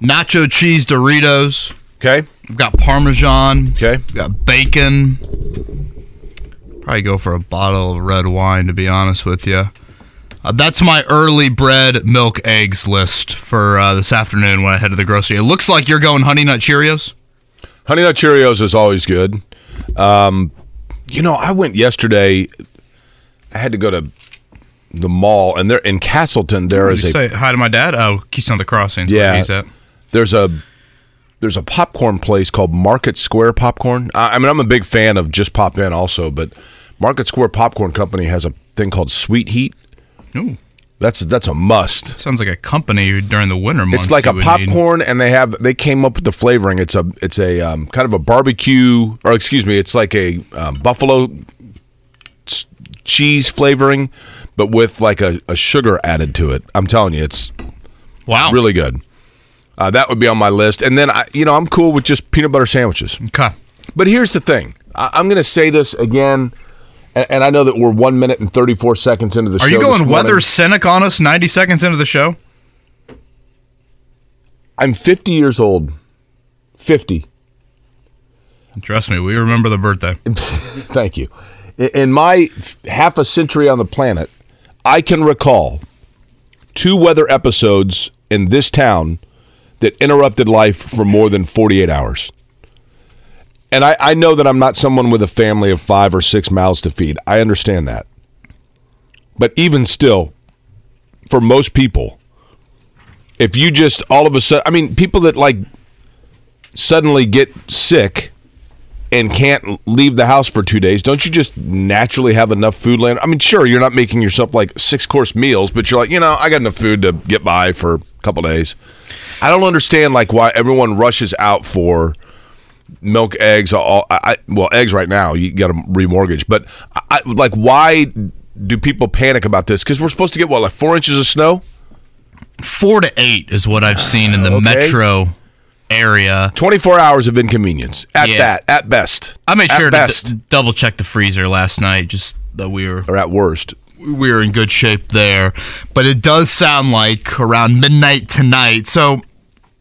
nacho cheese Doritos. Okay. I've got Parmesan. Okay. I've got bacon. Probably go for a bottle of red wine, to be honest with you. Uh, that's my early bread, milk, eggs list for uh, this afternoon when I head to the grocery. It looks like you're going Honey Nut Cheerios. Honey Nut Cheerios is always good. Um, you know, I went yesterday. I had to go to the mall, and there in Castleton there Did is you a say hi to my dad? Oh, Keystone the Crossing. Yeah. He's at. There's a there's a popcorn place called Market Square Popcorn. I, I mean, I'm a big fan of just Pop In also, but Market Square Popcorn Company has a thing called Sweet Heat. Ooh, That's that's a must. sounds like a company during the winter months. It's like a would need. popcorn, and they have they came up with the flavoring. It's a it's a um, kind of a barbecue, or excuse me, it's like a um, buffalo s- cheese flavoring, but with like a, a sugar added to it. I'm telling you, it's Wow. really good. Uh, that would be on my list, and then I, you know, I'm cool with just peanut butter sandwiches. Okay. But here's the thing: I, I'm going to say this again, and, and I know that we're one minute and 34 seconds into the Are show. Are you going weather cynic on us 90 seconds into the show? I'm 50 years old. 50. Trust me, we remember the birthday. Thank you. In my half a century on the planet, I can recall two weather episodes in this town that interrupted life for more than 48 hours. And I, I know that I'm not someone with a family of five or six mouths to feed. I understand that. But even still, for most people, if you just all of a sudden, I mean, people that like suddenly get sick and can't leave the house for two days, don't you just naturally have enough food land? I mean, sure, you're not making yourself like six course meals, but you're like, you know, I got enough food to get by for couple days. I don't understand like why everyone rushes out for milk, eggs. All I, well, eggs right now you got to remortgage, but I, like why do people panic about this? Because we're supposed to get what like four inches of snow. Four to eight is what I've seen in the Okay. metro area. 24 hours of inconvenience at Yeah. that, at best. I made At sure to d- double check the freezer last night, just that we were or at worst. We were in good shape there. But it does sound like around midnight tonight. So,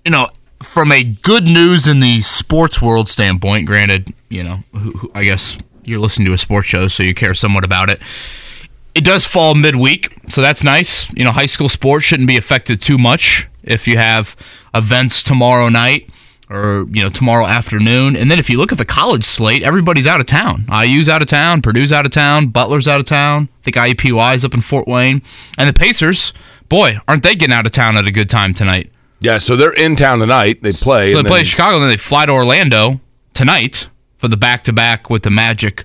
you know, from a good news in the sports world standpoint, granted, you know, who, who, I guess you're listening to a sports show, so you care somewhat about it. It does fall midweek, so that's nice. You know, high school sports shouldn't be affected too much if you have events tomorrow night or you know tomorrow afternoon. And then if you look at the college slate, everybody's out of town. IU's out of town, Purdue's out of town, Butler's out of town. I think IUPUI's up in Fort Wayne, and the Pacers. Boy, aren't they getting out of town at a good time tonight? Yeah, so they're in town tonight. They play. So they play then- Chicago, and then they fly to Orlando tonight for the back to back with the Magic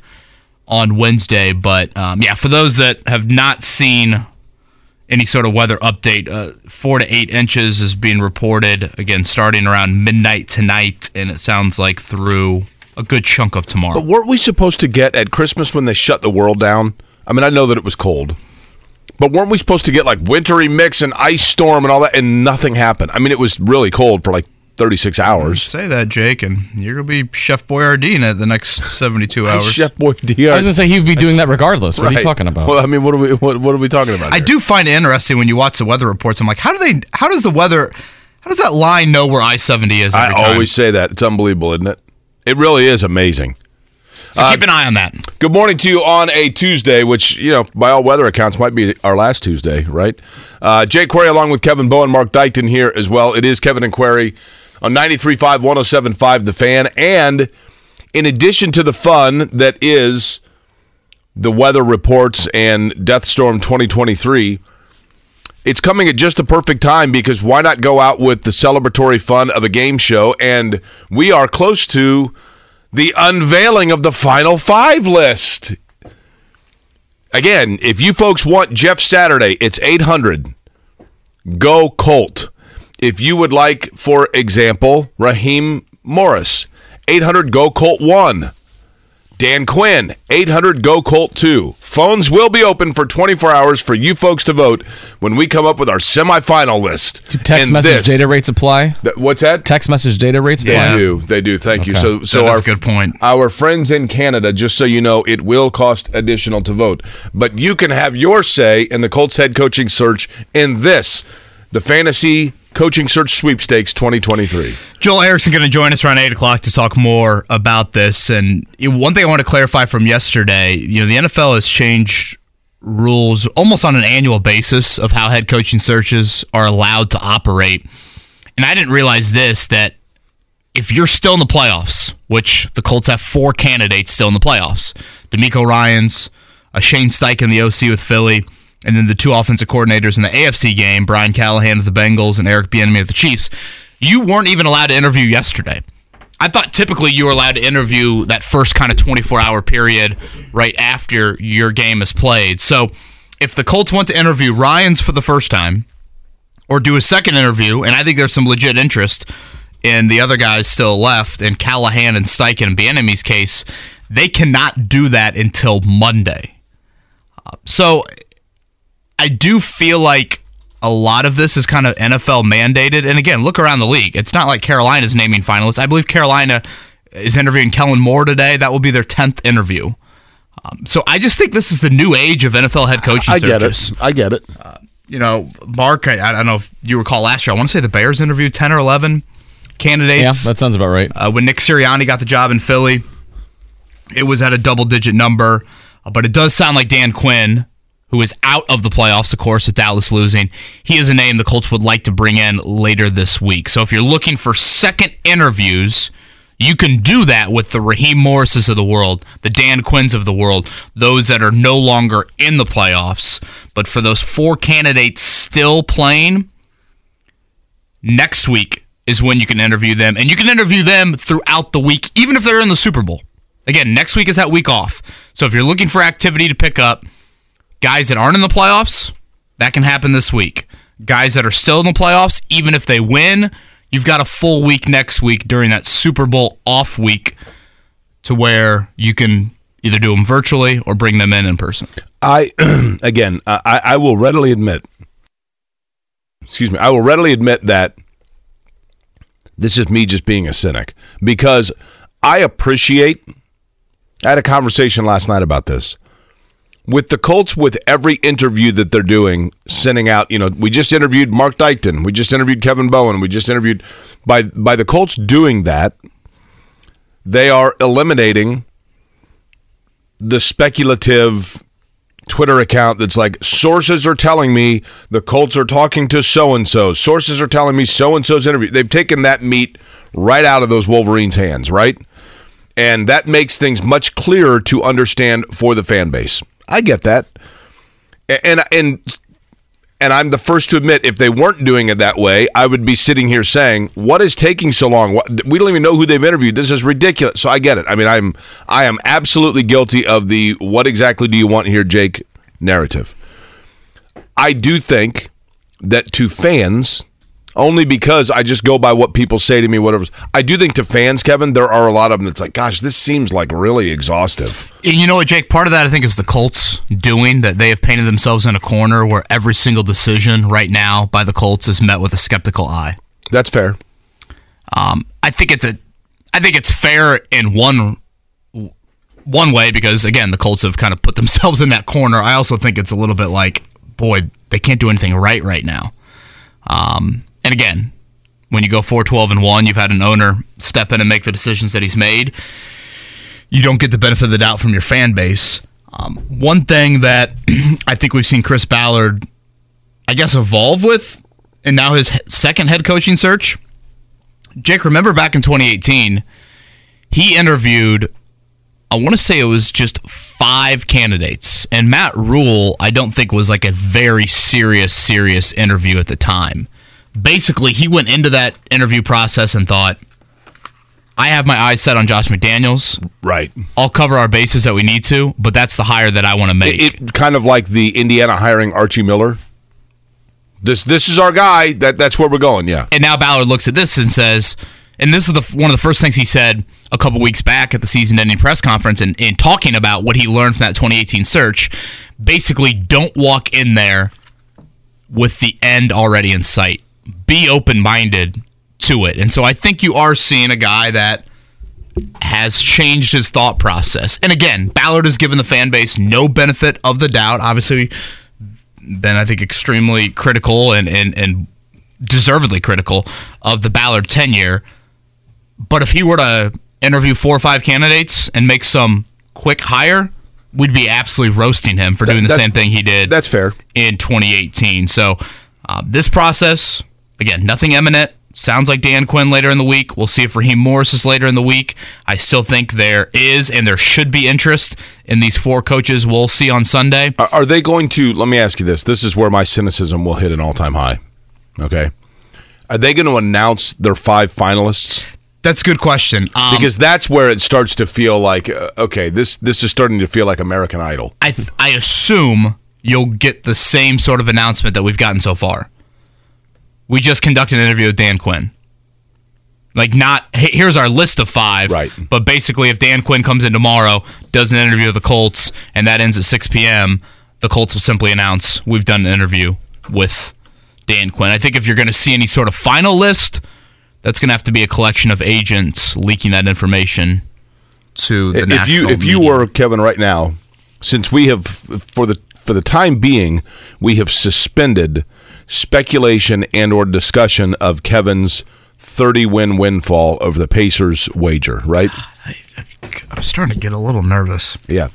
on Wednesday. But um, yeah, for those that have not seen any sort of weather update, uh, four to eight inches is being reported again starting around midnight tonight, and it sounds like through a good chunk of tomorrow. But weren't we supposed to get at Christmas when they shut the world down? I mean, I know that it was cold, but weren't we supposed to get like wintry mix and ice storm and all that, and nothing happened? I mean, it was really cold for like 36 hours. Say that, Jake, and you're gonna be Chef Boyardee at the next 72 hours. Chef Boy DR. I was gonna say he'd be doing that regardless. What are you talking about? Well, I mean, what are we what, what are we talking about? I here? do find it interesting when you watch the weather reports. I'm like, how do they? How does the weather? How does that line know where I seventy is? I time? always say that. It's unbelievable, isn't it? It really is amazing. So keep an eye on that. Good morning to you on a Tuesday, which, you know, by all weather accounts might be our last Tuesday, right? Uh, Jake Query along with Kevin Bowen, Mark Dykton here as well. It is Kevin and Query on 93.5, 107.5 The Fan. And in addition to the fun that is the weather reports and Death Storm 2023, it's coming at just the perfect time because why not go out with the celebratory fun of a game show? And we are close to the unveiling of the final five list. Again, if you folks want Jeff Saturday, it's 800. Go Colt. If you would like, for example, Raheem Morris, 800 Go Colt 1. Dan Quinn, 800 Go Colt 2. Phones will be open for 24 hours for you folks to vote when we come up with our semifinal list. Do text And message this- data rates apply? Th- what's that? Text message data rates apply? They do. They do. Thank you. So, so That is our a good point. Our friends in Canada, just so you know, it will cost additional to vote, but you can have your say in the Colts head coaching search in this, the fantasy coaching search sweepstakes 2023. Joel Erickson going to join us around eight o'clock to talk more about this. And one thing I want to clarify from yesterday, you know, the NFL has changed rules almost on an annual basis of how head coaching searches are allowed to operate. And I didn't realize this that if you're still in the playoffs, which the Colts have four candidates still in the playoffs, DeMeco Ryans, a Shane Steichen, the OC with Philly, and then the two offensive coordinators in the AFC game, Brian Callahan of the Bengals and Eric Bieniemy of the Chiefs. You weren't even allowed to interview yesterday. I thought typically you were allowed to interview that first kind of 24 hour period right after your game is played. So if the Colts want to interview Ryans for the first time, or do a second interview, and I think there's some legit interest in the other guys still left, in Callahan and Steichen and Bieniemy's case, they cannot do that until Monday. Uh, so I do feel like a lot of this is kind of NFL mandated. And again, look around the league. It's not like Carolina's naming finalists. I believe Carolina is interviewing Kellen Moore today. That will be their 10th interview. Um, so I just think this is the new age of NFL head coaching I get searches it. I get it. you know, Mark, I, I don't know if you recall last year. I want to say the Bears interviewed 10 or 11 candidates. Yeah, that sounds about right. uh, when Nick Sirianni got the job in Philly, it was at a double digit number. Uh, but it does sound like Dan Quinn, who is out of the playoffs, of course, with Dallas losing, he is a name the Colts would like to bring in later this week. So if you're looking for second interviews, you can do that with the Raheem Morrises of the world, the Dan Quinns of the world, those that are no longer in the playoffs. But for those four candidates still playing, next week is when you can interview them. And you can interview them throughout the week, even if they're in the Super Bowl. Again, next week is that week off. So if you're looking for activity to pick up, guys that aren't in the playoffs, that can happen this week. Guys that are still in the playoffs, even if they win, you've got a full week next week during that Super Bowl off week to where you can either do them virtually or bring them in in person. I again, I, I will readily admit. Excuse me. I will readily admit that this is me just being a cynic because I appreciate. I had a conversation last night about this with the Colts. With every interview that they're doing, sending out. You know, we just interviewed Mark Dykton. We just interviewed Kevin Bowen. We just interviewed by by the Colts doing that. They are eliminating the speculative Twitter account that's like sources are telling me the Colts are talking to so and so. Sources are telling me so and so's interview. They've taken that meat right out of those Wolverines' hands, right? And that makes things much clearer to understand for the fan base. I get that. And and and I'm the first to admit if they weren't doing it that way, I would be sitting here saying, "What is taking so long? What, we don't even know who they've interviewed. This is ridiculous." So I get it. I mean, I'm I am absolutely guilty of the "What exactly do you want here, Jake?" narrative. I do think that to fans, only because I just go by what people say to me, whatever. I do think to fans, Kevin, there are a lot of them that's like, "Gosh, this seems like really exhaustive." And you know what, Jake? Part of that I think is the Colts doing that. They have painted themselves in a corner where every single decision right now by the Colts is met with a skeptical eye. That's fair. Um, I think it's a, I think it's fair in one, one way because again the Colts have kind of put themselves in that corner. I also think it's a little bit like, boy, they can't do anything right right now. Um, and again, when you go 4 12 and 1, you've had an owner step in and make the decisions that he's made. You don't get the benefit of the doubt from your fan base. Um, one thing that I think we've seen Chris Ballard, I guess, evolve with, and now his second head coaching search. Jake, remember back in 2018, he interviewed, I want to say it was just five candidates. And Matt Rhule, I don't think was like a very serious, serious interview at the time. Basically, he went into that interview process and thought, I have my eyes set on Josh McDaniels. Right. I'll cover our bases that we need to, but that's the hire that I want to make. It, it kind of like the Indiana hiring Archie Miller. This this is our guy. That that's where we're going. Yeah. and now Ballard looks at this and says, and this is the one of the first things he said a couple weeks back at the season-ending press conference, and in talking about what he learned from that 2018 search. Basically, don't walk in there with the end already in sight. Be open-minded to it, and so I think you are seeing a guy that has changed his thought process. And again, Ballard has given the fan base no benefit of the doubt. Obviously, been I think extremely critical and and and deservedly critical of the Ballard tenure. But if he were to interview four or five candidates and make some quick hire, we'd be absolutely roasting him for doing the same thing he did That's fair. in 2018. So uh, this process, again, nothing imminent. Sounds like Dan Quinn later in the week. We'll see if Raheem Morris is later in the week. I still think there is and there should be interest in these four coaches. We'll see on Sunday. Are, are they going to? Let me ask you this. This is where my cynicism will hit an all-time high. Okay. Are they going to announce their five finalists? That's a good question. Um, Because that's where it starts to feel like uh, okay, this this is starting to feel like American Idol. I th- I assume you'll get the same sort of announcement that we've gotten so far. We just conducted an interview with Dan Quinn. Like not here's our list of five, Right. But basically, if Dan Quinn comes in tomorrow, does an interview with the Colts, and that ends at 6 p.m., the Colts will simply announce we've done an interview with Dan Quinn. I think if you're going to see any sort of final list, that's going to have to be a collection of agents leaking that information to the if national you if you were Kevin right now, since we have for the for the time being, we have suspended speculation and or discussion of Kevin's 30 win windfall over the Pacers wager, right? I'm starting to get a little nervous. Yeah.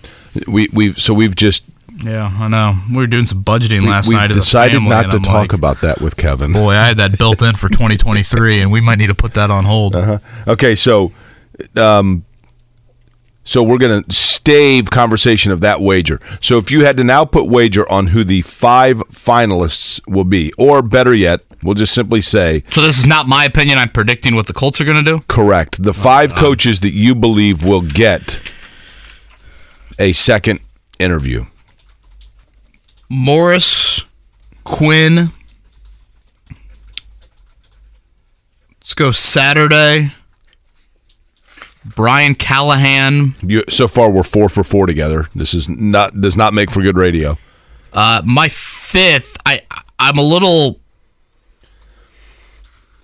We we've so we've just Yeah, I know. We were doing some budgeting last we've night a decided family, not to I'm talk like, about that with Kevin. Boy, I had that built in for 2023, and we might need to put that on hold. Uh-huh. Okay, so um so we're going to stave conversation of that wager. So if you had to now put wager on who the five finalists will be, or better yet, we'll just simply say So this is not my opinion. I'm predicting what the Colts are going to do. correct the five oh, coaches that you believe will get a second interview. Morris, Quinn. Let's go Saturday. Brian Callahan. You, so far, we're four for four together. This is not does not make for good radio. Uh, my fifth, I I'm a little.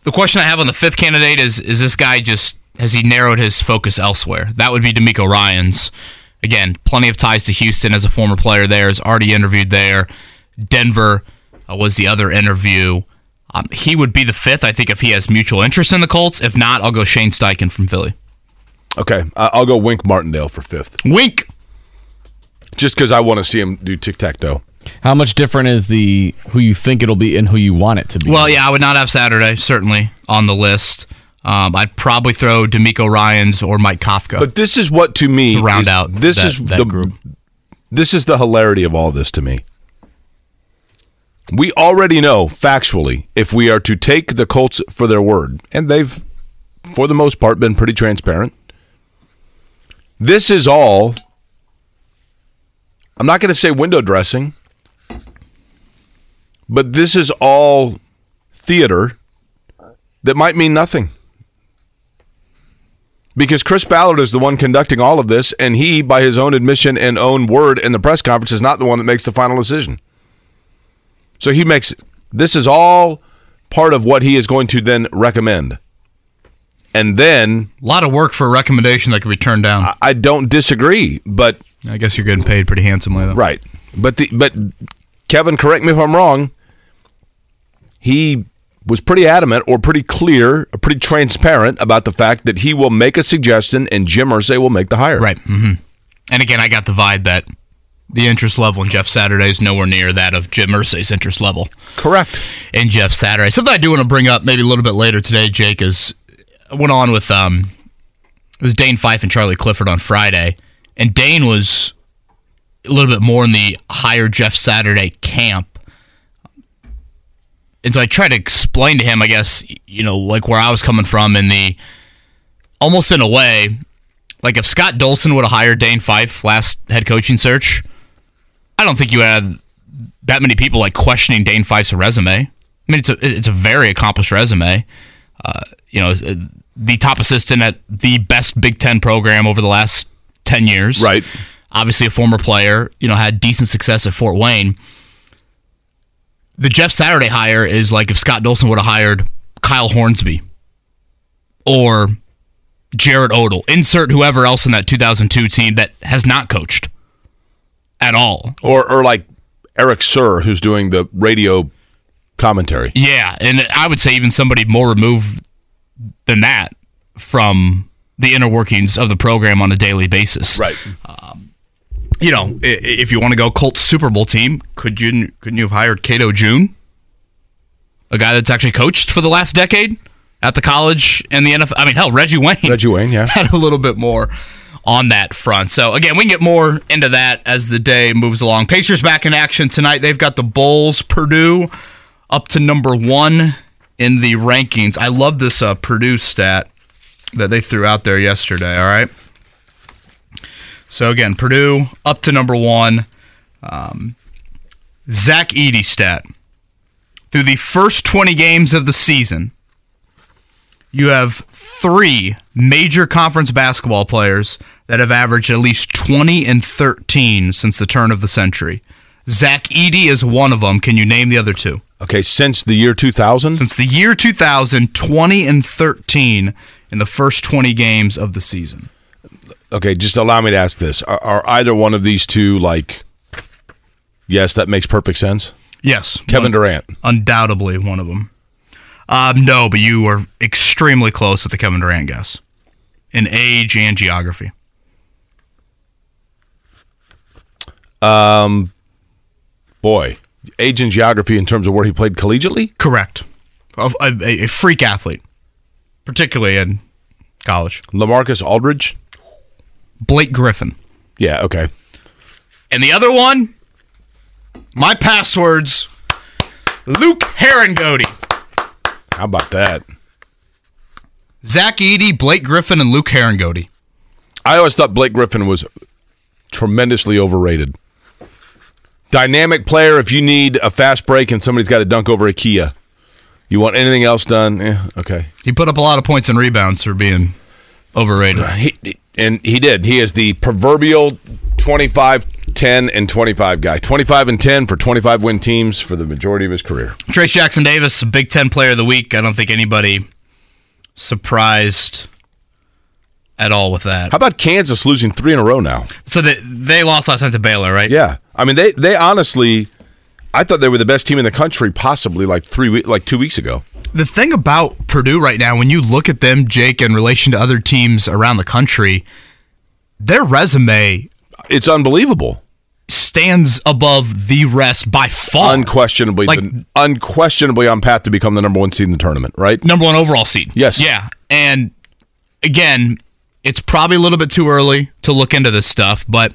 The question I have on the fifth candidate is: Is this guy just has he narrowed his focus elsewhere? That would be DeMeco Ryan's. Again, plenty of ties to Houston as a former player there. Is already interviewed there. Denver uh, was the other interview. Um, he would be the fifth, I think, if he has mutual interest in the Colts. If not, I'll go Shane Steichen from Philly. Okay, I- I'll go Wink Martindale for fifth, Wink. just because I want to see him do tic tac toe. How much different is the who you think it'll be and who you want it to be? Well, yeah, I would not have Saturday certainly on the list. Um, I'd probably throw DeMeco Ryan's or Mike Kafka. But this is what to me To round is- out This that- is that the group. This is the hilarity of all this to me. We already know factually if we are to take the Colts for their word, and they've, for the most part, been pretty transparent. This is all. I'm not going to say window dressing, but this is all theater that might mean nothing because Chris Ballard is the one conducting all of this, and he, by his own admission and own word in the press conference, is not the one that makes the final decision. So he makes this is all part of what he is going to then recommend. And then a lot of work for a recommendation that could be turned down. I don't disagree, but I guess you're getting paid pretty handsomely though. right. But the but Kevin, correct me if I'm wrong. He was pretty adamant or pretty clear, or pretty transparent about the fact that he will make a suggestion and Jim Irsay will make the hire. Right. hmm And again, I got the vibe that the interest level in Jeff Saturday is nowhere near that of Jim Irsay's interest level Correct. in Jeff Saturday. Something I do want to bring up maybe a little bit later today, Jake, is I went on with um it was Dane Fife and Charlie Clifford on Friday, and Dane was a little bit more in the higher Jeff Saturday camp. And so I tried to explain to him, I guess, you know, like where I was coming from in the almost in a way, like if Scott Dolson would have hired Dane Fife last head coaching search, I don't think you had that many people like questioning Dane Fife's resume. I mean, it's a it's a very accomplished resume. Uh, you know, the top assistant at the best Big Ten program over the last 10 years. Right. Obviously, a former player, you know, had decent success at Fort Wayne. The Jeff Saturday hire is like if Scott Dolson would have hired Kyle Hornsby or Jarrad Odle. Insert whoever else in that 2002 team that has not coached at all. Or or like Eric Sir, who's doing the radio commentary. Yeah, and I would say even somebody more removed than that from the inner workings of the program on a daily basis. Right. Um, you know, if you want to go Colts Super Bowl team, could you couldn't you have hired Cato June, a guy that's actually coached for the last decade at the college and the NFL? I mean, hell, Reggie Wayne. Reggie Wayne, yeah. had a little bit more on that front. So again, we can get more into that as the day moves along. Pacers back in action tonight. They've got the Bulls, Purdue up to number one in the rankings. I love this uh, Purdue stat that they threw out there yesterday. All right. So again, Purdue up to number one. Um, Zach Edey stat through the first 20 games of the season you have three major conference basketball players that have averaged at least 20 and 13 since the turn of the century. Zach Edey is one of them. Can you name the other two? Okay, since the year 2000? Since the year 2000, 20 and 13 in the first 20 games of the season. Okay, just allow me to ask this. Are, are either one of these two like Yes, that makes perfect sense. Yes. Kevin one- Durant. Undoubtedly one of them. Um, no, but you are extremely close with the Kevin Durant guess in age and geography. Boy, age and geography in terms of where he played collegiately? Correct. A, a, a freak athlete, particularly in college. Lamarcus Aldridge? Blake Griffin. Yeah, okay. And the other one, my passwords, Luke Harangody. How about that? Zach Edey, Blake Griffin, and Luke Harangody. I always thought Blake Griffin was tremendously overrated. Dynamic player. If you need a fast break and somebody's got to dunk over a Kia, you want anything else done? Eh, okay. He put up a lot of points and rebounds for being overrated. He, and he did. He is the proverbial 25, 10, and 25 guy. 25 and 10 for 25 win teams for the majority of his career. Trayce Jackson Davis, Big Ten Player of the Week. I don't think anybody surprised at all with that. How about Kansas losing three in a row now? So they they lost last night to Baylor, right? Yeah. I mean, they, they honestly, I thought they were the best team in the country possibly like three, we- like two weeks ago. The thing about Purdue right now, when you look at them, Jake, in relation to other teams around the country, their resume It's unbelievable. stands above the rest by far. unquestionably, Like- the, unquestionably on path to become the number one seed in the tournament, right? number one overall seed. Yes. Yeah. And again, it's probably a little bit too early to look into this stuff, but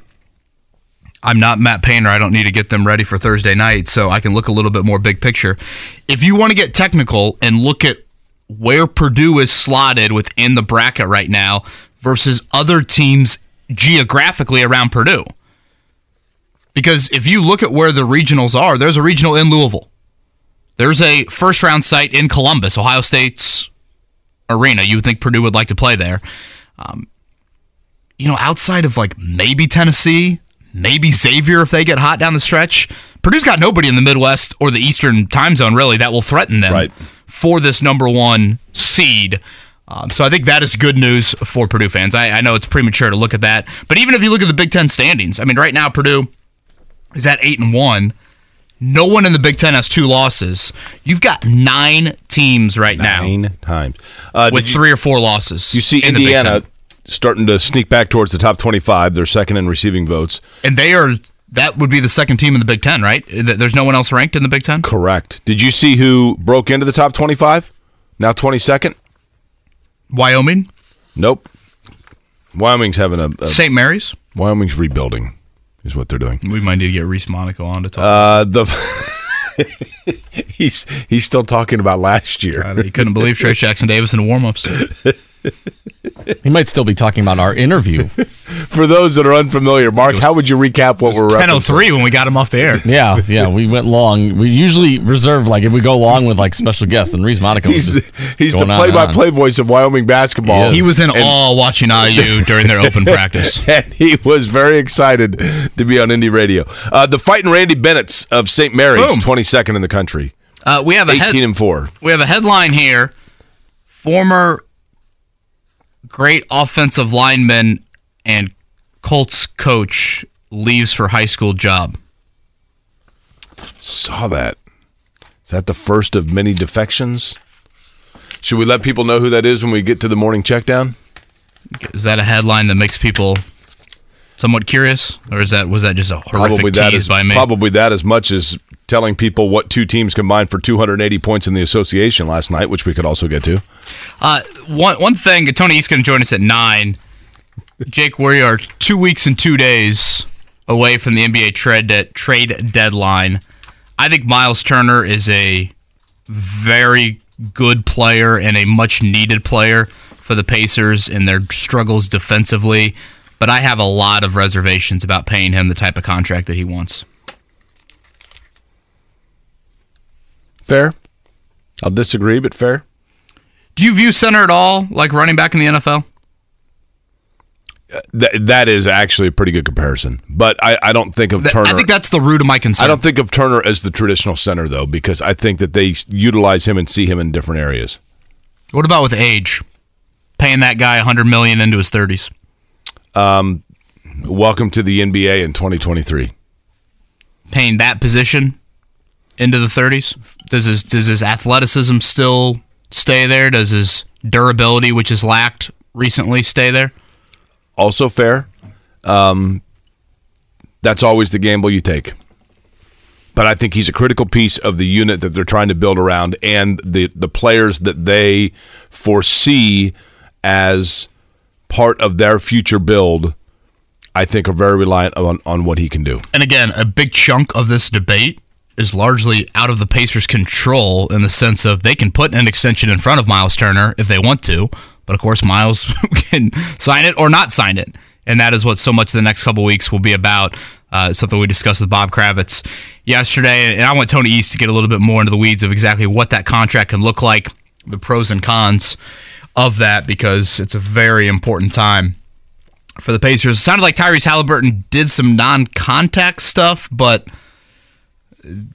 I'm not Matt Painter. I don't need to get them ready for Thursday night, so I can look a little bit more big picture. If you want to get technical and look at where Purdue is slotted within the bracket right now versus other teams geographically around Purdue. Because if you look at where the regionals are, there's a regional in Louisville. There's a first round site in Columbus, Ohio State's arena. You would think Purdue would like to play there. Um, you know, outside of like maybe Tennessee, maybe Xavier if they get hot down the stretch, Purdue's got nobody in the Midwest or the Eastern time zone really that will threaten them Right. for this number one seed. Um, so I think that is good news for Purdue fans. I, I know it's premature to look at that, but even if you look at the Big Ten standings, I mean, right now Purdue is at eight and one. No one in the Big Ten has two losses. You've got nine teams right now Nine times. Uh, with you, three or four losses. you see in the Big Indiana starting to sneak back towards the top 25. They're second in receiving votes. and they are that would be the second team in the Big Ten, right? There's no one else ranked in the Big Ten. Correct. Did you see who broke into the top 25? Now 22nd? Wyoming, Nope. Wyoming's having a, a St. Mary's. Wyoming's rebuilding is what they're doing. We might need to get Reece Monaco on to talk. Uh, the he's he's still talking about last year. he couldn't believe Trayce Jackson Davis in the warm-ups. He might still be talking about our interview. For those that are unfamiliar, Mark, how would you recap what we're referencing? 1003 when we got him off the air. Yeah, yeah, we went long. We usually reserve like if we go long with like special guests, and Reece Monaco. He's the, he's the going on and play-by-play voice of Wyoming basketball. He. He was in awe watching IU during their open practice. and he was very excited to be on Indie Radio. Uh, the fighting Randy Bennett's of St. Mary's, 22nd in the country, Uh, we have a 18 head- and 4. we have a headline here. Former great offensive lineman and Colts coach leaves for high school job. Saw that. Is that the first of many defections? Should we let people know who that is when we get to the morning check down? Is that a headline that makes people somewhat curious, or is that was that just a horrific Probably that tease is by me? probably that as much as telling people what two teams combined for 280 points in the association last night, which we could also get to. Uh, one one thing, Tony East going to join us at nine. Jake, we are two weeks and two days away from the NBA trade de- trade deadline. I think Myles Turner is a very good player and a much needed player for the Pacers in their struggles defensively. But I have a lot of reservations about paying him the type of contract that he wants. Fair. I'll disagree, but fair. Do you view center at all like running back in the NFL? Th- that is actually a pretty good comparison. But I, I don't think of Th- Turner. I think that's the root of my concern. I don't think of Turner as the traditional center though, because I think that they utilize him and see him in different areas. What about with age? Paying that guy 100 million into his 30s. Um, Welcome to the NBA in 2023. Paying that position into the 30s. Does his does his athleticism still stay there? Does his durability, which has lacked recently, stay there? Also fair. Um, that's always the gamble you take. But I think he's a critical piece of the unit that they're trying to build around and the the players that they foresee as part of their future build. I think are very reliant on, on what he can do. And again, a big chunk of this debate is largely out of the Pacers' control in the sense of they can put an extension in front of Myles Turner if they want to, but of course Myles can sign it or not sign it, and that is what so much of the next couple weeks will be about. Uh, something we discussed with Bob Kravitz yesterday, and I want Tony East to get a little bit more into the weeds of exactly what that contract can look like, the pros and cons of that, because it's a very important time for the Pacers. It sounded like Tyrese Haliburton did some non-contact stuff, but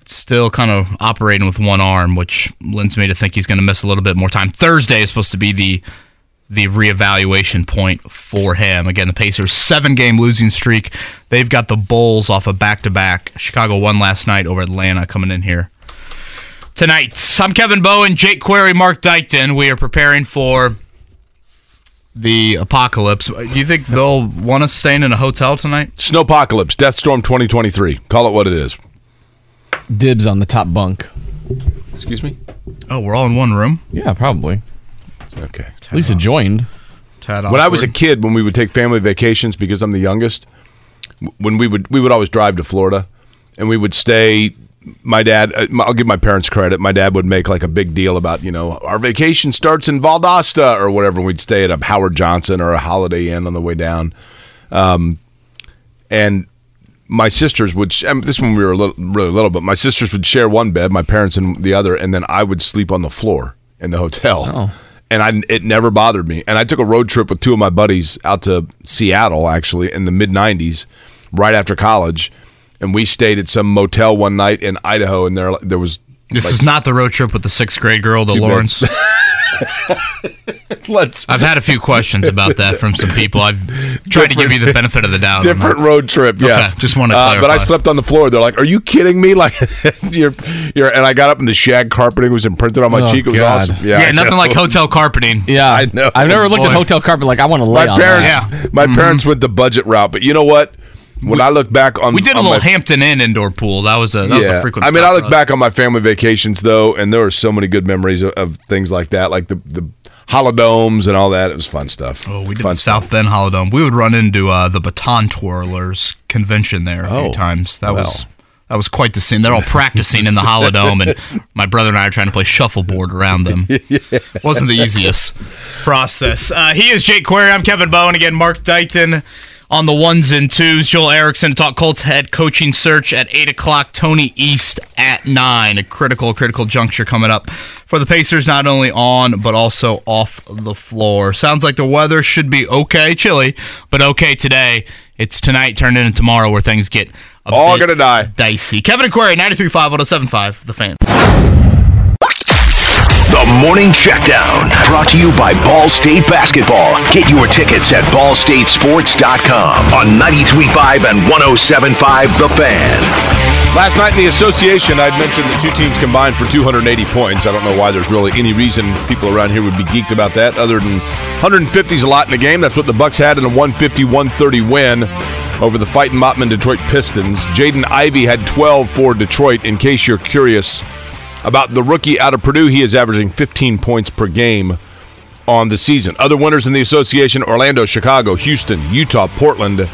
still kind of operating with one arm, which lends me to think he's going to miss a little bit more time. Thursday is supposed to be the the reevaluation point for him. Again, the Pacers seven game losing streak. They've got the Bulls off a of back to back. Chicago won last night over Atlanta coming in here tonight. I'm Kevin Bowen, Jake Query, Mark Dykton. We are preparing for the apocalypse. Do you think they'll want us staying in a hotel tonight? Snowpocalypse, Death Storm 2023. Call it what it is. Dibs on the top bunk. Excuse me? Oh, we're all in one room. Yeah, probably. Okay. At least adjoined. Tad When I was a kid, when we would take family vacations, because I'm the youngest, when we would we would always drive to Florida, and we would stay. My dad, uh, I'll give my parents credit. My dad would make like a big deal about you know our vacation starts in Valdosta or whatever. We'd stay at a Howard Johnson or a Holiday Inn on the way down, um, and my sisters would. sh- I mean, this when we were a little, really little, but my sisters would share one bed, my parents in the other, and then I would sleep on the floor in the hotel. Oh. And I, it never bothered me. And I took a road trip with two of my buddies out to Seattle, actually, in the mid '90s, right after college, and we stayed at some motel one night in Idaho, and there there was. This is not the road trip with the sixth grade girl to Lawrence. Let's I've had a few questions about that from some people. I've tried to give you the benefit of the doubt. different road trip. Yes, just wanna Uh, but I slept on the floor. They're like, "Are you kidding me?" Like, you're, you're. And I got up and the shag carpeting was imprinted on my Oh, cheek. It was God. awesome. Yeah, I nothing like hotel carpeting. Yeah, I know. I've never looked at hotel carpet like I want to lay My on parents, that. Yeah. my parents went the budget route, but you know what? When I look back on, We did a little my- Hampton Inn indoor pool. That was a that was a frequent. I mean, I look back on my family vacations though, and there are so many good memories of, of things like that, like the the holidomes and all that. It was fun stuff. Oh, we did fun the South Bend Holidome. We would run into uh, the Baton Twirlers convention there a Oh, few times. That was That was quite the scene. They're all practicing in the Holidome, and my brother and I are trying to play shuffleboard around them. Wasn't the easiest process. Uh, he is Jake Query. I'm Kevin Bowen. Again, Mark Dighton on the ones and twos. Joel Erickson to talk Colts head coaching search at 8 o'clock. Tony East at 9. A critical, critical juncture coming up for the Pacers, not only on, but also off the floor. Sounds like the weather should be okay. Chilly, but okay today. It's tonight, turned into tomorrow where things get a All bit gonna die. dicey. Kevin Aquari, 93.5, 1075, The Fan. The Morning Checkdown, brought to you by Ball State Basketball. Get your tickets at ballstatesports.com on 93.5 and 107.5 The Fan. Last night in the association, I'd mentioned the two teams combined for 280 points. I don't know why there's really any reason people around here would be geeked about that, other than 150 is a lot in a game. That's what the Bucks had in a 150-130 win over the fighting Mottman Detroit Pistons. Jaden Ivey had 12 for Detroit. In case you're curious about the rookie out of Purdue, he is averaging 15 points per game on the season. Other winners in the association Orlando, Chicago, Houston, Utah, Portland,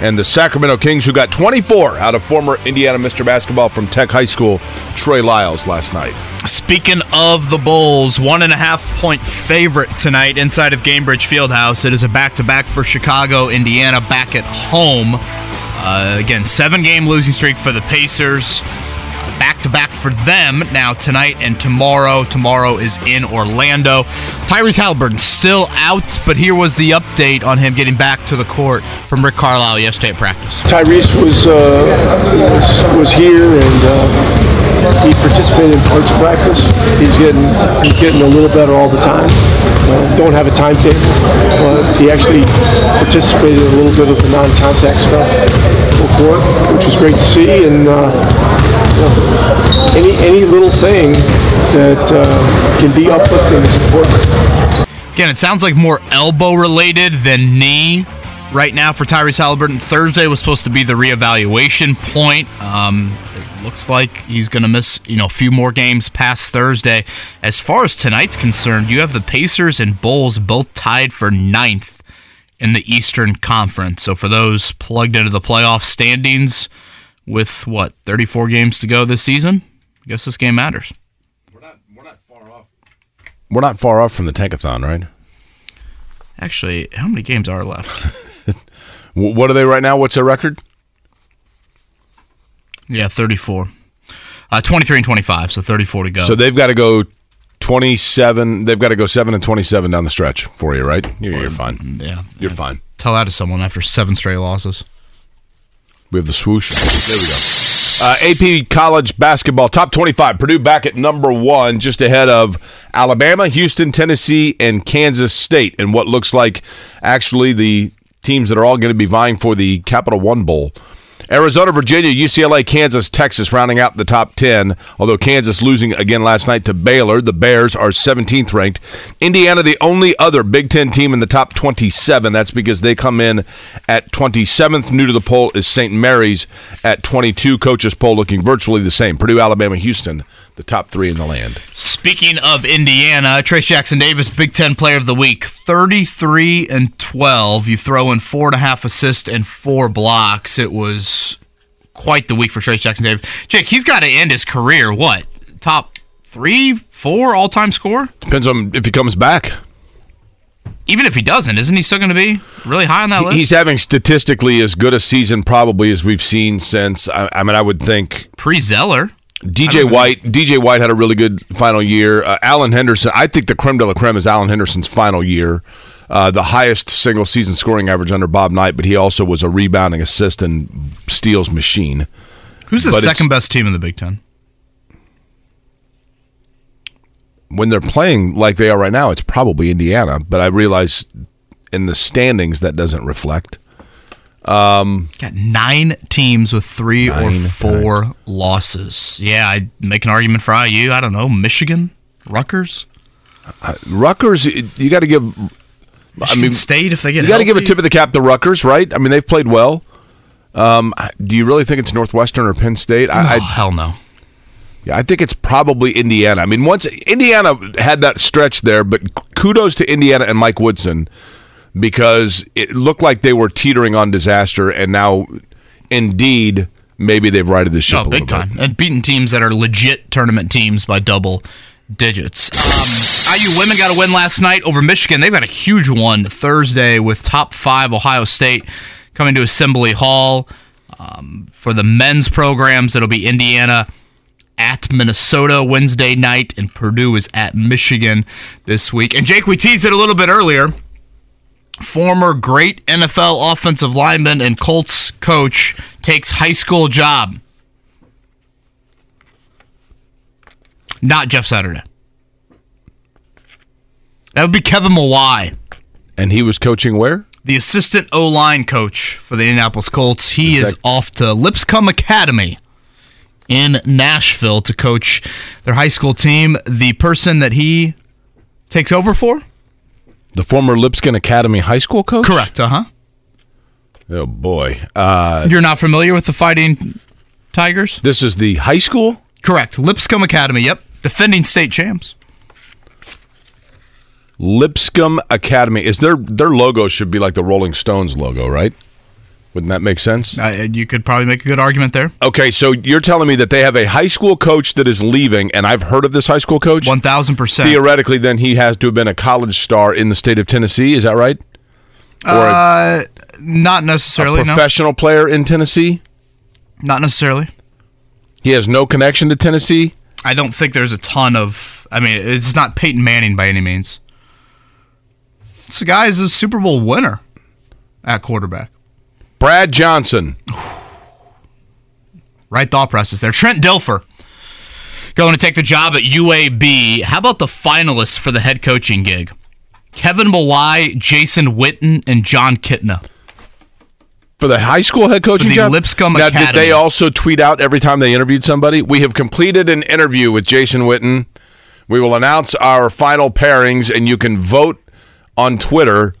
and the Sacramento Kings, who got 24 out of former Indiana Mr. Basketball from Tech High School, Trey Lyles, last night. Speaking of the Bulls, one and a half point favorite tonight inside of Gainbridge Fieldhouse. It is a back to back for Chicago, Indiana, back at home. Uh, again, seven game losing streak for the Pacers. Back to back for them now tonight and tomorrow. Tomorrow is in Orlando. Tyrese Haliburton still out, but here was the update on him getting back to the court from Rick Carlisle yesterday at practice. Tyrese was uh, was, was here and uh, he participated in parts of practice. He's getting he's getting a little better all the time. Uh, don't have a timetable, but he actually participated in a little bit of the non-contact stuff full court, which was great to see. And uh, know, any any little thing that uh, can be uplifting is important. Again, it sounds like more elbow related than knee right now for Tyrese Haliburton. Thursday was supposed to be the reevaluation point. Um, it looks like he's going to miss, you know, a few more games past Thursday. As far as tonight's concerned, you have the Pacers and Bulls both tied for ninth in the Eastern Conference. So for those plugged into the playoff standings with what 34 games to go this season, I guess this game matters. We're not we're not far off We're not far off from the Tankathon, right? Actually, how many games are left? What are they right now? What's their record? Yeah, 34. Uh, 23 and 25, so 34 to go. So they've got to go 27. They've got to go 7 and 27 down the stretch for you, right? You're, you're fine. yeah. You're fine. Tell that to someone after seven straight losses. We have the swoosh. There we go. Uh, AP college basketball top 25. Purdue back at number one, just ahead of Alabama, Houston, Tennessee, and Kansas State. And what looks like actually the teams that are all going to be vying for the Capital One Bowl. Arizona, Virginia, UCLA, Kansas, Texas rounding out the top 10. Although Kansas losing again last night to Baylor, the Bears are 17th ranked. Indiana, the only other Big Ten team in the top 27. That's because they come in at 27th. New to the poll is St. Mary's at 22. Coaches poll looking virtually the same. Purdue, Alabama, Houston, the top three in the land. Speaking of Indiana, Trayce Jackson Davis, Big Ten Player of the Week, 33 and 12. You throw in four and a half assists and four blocks. It was quite the week for Trayce Jackson Davis. Jake, he's got to end his career, what? Top three, four all time score? Depends on if he comes back. Even if he doesn't, isn't he still going to be really high on that list? He's having statistically as good a season probably as we've seen since. I, I mean, I would think Pre Zeller. DJ White. DJ White had a really good final year. Uh, Alan Henderson. I think the creme de la creme is Alan Henderson's final year. Uh, the highest single season scoring average under Bob Knight, but he also was a rebounding assist and steals machine. Who's the But second best team in the Big Ten? When they're playing like they are right now, it's probably Indiana, but I realize in the standings that doesn't reflect. Got nine teams with three or four losses. Yeah, I'd make an argument for IU. I don't know. Michigan? Rutgers? Rutgers, you got to give. I Michigan mean, State, if they get you got to give a tip of the cap to Rutgers, right? I mean, they've played well. Um, do you really think it's Northwestern or Penn State? I, I, hell no. yeah, I think it's probably Indiana. I mean, once Indiana had that stretch there, but kudos to Indiana and Mike Woodson because it looked like they were teetering on disaster, and now, indeed, maybe they've righted the ship Oh, a little big time. bit. And beating teams that are legit tournament teams by double digits. Um, IU women got a win last night over Michigan. They've had a huge one Thursday with top five Ohio State coming to Assembly Hall. Um, for the men's programs, it'll be Indiana at Minnesota Wednesday night, and Purdue is at Michigan this week. And Jake, we teased it a little bit earlier. Former great NFL offensive lineman and Colts coach takes high school job. Not Jeff Saturday. That would be Kevin Mawae, And he was coaching where? the assistant O line coach for the Indianapolis Colts. He is that- off to Lipscomb Academy in Nashville to coach their high school team. The person that he takes over for? The former Lipscomb Academy high school coach? Correct, uh huh. Oh, boy. Uh, You're not familiar with the Fighting Tigers? this is the high school? Correct. Lipscomb Academy, yep. Defending state champs. Lipscomb Academy. Is their their logo should be like the Rolling Stones logo, right? Wouldn't that make sense? Uh, you could probably make a good argument there. Okay, so you're telling me that they have a high school coach that is leaving, and I've heard of this high school coach. 1000%. Theoretically, then he has to have been a college star in the state of Tennessee. Is that right? Or a, Uh, not a necessarily, no. professional player in Tennessee. Not necessarily. He has no connection to Tennessee. I don't think there's a ton of. I mean, it's not Peyton Manning by any means. This guy is a Super Bowl winner at quarterback. Brad Johnson. Right thought process there. Trent Dilfer going to take the job at UAB. How about the finalists for the head coaching gig? Kevin Mawae, Jason Witten, and Jon Kitna. For the high school head coaching the job? Lipscomb now, did they also tweet out every time they interviewed somebody? We have completed an interview with Jason Witten. We will announce our final pairings, and you can vote on Twitter.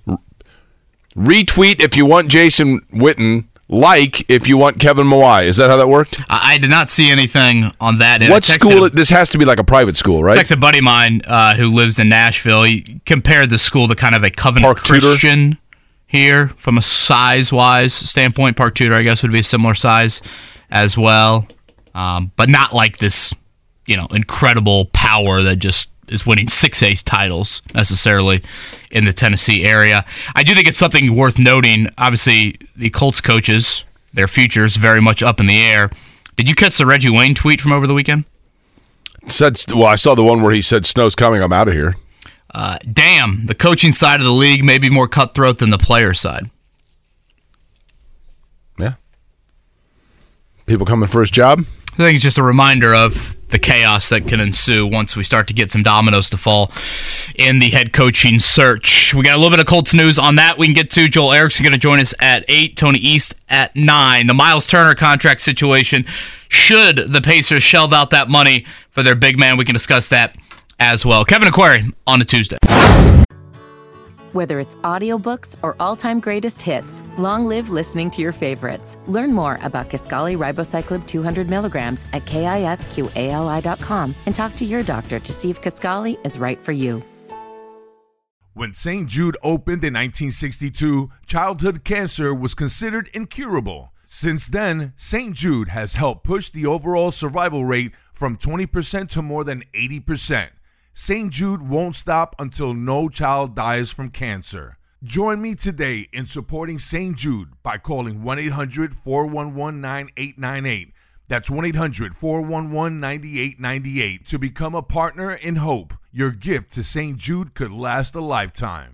Retweet if you want Jason Witten. Like if you want Kevin Mawae. Is that how that worked? I, I did not see anything on that. And what school? a- This has to be like a private school, right? Text a buddy of mine uh, who lives in Nashville. He compared the school to kind of a Covenant Park Tudor? Christian here from a size wise standpoint. Park Tudor, I guess, would be a similar size as well, um, but not like this, you know, incredible power that just is winning six ace titles necessarily in the Tennessee area. I do think it's something worth noting. Obviously, the Colts coaches, their futures very much up in the air. Did you catch the Reggie Wayne tweet from over the weekend? Said well, I saw the one where he said, "Snow's coming. I'm out of here." Uh, damn, the coaching side of the league may be more cutthroat than the player side. Yeah. People coming for his job. I think it's just a reminder of the chaos that can ensue once we start to get some dominoes to fall in the head coaching search. We got a little bit of Colts news on that we can get to. Joel Erickson going to join us at 8, Tony East at 9. The Myles Turner contract situation. Should the Pacers shell out that money for their big man? We can discuss that as well. Kevin and Query on a Tuesday. Whether it's audiobooks or all-time greatest hits, long live listening to your favorites. Learn more about Kisqali Ribociclib 200 milligrams at kisqali.com and talk to your doctor to see if Kisqali is right for you. When St. Jude opened in 1962, childhood cancer was considered incurable. Since then, St. Jude has helped push the overall survival rate from 20% to more than 80%. St. Jude won't stop until no child dies from cancer. Join me today in supporting St. Jude by calling 1 800 411 9898. That's 1 800 411 9898 to become a partner in hope. Your gift to St. Jude could last a lifetime.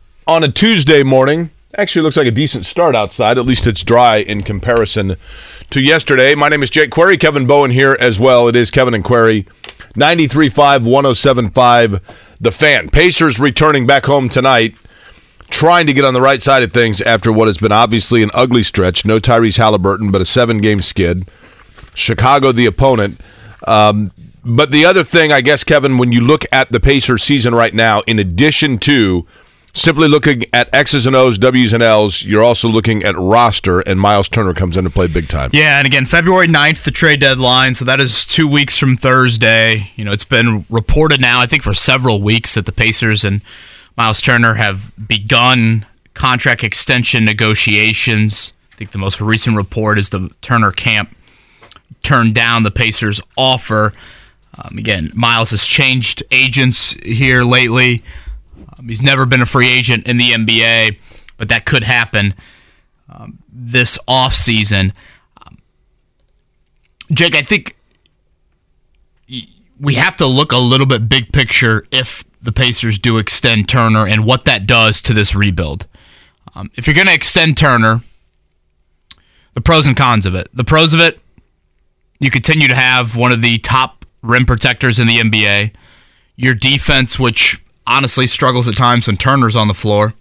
on a Tuesday morning. Actually, looks like a decent start outside. At least it's dry in comparison to yesterday. My name is Jake Query. Kevin Bowen here as well. It is Kevin and Query. 93.5, 107.5, The Fan. Pacers returning back home tonight, trying to get on the right side of things after what has been obviously an ugly stretch. No Tyrese Haliburton, but a seven-game skid. Chicago, the opponent. Um, but the other thing, I guess, Kevin, when you look at the Pacers season right now, in addition to simply looking at X's and O's, W's and L's, you're also looking at roster, and Myles Turner comes in to play big time. Yeah, and again, February 9th, the trade deadline, so that is two weeks from Thursday. You know, it's been reported now, I think, for several weeks that the Pacers and Myles Turner have begun contract extension negotiations. I think the most recent report is the Turner camp turned down the Pacers' offer. Um, again, Myles has changed agents here lately. Um, he's never been a free agent in the NBA, but that could happen um, this offseason. Um, Jake, I think we have to look a little bit big picture if the Pacers do extend Turner and what that does to this rebuild. Um, if you're going to extend Turner, the pros and cons of it. The pros of it, you continue to have one of the top rim protectors in the NBA. Your defense, which honestly struggles at times when Turner's on the floor,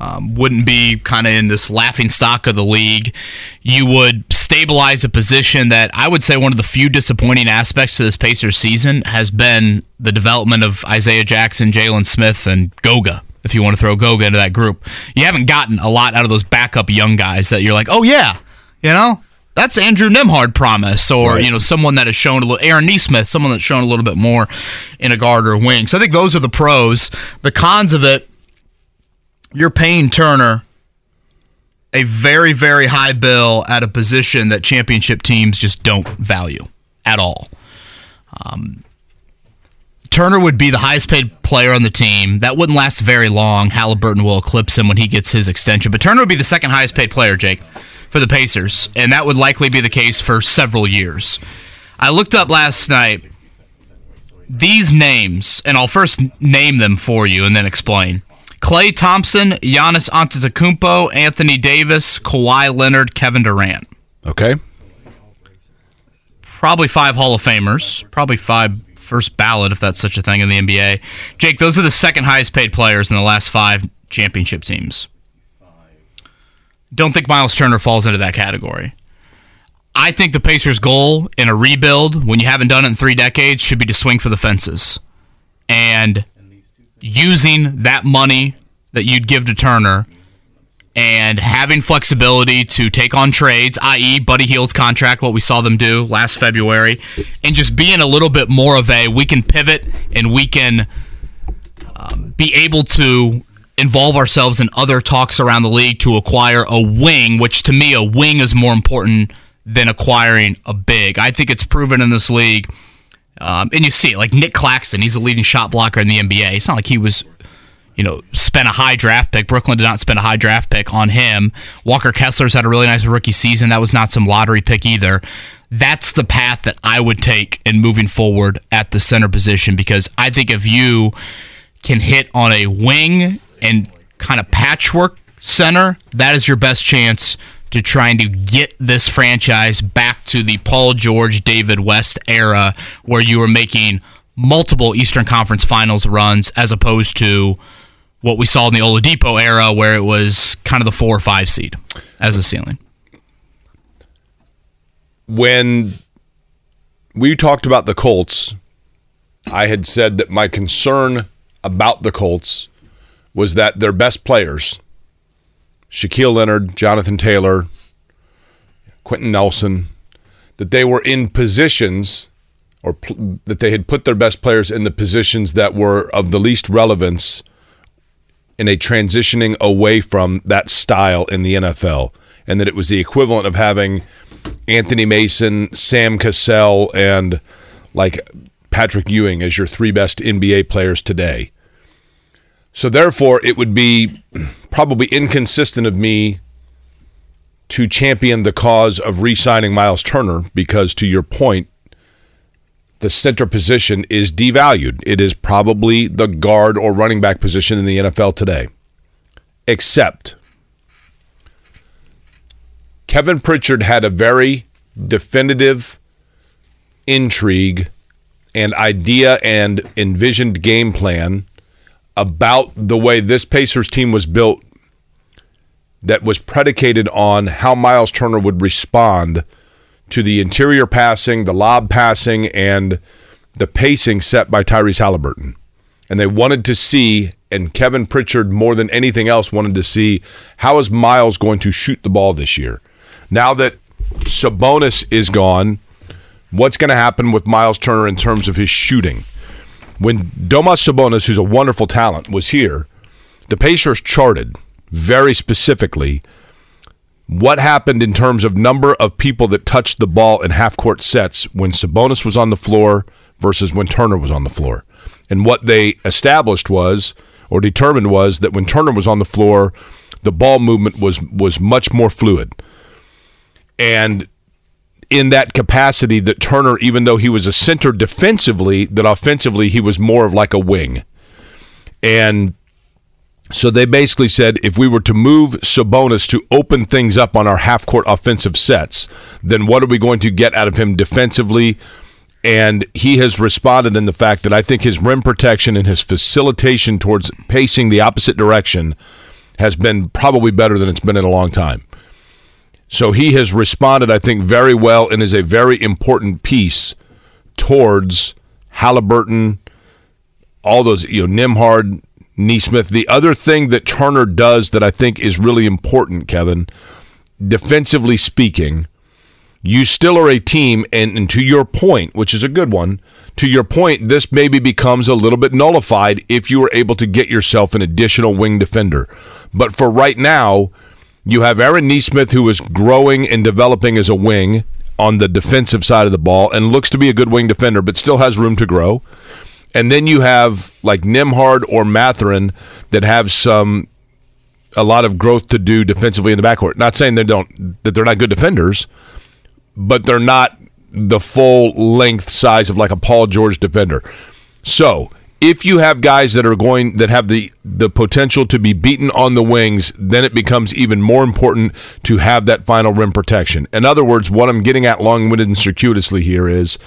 um, wouldn't be kind of in this laughing stock of the league. You would stabilize a position that I would say one of the few disappointing aspects to this Pacers season has been the development of Isaiah Jackson, Jalen Smith, and Goga. If you want to throw Goga into that group, you haven't gotten a lot out of those backup young guys that you're like, oh yeah, you know, that's Andrew Nembhard promise, or right. you know, someone that has shown a little Aaron Nesmith, someone that's shown a little bit more in a guard or wing. So I think those are the pros. The cons of it, you're paying Turner a very, very high bill at a position that championship teams just don't value at all. Um, Turner would be the highest paid player on the team. That wouldn't last very long. Haliburton will eclipse him when he gets his extension. But Turner would be the second highest paid player, Jake, for the Pacers. And that would likely be the case for several years. I looked up last night these names, and I'll first name them for you and then explain. Klay Thompson, Giannis Antetokounmpo, Anthony Davis, Kawhi Leonard, Kevin Durant. Okay. Probably five Hall of Famers. Probably five first ballot, if that's such a thing in the NBA. Jake, those are the second highest paid players in the last five championship teams. Don't think Myles Turner falls into that category. I think the Pacers' goal in a rebuild, when you haven't done it in three decades, should be to swing for the fences. And using that money that you'd give to Turner and having flexibility to take on trades, i.e., Buddy Hield's contract, what we saw them do last February, and just being a little bit more of a we can pivot and we can um, be able to involve ourselves in other talks around the league to acquire a wing, which to me, a wing is more important than acquiring a big. I think it's proven in this league. Um, and you see it, like Nick Claxton, he's a leading shot blocker in the NBA. It's not like he was you know, spent a high draft pick. Brooklyn did not spend a high draft pick on him. Walker Kessler's had a really nice rookie season. That was not some lottery pick either. That's the path that I would take in moving forward at the center position because I think if you can hit on a wing and kind of patchwork center, that is your best chance to trying to get this franchise back to the Paul George, David West era where you were making multiple Eastern Conference Finals runs as opposed to what we saw in the Oladipo era, where it was kind of the four or five seed as a ceiling. When we talked about the Colts, I had said that my concern about the Colts was that their best players, Shaquille Leonard, Jonathan Taylor, Quenton Nelson, that they were in positions or pl- that they had put their best players in the positions that were of the least relevance in a transitioning away from that style in the NFL, and that it was the equivalent of having Anthony Mason, Sam Cassell, and like Patrick Ewing as your three best NBA players today. So therefore, it would be probably inconsistent of me to champion the cause of re-signing Myles Turner because, to your point, the center position is devalued. It is probably the guard or running back position in the NFL today. Except Kevin Pritchard had a very definitive intrigue and idea and envisioned game plan about the way this Pacers team was built that was predicated on how Myles Turner would respond to the interior passing, the lob passing, and the pacing set by Tyrese Haliburton. And they wanted to see, and Kevin Pritchard more than anything else wanted to see, how is Myles going to shoot the ball this year? Now that Sabonis is gone, what's going to happen with Myles Turner in terms of his shooting? When Domas Sabonis, who's a wonderful talent, was here, the Pacers charted very specifically what happened in terms of number of people that touched the ball in half court sets when Sabonis was on the floor versus when Turner was on the floor. And what they established was or determined was that when Turner was on the floor, the ball movement was was much more fluid. And in that capacity that Turner even though he was a center defensively, that offensively he was more of like a wing. And so they basically said if we were to move Sabonis to open things up on our half court offensive sets, then what are we going to get out of him defensively? And he has responded in the fact that I think his rim protection and his facilitation towards pacing the opposite direction has been probably better than it's been in a long time. So he has responded, I think, very well and is a very important piece towards Haliburton, all those, you know, Nembhard, Nesmith. The other thing that Turner does that I think is really important, Kevin, defensively speaking, you still are a team, and, and, to your point, which is a good one, to your point, this maybe becomes a little bit nullified if you were able to get yourself an additional wing defender. But for right now, you have Aaron Nesmith, who is growing and developing as a wing on the defensive side of the ball and looks to be a good wing defender, but still has room to grow. And then you have like Nembhard or Mathurin that have some a lot of growth to do defensively in the backcourt. Not saying they don't that they're not good defenders, but they're not the full length size of like a Paul George defender. So if you have guys that are going that have the the potential to be beaten on the wings, then it becomes even more important to have that final rim protection. In other words, what I'm getting at long-winded and circuitously here is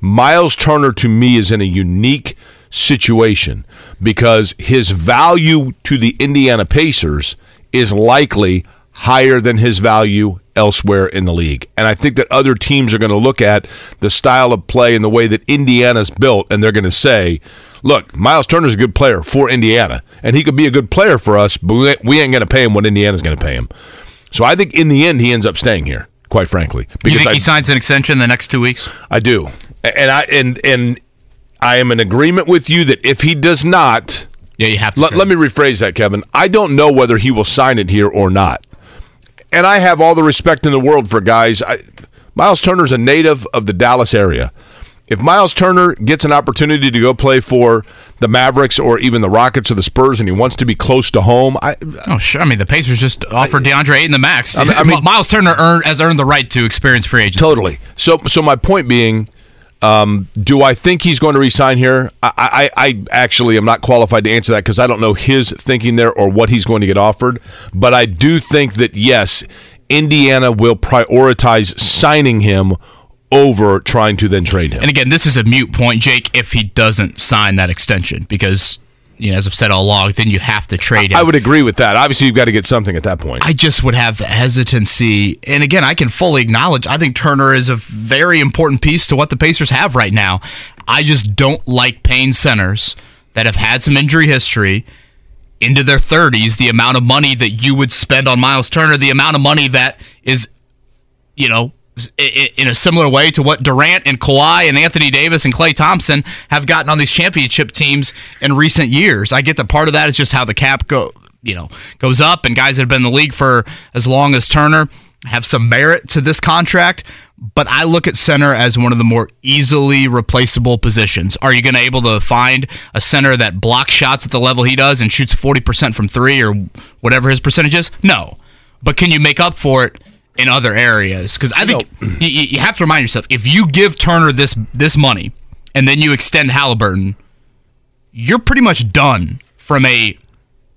Myles Turner to me is in a unique situation because his value to the Indiana Pacers is likely higher than his value elsewhere in the league. And I think that other teams are going to look at the style of play and the way that Indiana's built and they're going to say, look, Myles Turner's a good player for Indiana and he could be a good player for us, but we ain't going to pay him what Indiana's going to pay him. So I think in the end he ends up staying here, quite frankly. Because you think I, he signs an extension the next two weeks? I do and I and and I am in agreement with you that if he does not, yeah, you have to. Let, let me rephrase that, Kevin. I don't know whether he will sign it here or not, and I have all the respect in the world for guys. I, Myles Turner's a native of the Dallas area. If Myles Turner gets an opportunity to go play for the Mavericks or even the Rockets or the Spurs, and he wants to be close to home, I oh sure. I mean, the Pacers just offered DeAndre Ayton the max. I mean, Myles Turner earned, has earned the right to experience free agency. Totally. So, so my point being, um, do I think he's going to resign here? I, I, I actually am not qualified to answer that because I don't know his thinking there or what he's going to get offered. But I do think that yes, Indiana will prioritize signing him over trying to then trade him. And again, this is a mute point, Jake, if he doesn't sign that extension because you know, as I've said all along, then you have to trade him. I would agree with that. Obviously, you've got to get something at that point. I just would have hesitancy. And again, I can fully acknowledge I think Turner is a very important piece to what the Pacers have right now. I just don't like paying centers that have had some injury history into their 30s, the amount of money that you would spend on Myles Turner, the amount of money that is, you know, in a similar way to what Durant and Kawhi and Anthony Davis and Klay Thompson have gotten on these championship teams in recent years. I get that part of that is just how the cap go, you know, goes up, and guys that have been in the league for as long as Turner have some merit to this contract. But I look at center as one of the more easily replaceable positions. Are you going to able to find a center that blocks shots at the level he does and shoots 40% from three or whatever his percentage is? No. But can you make up for it in other areas because I think you, you, have to remind yourself if you give Turner this this money and then you extend Haliburton, you're pretty much done from a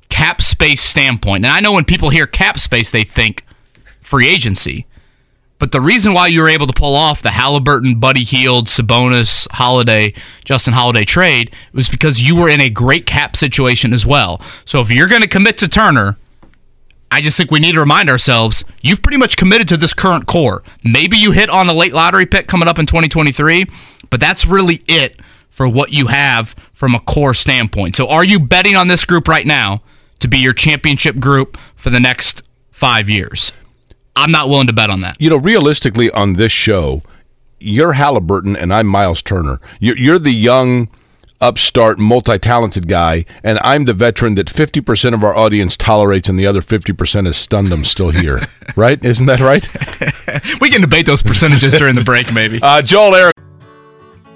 cap space standpoint, and I know when people hear cap space, they think free agency. But the reason why you were able to pull off the Haliburton, Buddy Hield, Sabonis, Holiday, Justin Holiday trade was because you were in a great cap situation as well. So if you're going to commit to Turner, I just think we need to remind ourselves you've pretty much committed to this current core. Maybe you hit on a late lottery pick coming up in 2023, but that's really it for what you have from a core standpoint. So are you betting on this group right now to be your championship group for the next five years? I'm not willing to bet on that. You know, realistically, on this show, you're Haliburton and I'm Myles Turner. You're, you're the young, upstart, multi talented guy, and I'm the veteran that 50% of our audience tolerates and the other 50% is stunned I'm still here. right? Isn't that right? we can debate those percentages during the break, maybe. Uh, Joel Eric.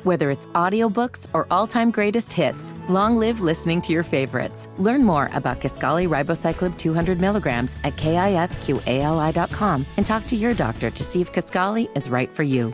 Whether it's audiobooks or all-time greatest hits, long live listening to your favorites. Learn more about Kisqali Ribociclib 200 milligrams at kisqali.com and talk to your doctor to see if Kisqali is right for you.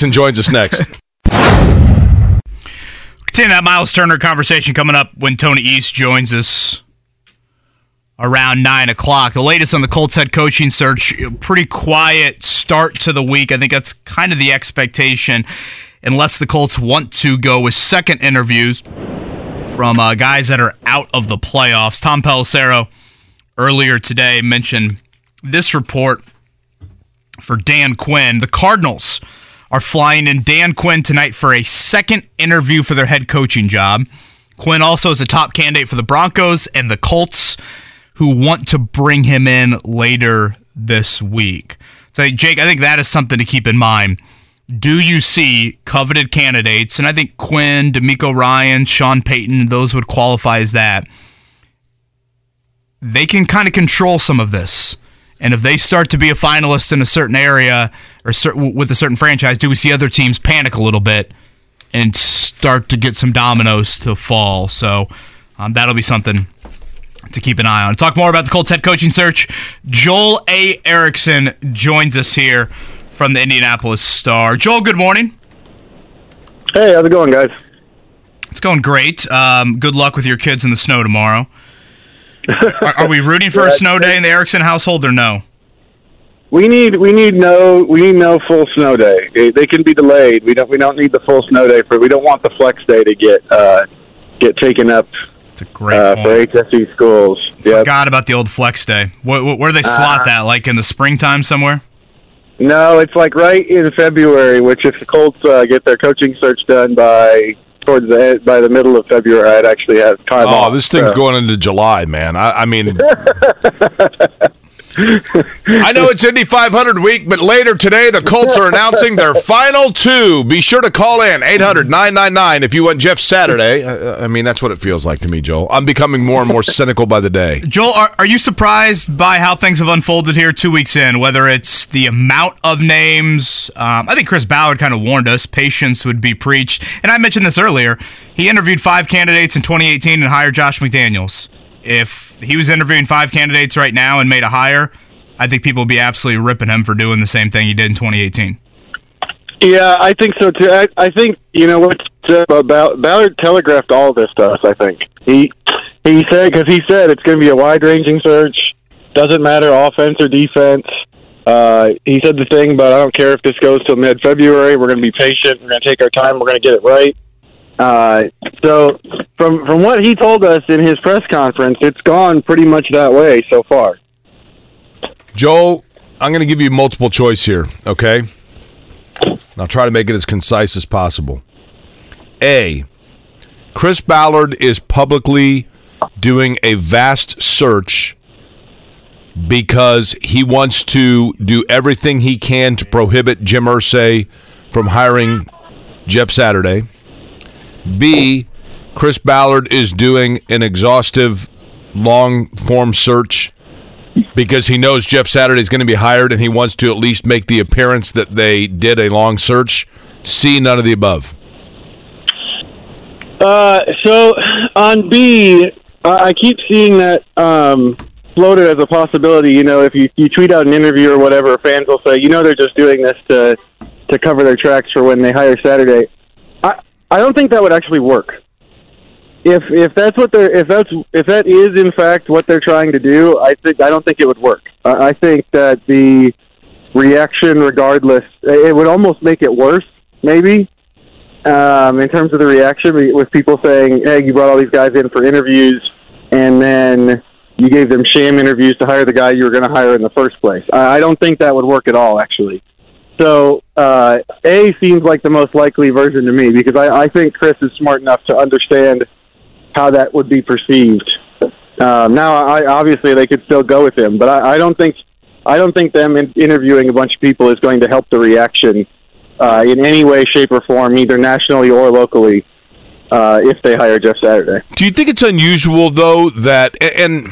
Jackson joins us next. Continue that Myles Turner conversation coming up when Tony East joins us around 9 o'clock. The latest on the Colts head coaching search, pretty quiet start to the week. I think that's kind of the expectation, unless the Colts want to go with second interviews from uh, guys that are out of the playoffs. Tom Pelissero earlier today mentioned this report for Dan Quinn. The Cardinals are flying in Dan Quinn tonight for a second interview for their head coaching job. Quinn also is a top candidate for the Broncos and the Colts, who want to bring him in later this week. So, Jake, I think that is something to keep in mind. Do you see coveted candidates? And I think Quinn, DeMeco Ryan, Sean Payton, those would qualify as that. They can kind of control some of this. And if they start to be a finalist in a certain area or certain, with a certain franchise, do we see other teams panic a little bit and start to get some dominoes to fall? So um, that'll be something to keep an eye on. To talk more about the Colts head coaching search, Joel A. Erickson joins us here from the Indianapolis Star. Joel, good morning. Hey, how's it going, guys? It's going great. Um, good luck with your kids in the snow tomorrow. Are, are, we rooting for yeah, a snow day in the Erickson household or no? We need we need no we need no full snow day. They can be delayed. We don't we don't need the full snow day for. We don't want the flex day to get uh, get taken up. It's a great uh, for HSE schools. Yep. Forgot about the old flex day. Where, where do they slot uh, that? Like in the springtime somewhere? No, it's like right in February. Which if the Colts uh, get their coaching search done by towards the end, by the middle of February, I'd actually have time. Oh, off, this thing's so. going into July, man. I, I mean. I know it's Indy 500 week, but later today, the Colts are announcing their final two. Be sure to call in 800 999 if you want Jeff Saturday. I, I, mean, that's what it feels like to me, Joel. I'm becoming more and more cynical by the day. Joel, are, are you surprised by how things have unfolded here two weeks in? Whether it's the amount of names, um, I think Chris Ballard kind of warned us patience would be preached. And I mentioned this earlier. He interviewed five candidates in 2018 and hired Josh McDaniels if he was interviewing five candidates right now and made a hire, I think people would be absolutely ripping him for doing the same thing he did in 2018. Yeah, I think so too. I, I think you know what about Ballard telegraphed all this to us. I think he he said because he said it's going to be a wide ranging search. Doesn't matter offense or defense. Uh, he said the thing, but I don't care if this goes till mid February. We're going to be patient. We're going to take our time. We're going to get it right. Uh, so from from what he told us in his press conference, it's gone pretty much that way so far. Joel, I'm going to give you multiple choice here, okay? I'll try to make it as concise as possible. A. Chris Ballard is publicly doing a vast search because he wants to do everything he can to prohibit Jim Irsay from hiring Jeff Saturday. B, Chris Ballard is doing an exhaustive, long form search because he knows Jeff Saturday is going to be hired and he wants to at least make the appearance that they did a long search? C, none of the above. Uh, so on B, I keep seeing that um, floated as a possibility. You know, if you, you tweet out an interview or whatever, fans will say, you know, they're just doing this to to cover their tracks for when they hire Saturday. I don't think that would actually work. If if that's what they're if that's if that is in fact what they're trying to do, I think I don't think it would work. I, I think that the reaction, regardless, it would almost make it worse. Maybe um, in terms of the reaction with people saying, "Hey, you brought all these guys in for interviews, and then you gave them sham interviews to hire the guy you were going to hire in the first place." I, I don't think that would work at all, actually. So uh, A seems like the most likely version to me because I, I think Chris is smart enough to understand how that would be perceived. Um, now, I, obviously, they could still go with him, but I, I don't think I don't think them in, interviewing a bunch of people is going to help the reaction uh, in any way, shape, or form, either nationally or locally, uh, if they hire Jeff Saturday. Do you think it's unusual though that and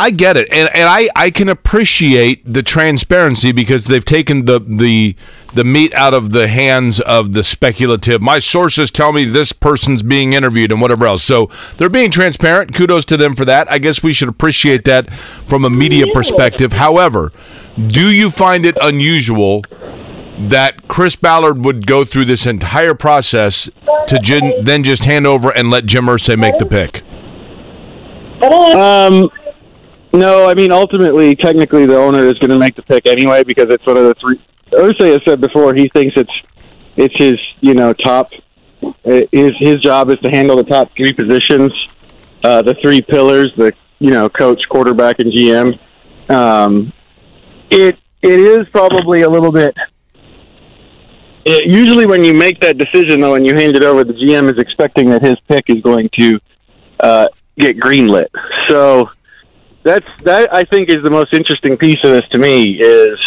I get it, and and I, I can appreciate the transparency because they've taken the the the meat out of the hands of the speculative. My sources tell me this person's being interviewed and whatever else. So they're being transparent. Kudos to them for that. I guess we should appreciate that from a media perspective. However, do you find it unusual that Chris Ballard would go through this entire process to gin, then just hand over and let Jim Irsay make the pick? Um, no, I mean ultimately, technically, the owner is going to make the pick anyway because it's one of the three. Irsay has said before he thinks it's it's his you know top his his job is to handle the top three positions, uh, the three pillars, the you know coach, quarterback, and GM. Um, it it is probably a little bit. It, usually, when you make that decision, though, and you hand it over, the GM is expecting that his pick is going to uh, get greenlit. So that's that. I think is the most interesting piece of this to me is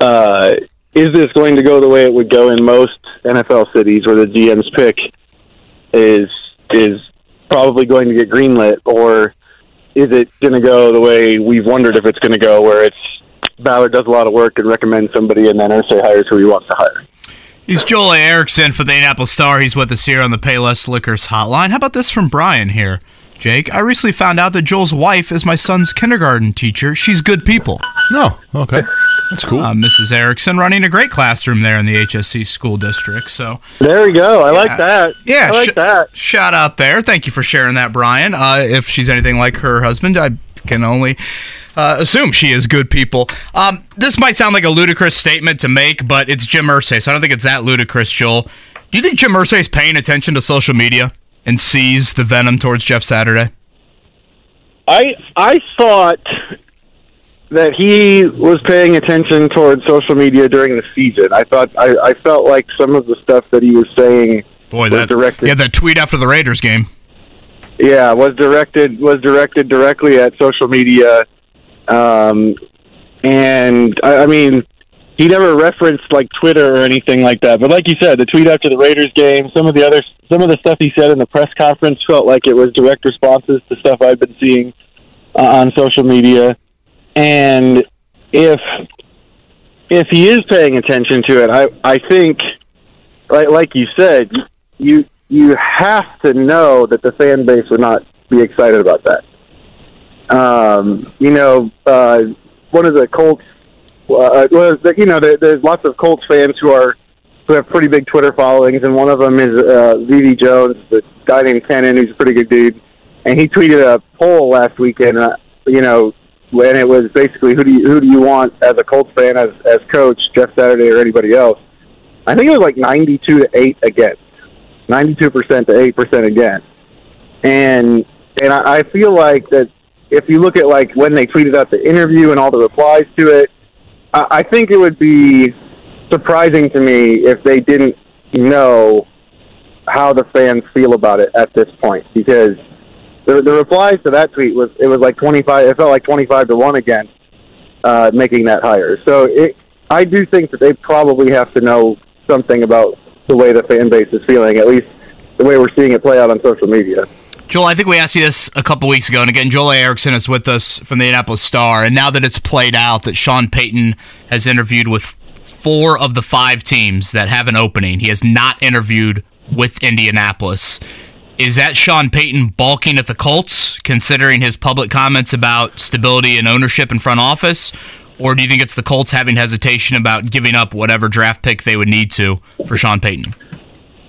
uh, is this going to go the way it would go in most NFL cities where the GM's pick is is probably going to get greenlit, or is it going to go the way we've wondered if it's going to go, where it's Ballard does a lot of work and recommends somebody, and then Irsay hires who he wants to hire. He's Joel Erickson for the Indianapolis Star. He's with us here on the Payless Liquors hotline. How about this from Brian here? Jake, I recently found out that Joel's wife is my son's kindergarten teacher. She's good people. No, okay. That's cool. Uh, Mrs. Erickson running a great classroom there in the HSE school district. So there we go. I like that. Yeah, I like sh- that. Shout out there. Thank you for sharing that, Brian. Uh, if she's anything like her husband, I can only uh, assume she is good people. Um, this might sound like a ludicrous statement to make, but it's Jim Irsay, so I don't think it's that ludicrous, Joel. Do you think Jim Irsay is paying attention to social media and sees the venom towards Jeff Saturday? I I thought that he was paying attention towards social media during the season. I thought I, I felt like some of the stuff that he was saying Boy, was that directed yeah, that tweet after the Raiders game. yeah was directed was directed directly at social media um and I, I mean he never referenced like twitter or anything like that but like you said the tweet after the raiders game some of the other some of the stuff he said in the press conference felt like it was direct responses to stuff i've been seeing uh, on social media and if if he is paying attention to it i i think like like you said you you have to know that the fan base would not be excited about that. Um, you know, uh, one of the Colts, uh, well, the- you know, there, there's lots of Colts fans who are who have pretty big Twitter followings, and one of them is uh, VV Jones, the guy named Cannon, who's a pretty good dude, and he tweeted a poll last weekend. Uh, you know, when it was basically who do you who do you want as a Colts fan as as coach, Jeff Saturday or anybody else? I think it was like 92 to eight against. 92% to 8% again. And and I, I feel like that if you look at like when they tweeted out the interview and all the replies to it, I, think it would be surprising to me if they didn't know how the fans feel about it at this point because the, the replies to that tweet was it was like 25 it felt like 25 to 1 again uh, making that hire. So it I do think that they probably have to know something about the way the fan base is feeling, at least the way we're seeing it play out on social media. Joel, I think we asked you this a couple weeks ago, and again, Joel Erickson is with us from the Indianapolis Star, and now that it's played out that Sean Payton has interviewed with four of the five teams that have an opening, he has not interviewed with Indianapolis. Is that Sean Payton balking at the Colts, considering his public comments about stability and ownership in front office? Or do you think it's the Colts having hesitation about giving up whatever draft pick they would need to for Sean Payton?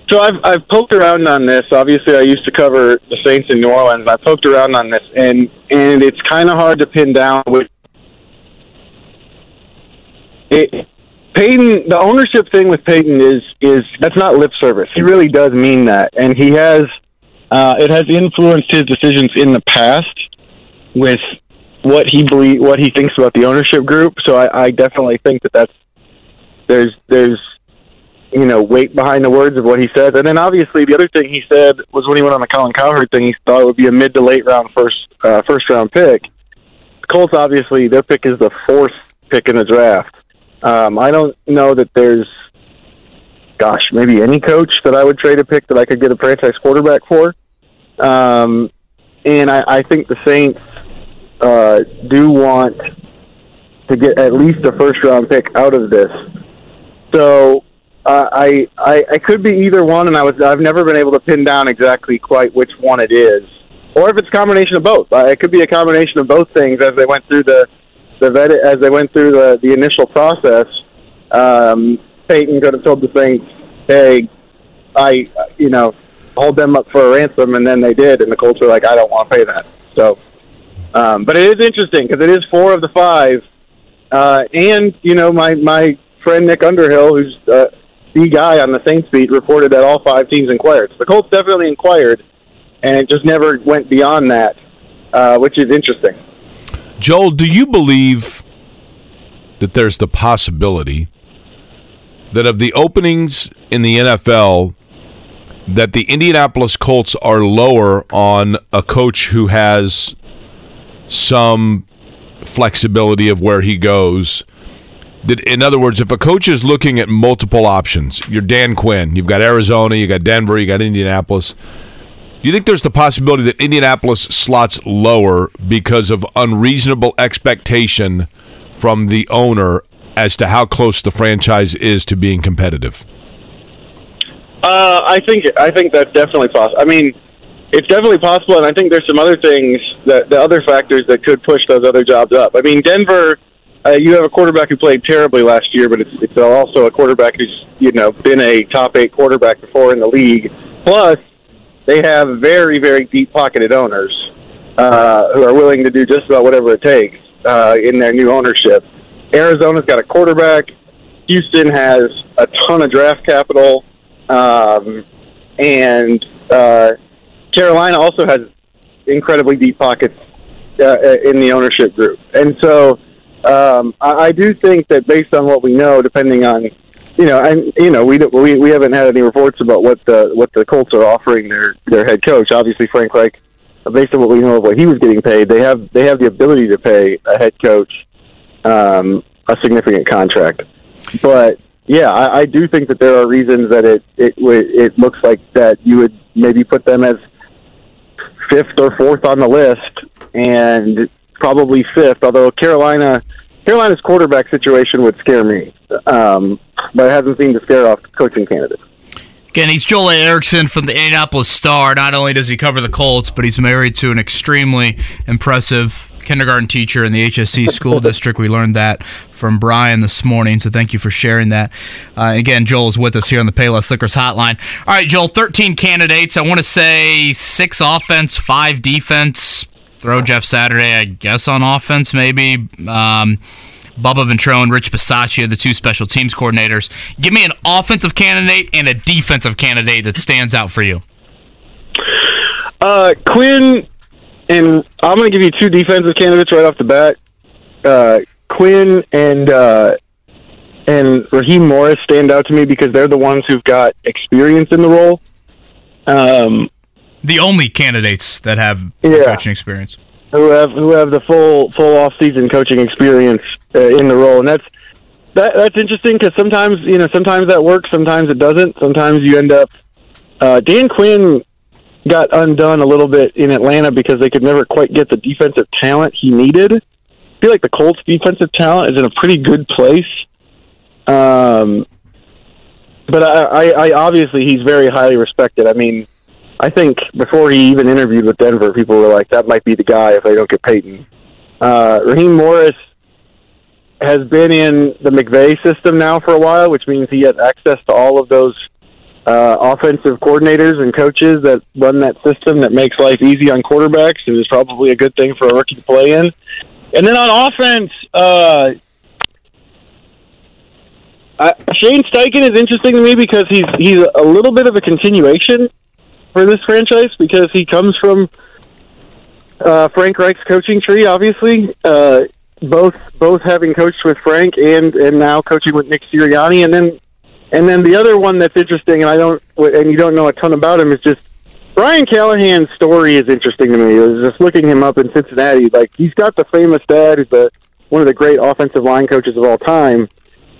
So I've I've poked around on this. Obviously, I used to cover the Saints in New Orleans. I poked around on this, and and it's kind of hard to pin down with it. Payton, the ownership thing with Payton is is that's not lip service. He really does mean that, and he has uh, it has influenced his decisions in the past with what he believe, what he thinks about the ownership group. So I, I definitely think that that's there's there's you know weight behind the words of what he says. And then obviously the other thing he said was when he went on the Colin Cowherd thing, he thought it would be a mid to late round first uh, first round pick. Colts obviously their pick is the fourth pick in the draft. Um, I don't know that there's, gosh, maybe any coach that I would trade a pick that I could get a franchise quarterback for. Um, and I, I think the Saints uh, do want to get at least a first round pick out of this. So uh, I, I I could be either one, and I was I've never been able to pin down exactly quite which one it is, or if it's a combination of both. Uh, it could be a combination of both things as they went through the the vet as they went through the the initial process. Um, Payton could have told the Saints, "Hey, I you know hold them up for a ransom," and then they did, and the Colts were like, "I don't want to pay that." So, um, but it is interesting because it is four of the five, uh, and you know my my friend Nick Underhill, who's uh, the guy on the Saints beat, reported that all five teams inquired. So the Colts definitely inquired, and it just never went beyond that, uh, which is interesting. Joel, do you believe that there's the possibility that of the openings in the NFL, that the Indianapolis Colts are lower on a coach who has some flexibility of where he goes? In other words, if a coach is looking at multiple options, you're Dan Quinn, you've got Arizona, you got Denver, you got Indianapolis. Do you think there's the possibility that Indianapolis slots lower because of unreasonable expectation from the owner as to how close the franchise is to being competitive? Uh, I think I think that's definitely possible. I mean, it's definitely possible, and I think there's some other things that the other factors that could push those other jobs up. I mean, Denver, uh, you have a quarterback who played terribly last year, but it's, it's also a quarterback who's you know been a top eight quarterback before in the league. Plus, they have very very deep pocketed owners uh, who are willing to do just about whatever it takes uh, in their new ownership. Arizona's got a quarterback. Houston has a ton of draft capital, um, and uh, Carolina also has incredibly deep pockets uh, in the ownership group. And so, um, I, I do think that based on what we know, depending on you know, and you know, we we we haven't had any reports about what the what the Colts are offering their their head coach. Obviously, Frank Reich, based on what we know of what he was getting paid, they have they have the ability to pay a head coach um, a significant contract. But yeah, I, I do think that there are reasons that it it it looks like that you would maybe put them as fifth or fourth on the list, and probably fifth. Although Carolina Carolina's quarterback situation would scare me, um, but it hasn't seemed to scare off coaching candidates. Again, he's Joel Erickson from the Indianapolis Star. Not only does he cover the Colts, but he's married to an extremely impressive kindergarten teacher in the HSE school district. We learned that from Brian this morning, so thank you for sharing that. Uh, again, Joel is with us here on the Payless Liquors Hotline. All right, Joel, 13 candidates. I want to say six offense, five defense. Throw Jeff Saturday, I guess, on offense, maybe. Um, Bubba Ventrone, Rich Bisaccia, the two special teams coordinators. Give me an offensive candidate and a defensive candidate that stands out for you. Uh, Quinn, and I'm going to give you two defensive candidates right off the bat. Uh, Quinn and uh, and Raheem Morris stand out to me because they're the ones who've got experience in the role. Um, the only candidates that have Yeah. coaching experience. who have who have the full full off season coaching experience uh, in the role, and that's that that's interesting because sometimes you know sometimes that works, sometimes it doesn't. Sometimes you end up uh, Dan Quinn got undone a little bit in Atlanta because they could never quite get the defensive talent he needed. I feel like the Colts' defensive talent is in a pretty good place. Um, but I, I, I obviously he's very highly respected. I mean, I think before he even interviewed with Denver, people were like, "That might be the guy if they don't get Payton." Uh, Raheem Morris has been in the McVay system now for a while, which means he has access to all of those uh, offensive coordinators and coaches that run that system that makes life easy on quarterbacks. It is probably a good thing for a rookie to play in. And then on offense, uh, Shane Steichen is interesting to me because he's he's a little bit of a continuation for this franchise because he comes from uh, Frank Reich's coaching tree, obviously. Uh, both both having coached with Frank and and now coaching with Nick Sirianni, and then and then the other one that's interesting, and I don't and you don't know a ton about him is just Brian Callahan's story is interesting to me. I was just looking him up in Cincinnati. Like he's got the famous dad, who's the one of the great offensive line coaches of all time,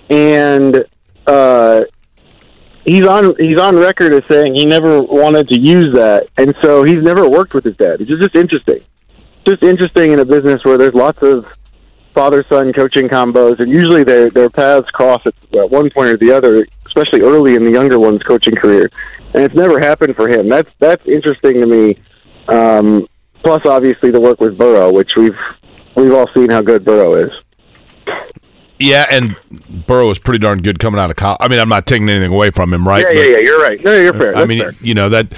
and uh, he's on he's on record as saying he never wanted to use that, and so he's never worked with his dad. It's just interesting, just interesting in a business where there's lots of father son coaching combos, and usually their their paths cross at, at one point or the other, especially early in the younger one's coaching career. And it's never happened for him. That's that's interesting to me. Um, plus, obviously, the work with Burrow, which we've we've all seen how good Burrow is. Yeah, and Burrow was pretty darn good coming out of college. I mean, I'm not taking anything away from him, right? Yeah, yeah, yeah. You're right. No, you're fair. I mean, fair. you know that.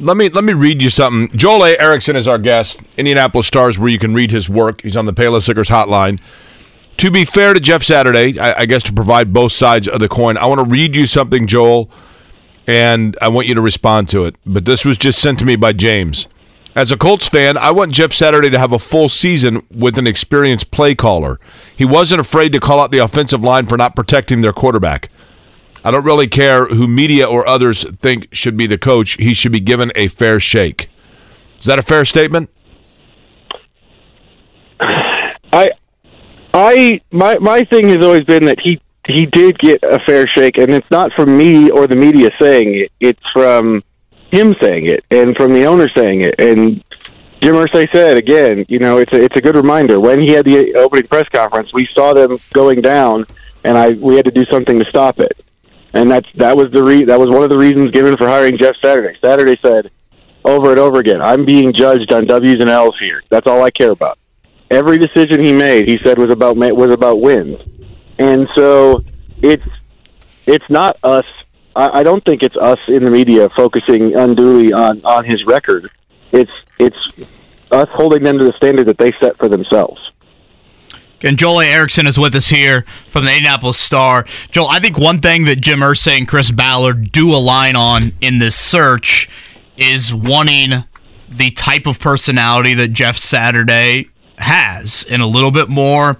Let me let me read you something. Joel A. Erickson is our guest. Indianapolis Stars, where you can read his work. He's on the Payless Sickers hotline. To be fair to Jeff Saturday, I, I guess to provide both sides of the coin, I want to read you something, Joel, and I want you to respond to it. But this was just sent to me by James. As a Colts fan, I want Jeff Saturday to have a full season with an experienced play caller. He wasn't afraid to call out the offensive line for not protecting their quarterback. I don't really care who media or others think should be the coach. He should be given a fair shake. Is that a fair statement? I, I, my my thing has always been that he he did get a fair shake, and it's not from me or the media saying it. It's from him saying it, and from the owner saying it. And Jim Irsay said again, you know, it's a, it's a good reminder. When he had the opening press conference, we saw them going down, and I we had to do something to stop it. And that's that was the re- that was one of the reasons given for hiring Jeff Saturday. Saturday said over and over again, "I'm being judged on W's and L's here. That's all I care about." Every decision he made, he said was about was about wins, and so it's it's not us. I, don't think it's us in the media focusing unduly on on his record. It's it's us holding them to the standard that they set for themselves. And Joel Erickson is with us here from the Indianapolis Star. Joel, I think one thing that Jim Irsay and Chris Ballard do align on in this search is wanting the type of personality that Jeff Saturday has, and a little bit more.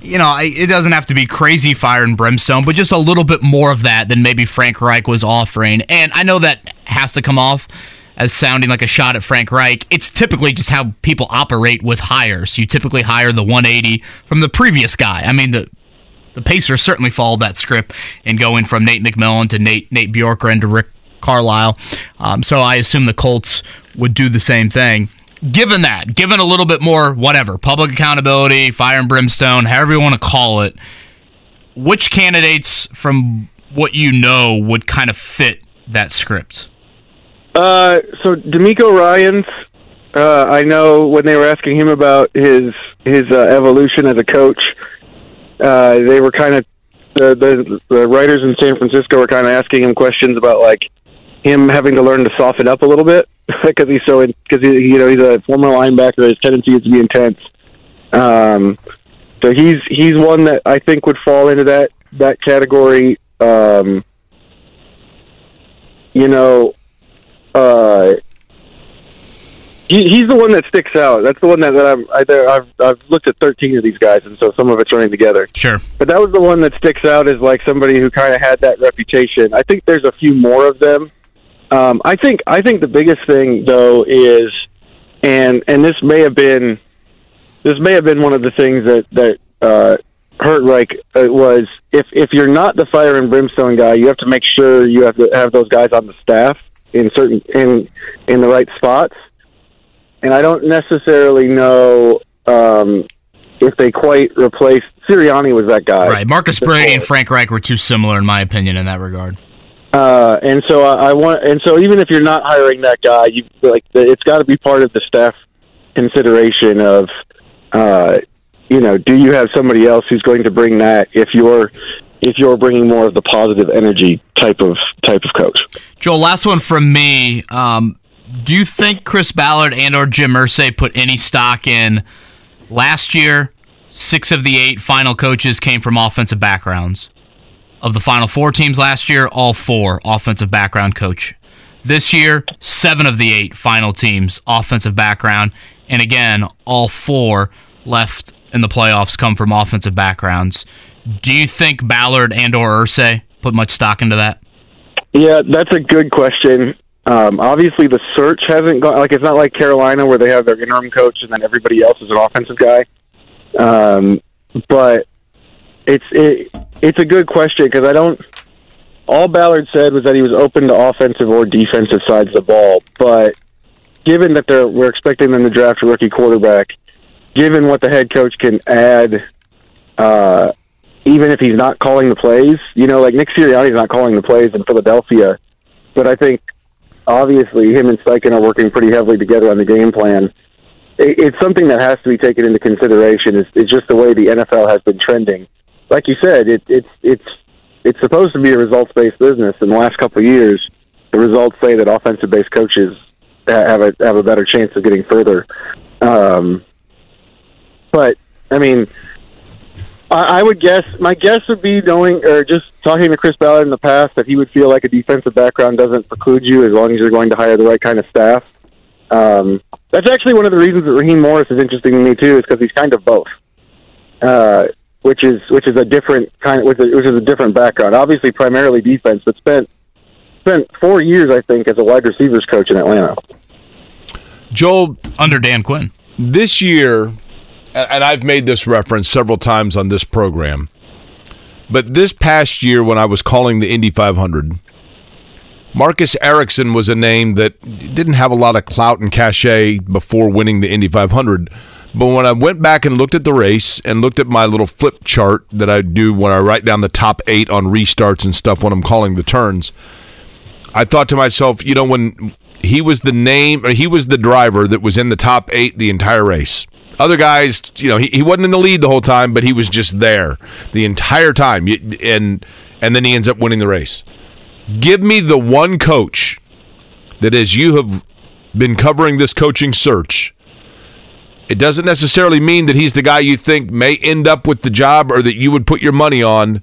You know, it doesn't have to be crazy fire and brimstone, but just a little bit more of that than maybe Frank Reich was offering. And I know that has to come off as sounding like a shot at Frank Reich. It's typically just how people operate with hires. You typically hire the 180 from the previous guy. I mean, the the Pacers certainly followed that script in going from Nate McMillan to Nate Nate Bjorkgren to Rick Carlisle. Um, so I assume the Colts would do the same thing. Given that, given a little bit more whatever public accountability, fire and brimstone, however you want to call it, which candidates from what you know would kind of fit that script? Uh, so DeMeco Ryan's. Uh, I know when they were asking him about his his uh, evolution as a coach, uh, they were kind of the, the the writers in San Francisco were kind of asking him questions about like him having to learn to soften up a little bit because he's so because he you know he's a former linebacker. His tendency is to be intense. Um, so he's he's one that I think would fall into that that category. Um, you know, uh, he, he's the one that sticks out. That's the one that, that I'm, I, there, I've I've looked at thirteen of these guys, and so some of it's running together. Sure. But that was the one that sticks out as like somebody who kind of had that reputation. I think there's a few more of them. Um, I think I think the biggest thing though is, and and this may have been, this may have been one of the things that that uh, hurt Reich uh, was if if you're not the fire and brimstone guy, you have to make sure you have to have those guys on the staff. in certain in in the right spots, and I don't necessarily know um, if they quite replaced Sirianni was that guy, Right. Marcus Brady and Frank Reich were too similar, in my opinion, in that regard. Uh, and so I, I want, and so even if you're not hiring that guy, you like it's got to be part of the staff consideration of, uh, you know, do you have somebody else who's going to bring that if you're if you're bringing more of the positive energy type of type of coach. Joel, last one from me. Um, do you think Chris Ballard and or Jim Irsay put any stock in last year? Six of the eight final coaches came from offensive backgrounds. Of the final four teams last year, all four offensive background coach. This year, seven of the eight final teams offensive background, and again, all four left in the playoffs come from offensive backgrounds. Do you think Ballard and or Irsay put much stock into that? Yeah, that's a good question. Um, obviously, the search hasn't gone like it's not like Carolina where they have their interim coach and then everybody else is an offensive guy. Um, but it's it, it's a good question because I don't. All Ballard said was that he was open to offensive or defensive sides of the ball, but given that they're we're expecting them to draft a rookie quarterback, given what the head coach can add, uh, even if he's not calling the plays, you know, like Nick Sirianni's not calling the plays in Philadelphia, but I think obviously him and Steichen are working pretty heavily together on the game plan. It, it's something that has to be taken into consideration. It's just the way the NFL has been trending. Like you said, it, it's it's it's supposed to be a results based business. In the last couple of years, the results say that offensive based coaches have a have a better chance of getting further. Um, but I mean, I, I would guess my guess would be knowing or just talking to Chris Ballard in the past that he would feel like a defensive background doesn't preclude you as long as you're going to hire the right kind of staff. Um, that's actually one of the reasons that Raheem Morris is interesting to me too, is because he's kind of both. Uh, which is which is a different kind of which is, which is a different background. Obviously, primarily defense, but spent spent four years, I think, as a wide receivers coach in Atlanta. Joel, Under Dan Quinn. this year, and I've made this reference several times on this program, but this past year when I was calling the Indy 500, Marcus Ericsson was a name that didn't have a lot of clout and cachet before winning the Indy 500. But when I went back and looked at the race and looked at my little flip chart that I do when I write down the top eight on restarts and stuff when I'm calling the turns, I thought to myself, you know, when he was the name, he was the driver that was in the top eight the entire race. Other guys, you know, he, he wasn't in the lead the whole time, but he was just there the entire time, and and then he ends up winning the race. Give me the one coach that, as you have been covering this coaching search, it doesn't necessarily mean that he's the guy you think may end up with the job or that you would put your money on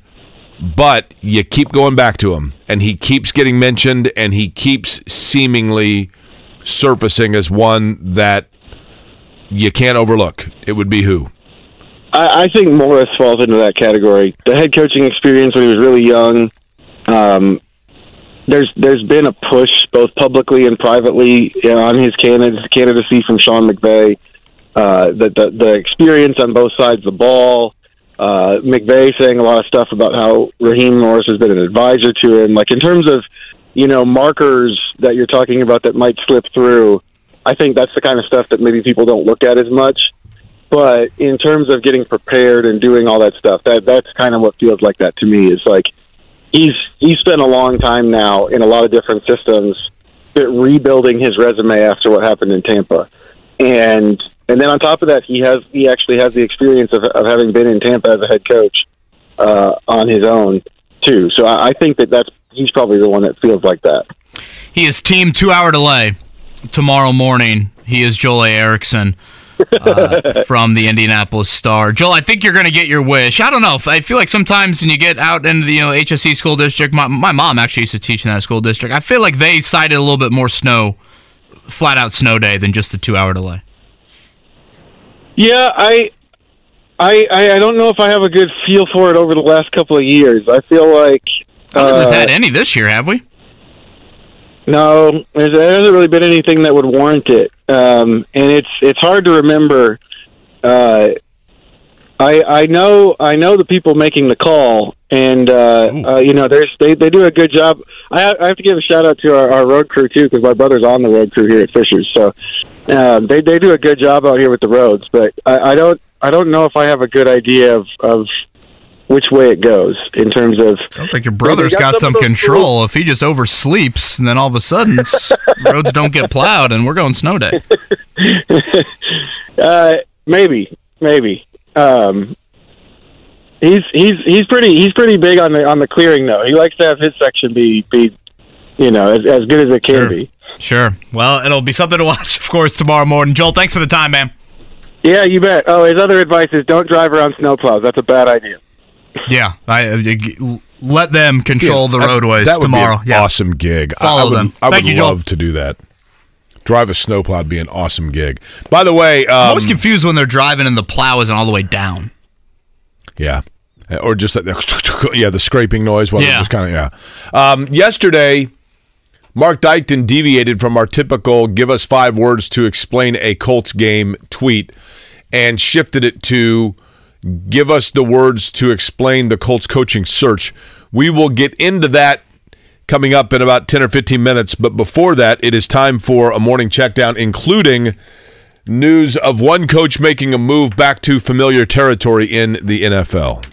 but you keep going back to him and he keeps getting mentioned and he keeps seemingly surfacing as one that you can't overlook it would be who I, I think Morris falls into that category. The head coaching experience when he was really young. Um, there's there's been a push both publicly and privately you know, on his candid- candidacy from Sean McVay. Uh, the, the the experience on both sides of the ball. Uh, McVay saying a lot of stuff about how Raheem Morris has been an advisor to him. Like in terms of you know markers that you're talking about that might slip through. I think that's the kind of stuff that maybe people don't look at as much. But in terms of getting prepared and doing all that stuff, that that's kind of what feels like that to me. Is like he's he's spent a long time now in a lot of different systems, rebuilding his resume after what happened in Tampa, and and then on top of that, he has he actually has the experience of, of having been in Tampa as a head coach uh, on his own too. So I, I think that that's he's probably the one that feels like that. He is team two hour delay tomorrow morning. He is Joel A. Erickson uh, from the Indianapolis Star. Joel, I think you're going to get your wish. I don't know. I feel like sometimes when you get out into the you know HSE school district, my, my mom actually used to teach in that school district. I feel like they cited a little bit more snow, flat out snow day than just the two hour delay. Yeah, I, I, I don't know if I have a good feel for it over the last couple of years. I feel like I don't think uh, we've had any this year, have we? No, there's, there hasn't really been anything that would warrant it, um, and it's it's hard to remember. Uh, I I know I know the people making the call, and uh, uh, you know there's they they do a good job. I I have to give a shout out to our, our road crew too because my brother's on the road crew here at Fishers, so um, they they do a good job out here with the roads. But I, I don't I don't know if I have a good idea of of which way it goes in terms of. Sounds like your brother's got got some some control. If he just oversleeps, and then all of a sudden roads don't get plowed, and we're going snow day. Uh, maybe, maybe. Um, he's he's he's pretty he's pretty big on the on the clearing though. He likes to have his section be be, you know, as, as good as it can Sure. be. Sure. Well, it'll be something to watch, of course, tomorrow morning. Joel, thanks for the time, man. Yeah, you bet. Oh, his other advice is don't drive around snowplows. That's a bad idea. Yeah, I uh, let them control the That- roadways that would be tomorrow. an yeah. awesome gig. I- Follow I, would, them. I Thank would you, Joel. love to do that. Drive a snowplow would be an awesome gig. By the way, I'm um, always confused when they're driving and the plow isn't all the way down. yeah, or just like the, yeah, the scraping noise. While Yeah. just kind of yeah. Um, yesterday, Mark Dykton deviated from our typical "give us five words to explain a Colts game" tweet and shifted it to "give us the words to explain the Colts coaching search." We will get into that coming up in about 10 or 15 minutes. But before that, it is time for a morning checkdown, including news of one coach making a move back to familiar territory in the NFL.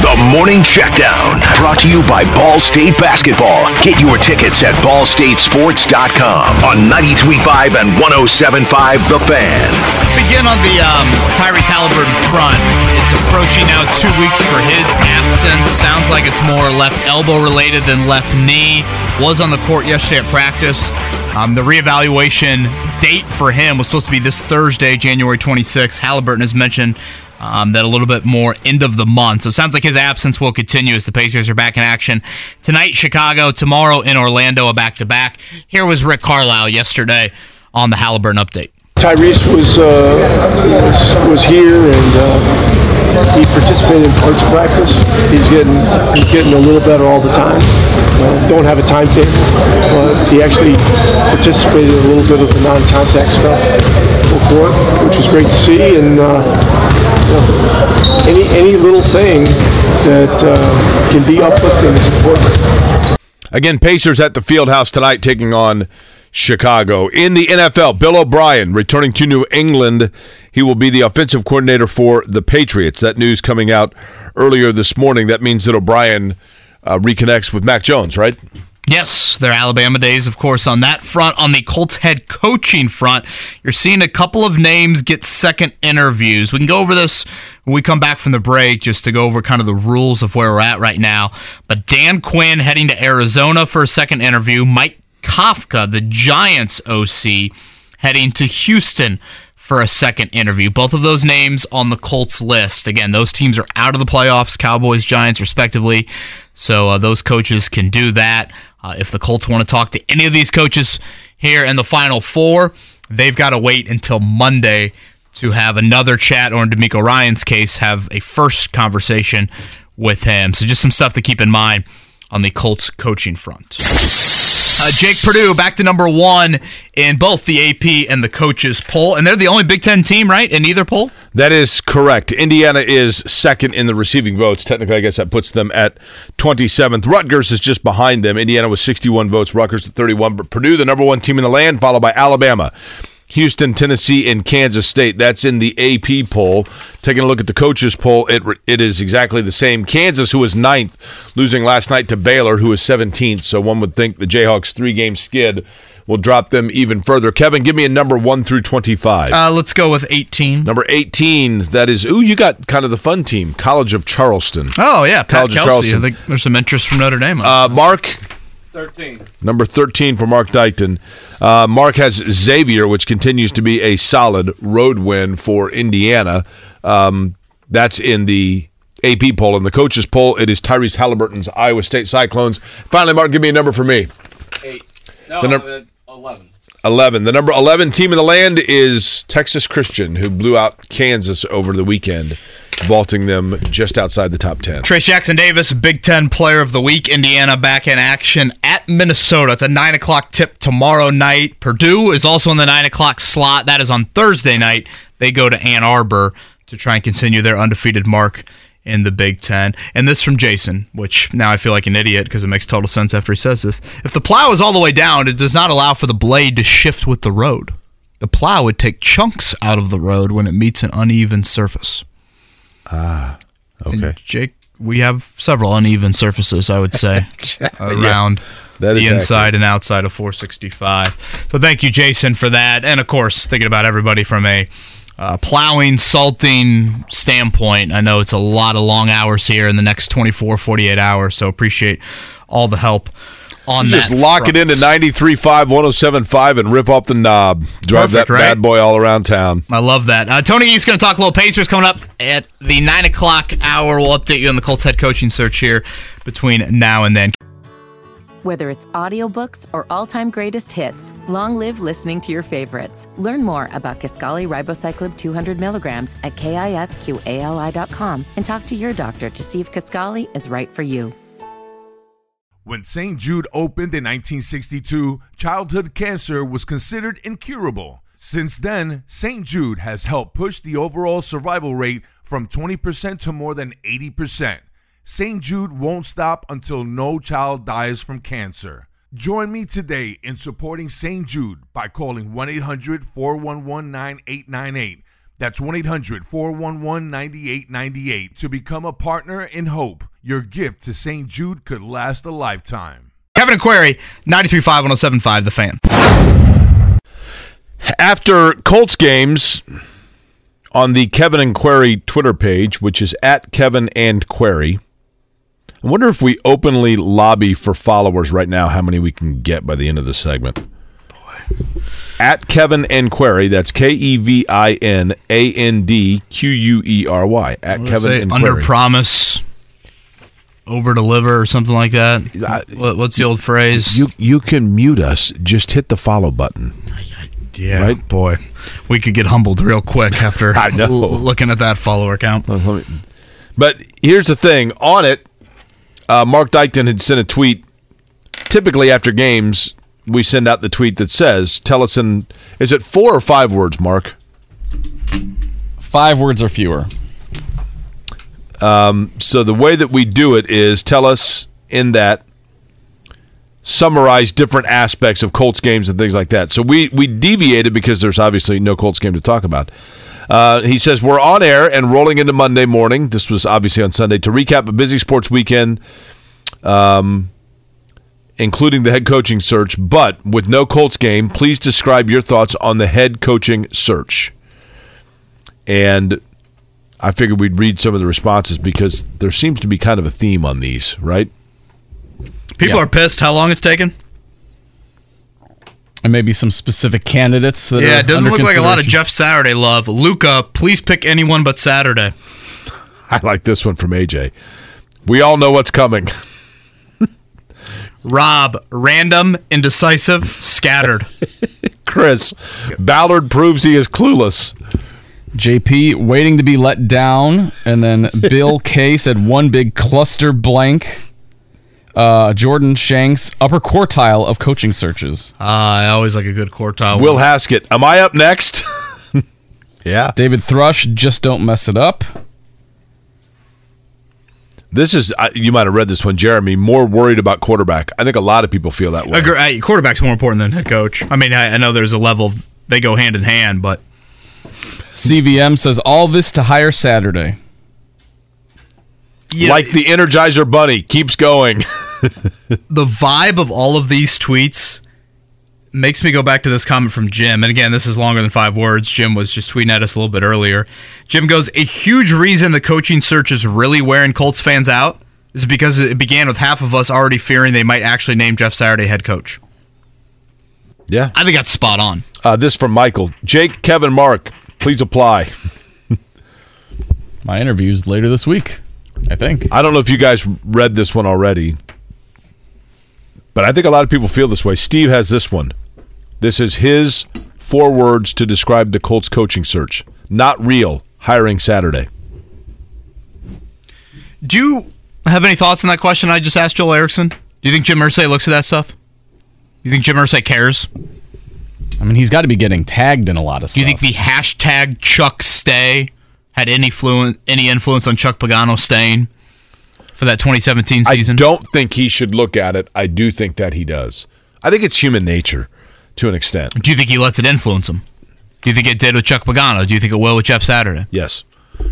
The Morning Checkdown, brought to you by Ball State Basketball. Get your tickets at ballstatesports.com on 93.5 and 107.5 The Fan. Begin on the um, Tyrese Haliburton front. It's approaching now two weeks for his absence. Sounds like it's more left elbow related than left knee. Was on the court yesterday at practice. Um, the reevaluation date for him was supposed to be this Thursday, January 26th. Haliburton has mentioned um, that a little bit more end of the month. So it sounds like his absence will continue as the Pacers are back in action tonight, Chicago, tomorrow in Orlando, a back to back. Here was Rick Carlisle yesterday on the Haliburton update. Tyrese was, uh, was was here and uh, he participated in parts of practice. He's getting he's getting a little better all the time. Uh, don't have a timetable, but he actually participated in a little bit of the non-contact stuff full court, which was great to see. And uh, any any little thing that uh, can be uplifting is important. Again, Pacers at the field house tonight taking on Chicago. In the NFL, Bill O'Brien returning to New England. He will be the offensive coordinator for the Patriots. That news coming out earlier this morning. That means that O'Brien uh, reconnects with Mac Jones, right? Yes, their Alabama days, of course, on that front. On the Colts head coaching front, you're seeing a couple of names get second interviews. We can go over this when we come back from the break just to go over kind of the rules of where we're at right now. But Dan Quinn heading to Arizona for a second interview. Mike Kafka, the Giants OC, heading to Houston for a second interview. Both of those names on the Colts list. Again, those teams are out of the playoffs, Cowboys, Giants, respectively. So uh, those coaches can do that. Uh, if the Colts want to talk to any of these coaches here in the Final Four, they've got to wait until Monday to have another chat, or in DeMeco Ryan's case, have a first conversation with him. So just some stuff to keep in mind on the Colts coaching front. Uh, Jake Purdue back to number one in both the AP and the coaches poll, and they're the only Big Ten team, right, in either poll. That is correct. Indiana is second in the receiving votes. Technically, I guess that puts them at 27th. Rutgers is just behind them. Indiana with 61 votes, Rutgers at 31. But Purdue, the number one team in the land, followed by Alabama, Houston, Tennessee, and Kansas State. That's in the AP poll. Taking a look at the coaches poll, it it is exactly the same. Kansas, who was ninth, losing last night to Baylor, who was 17th. So one would think the Jayhawks' three-game skid will drop them even further. Kevin, give me a number one through 25. Uh, let's go with 18. Number 18, that is, ooh, you got kind of the fun team, College of Charleston. Oh, yeah, Pat College of Kelsey. Charleston. I think there's some interest from Notre Dame. Uh, Mark, 13. number 13 for Mark Dykton. Uh, Mark has Xavier, which continues to be a solid road win for Indiana. Um, that's in the AP poll. In the coaches poll, it is Tyrese Haliburton's Iowa State Cyclones. Finally, Mark, give me a number for me. Eight. No, The num- uh, 11. 11. The number 11 team in the land is Texas Christian, who blew out Kansas over the weekend, vaulting them just outside the top 10. Trayce Jackson Davis, Big Ten Player of the Week. Indiana back in action at Minnesota. It's a 9 o'clock tip tomorrow night. Purdue is also in the 9 o'clock slot. That is on Thursday night. They go to Ann Arbor to try and continue their undefeated mark in the Big Ten. And this from Jason, which now I feel like an idiot because it makes total sense after he says this. If the plow is all the way down, it does not allow for the blade to shift with the road. The plow would take chunks out of the road when it meets an uneven surface. Ah, okay. And Jake, we have several uneven surfaces, I would say, around that the is inside and outside of 465. So thank you, Jason, for that. And of course, thinking about everybody from a uh, plowing, salting standpoint. I know it's a lot of long hours here in the next 24, 48 hours. So appreciate all the help on You that. just lock it into 93.5, 107.5 and rip off the knob. Drive Perfect, that right? bad boy all around town. I love that. Uh, Tony East going to talk a little Pacers coming up at the 9 o'clock hour. We'll update you on the Colts head coaching search here between now and then. Whether it's audiobooks or all-time greatest hits, long live listening to your favorites. Learn more about Kisqali Ribociclib 200 milligrams at kisqali.com and talk to your doctor to see if Kisqali is right for you. When St. Jude opened in 1962, childhood cancer was considered incurable. Since then, St. Jude has helped push the overall survival rate from 20% to more than 80%. St. Jude won't stop until no child dies from cancer. Join me today in supporting St. Jude by calling 1 800 411 9898. That's 1 800 411 9898 to become a partner in hope. Your gift to St. Jude could last a lifetime. Kevin and Query, 93.5, 107.5, The Fan. After Colts games on the Kevin and Query Twitter page, which is at Kevin and Query, I wonder if we openly lobby for followers right now, how many we can get by the end of the segment. Boy. At Kevin and Query, that's K E V I N A N D Q U E R Y. At Kevin Say and under Query. promise, over deliver, or something like that. What, what's the old phrase? You you can mute us. Just hit the follow button. yeah, right? boy, we could get humbled real quick after I know. looking at that follower count. But here's the thing: on it, uh, Mark Dykton had sent a tweet. Typically, after games, we send out the tweet that says, "Tell us in is it four or five words, Mark?" Five words or fewer. Um, so the way that we do it is tell us in that summarize different aspects of Colts games and things like that. So we we deviated because there's obviously no Colts game to talk about. Uh, he says we're on air and rolling into Monday morning. This was obviously on Sunday to recap a busy sports weekend, um, including the head coaching search. But with no Colts game, please describe your thoughts on the head coaching search. And I figured we'd read some of the responses because there seems to be kind of a theme on these, right? People Yeah. are pissed how long it's taken. And maybe some specific candidates that Yeah, are it doesn't under look like a lot of. Jeff Saturday love. Luca, please pick anyone but Saturday. I like this one from AJ. We all know what's coming. Rob, random, indecisive, scattered. Chris, Ballard proves he is clueless. JP waiting to be let down, and then Bill K said one big cluster blank. Uh, Jordan Shanks upper quartile of coaching searches. Ah, I always like a good quartile. Will Haskett, am I up next? yeah. David Thrush just don't mess it up. This is, uh, you might have read this one, Jeremy, more worried about quarterback. I think a lot of people feel that way. Agree- uh, quarterback's more important than head coach. I mean, I, I know there's a level of, they go hand in hand, but CVM says all this to hire Saturday. Yeah. Like the Energizer Bunny keeps going. the vibe of all of these tweets makes me go back to this comment from Jim. And again, this is longer than five words. Jim was just tweeting at us a little bit earlier. Jim goes, A huge reason the coaching search is really wearing Colts fans out is because it began with half of us already fearing they might actually name Jeff Saturday head coach. yeah. I think that's spot on. Uh, this from Michael. Jake, Kevin, Mark, please apply. My interview's later this week, I think. I don't know if you guys read this one already, but I think a lot of people feel this way. Steve has this one. This is his four words to describe the Colts coaching search. Not real. Hiring Saturday. Do you have any thoughts on that question I just asked Joel Erickson? Do you think Jim Irsay looks at that stuff? You think Jim Irsay cares? I mean, he's got to be getting tagged in a lot of stuff. Do you think the hashtag Chuck Stay had any fluent any influence on Chuck Pagano staying for that 2017 season? I don't think he should look at it. I do think that he does. I think it's human nature to an extent. Do you think he lets it influence him? Do you think it did with Chuck Pagano? Do you think it will with Jeff Saturday? Yes.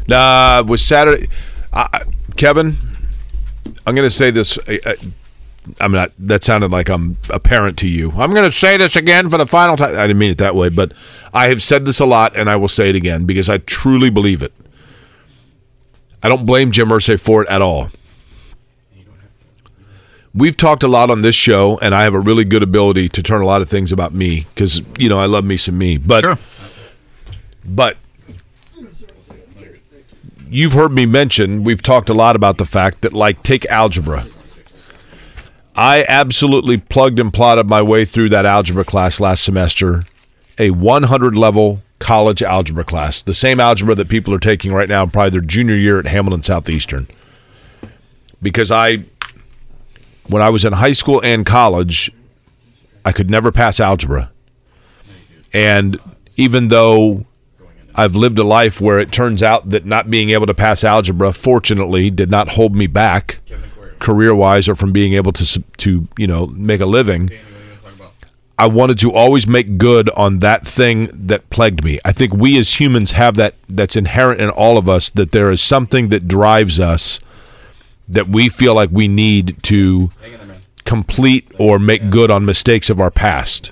Nah, with Saturday, I- Kevin, I'm going to say this. I, I'm not. That sounded like I'm a parent to you. I'm going to say this again for the final time. I didn't mean it that way, but I have said this a lot, and I will say it again because I truly believe it. I don't blame Jim Irsay for it at all. We've talked a lot on this show, and I have a really good ability to turn a lot of things about me because you know I love me some me. But Sure. but you've heard me mention, we've talked a lot about the fact that, like, take algebra. I absolutely plugged and plotted my way through that algebra class last semester, a 100 level college algebra class, the same algebra that people are taking right now, probably their junior year at Hamilton Southeastern. Because I, when I was in high school and college, I could never pass algebra. And even though I've lived a life where it turns out that not being able to pass algebra, fortunately, did not hold me back career wise or from being able to to you know make a living. I wanted to always make good on that thing that plagued me. I think we as humans have that that's inherent in all of us that there is something that drives us that we feel like we need to complete or make good on mistakes of our past.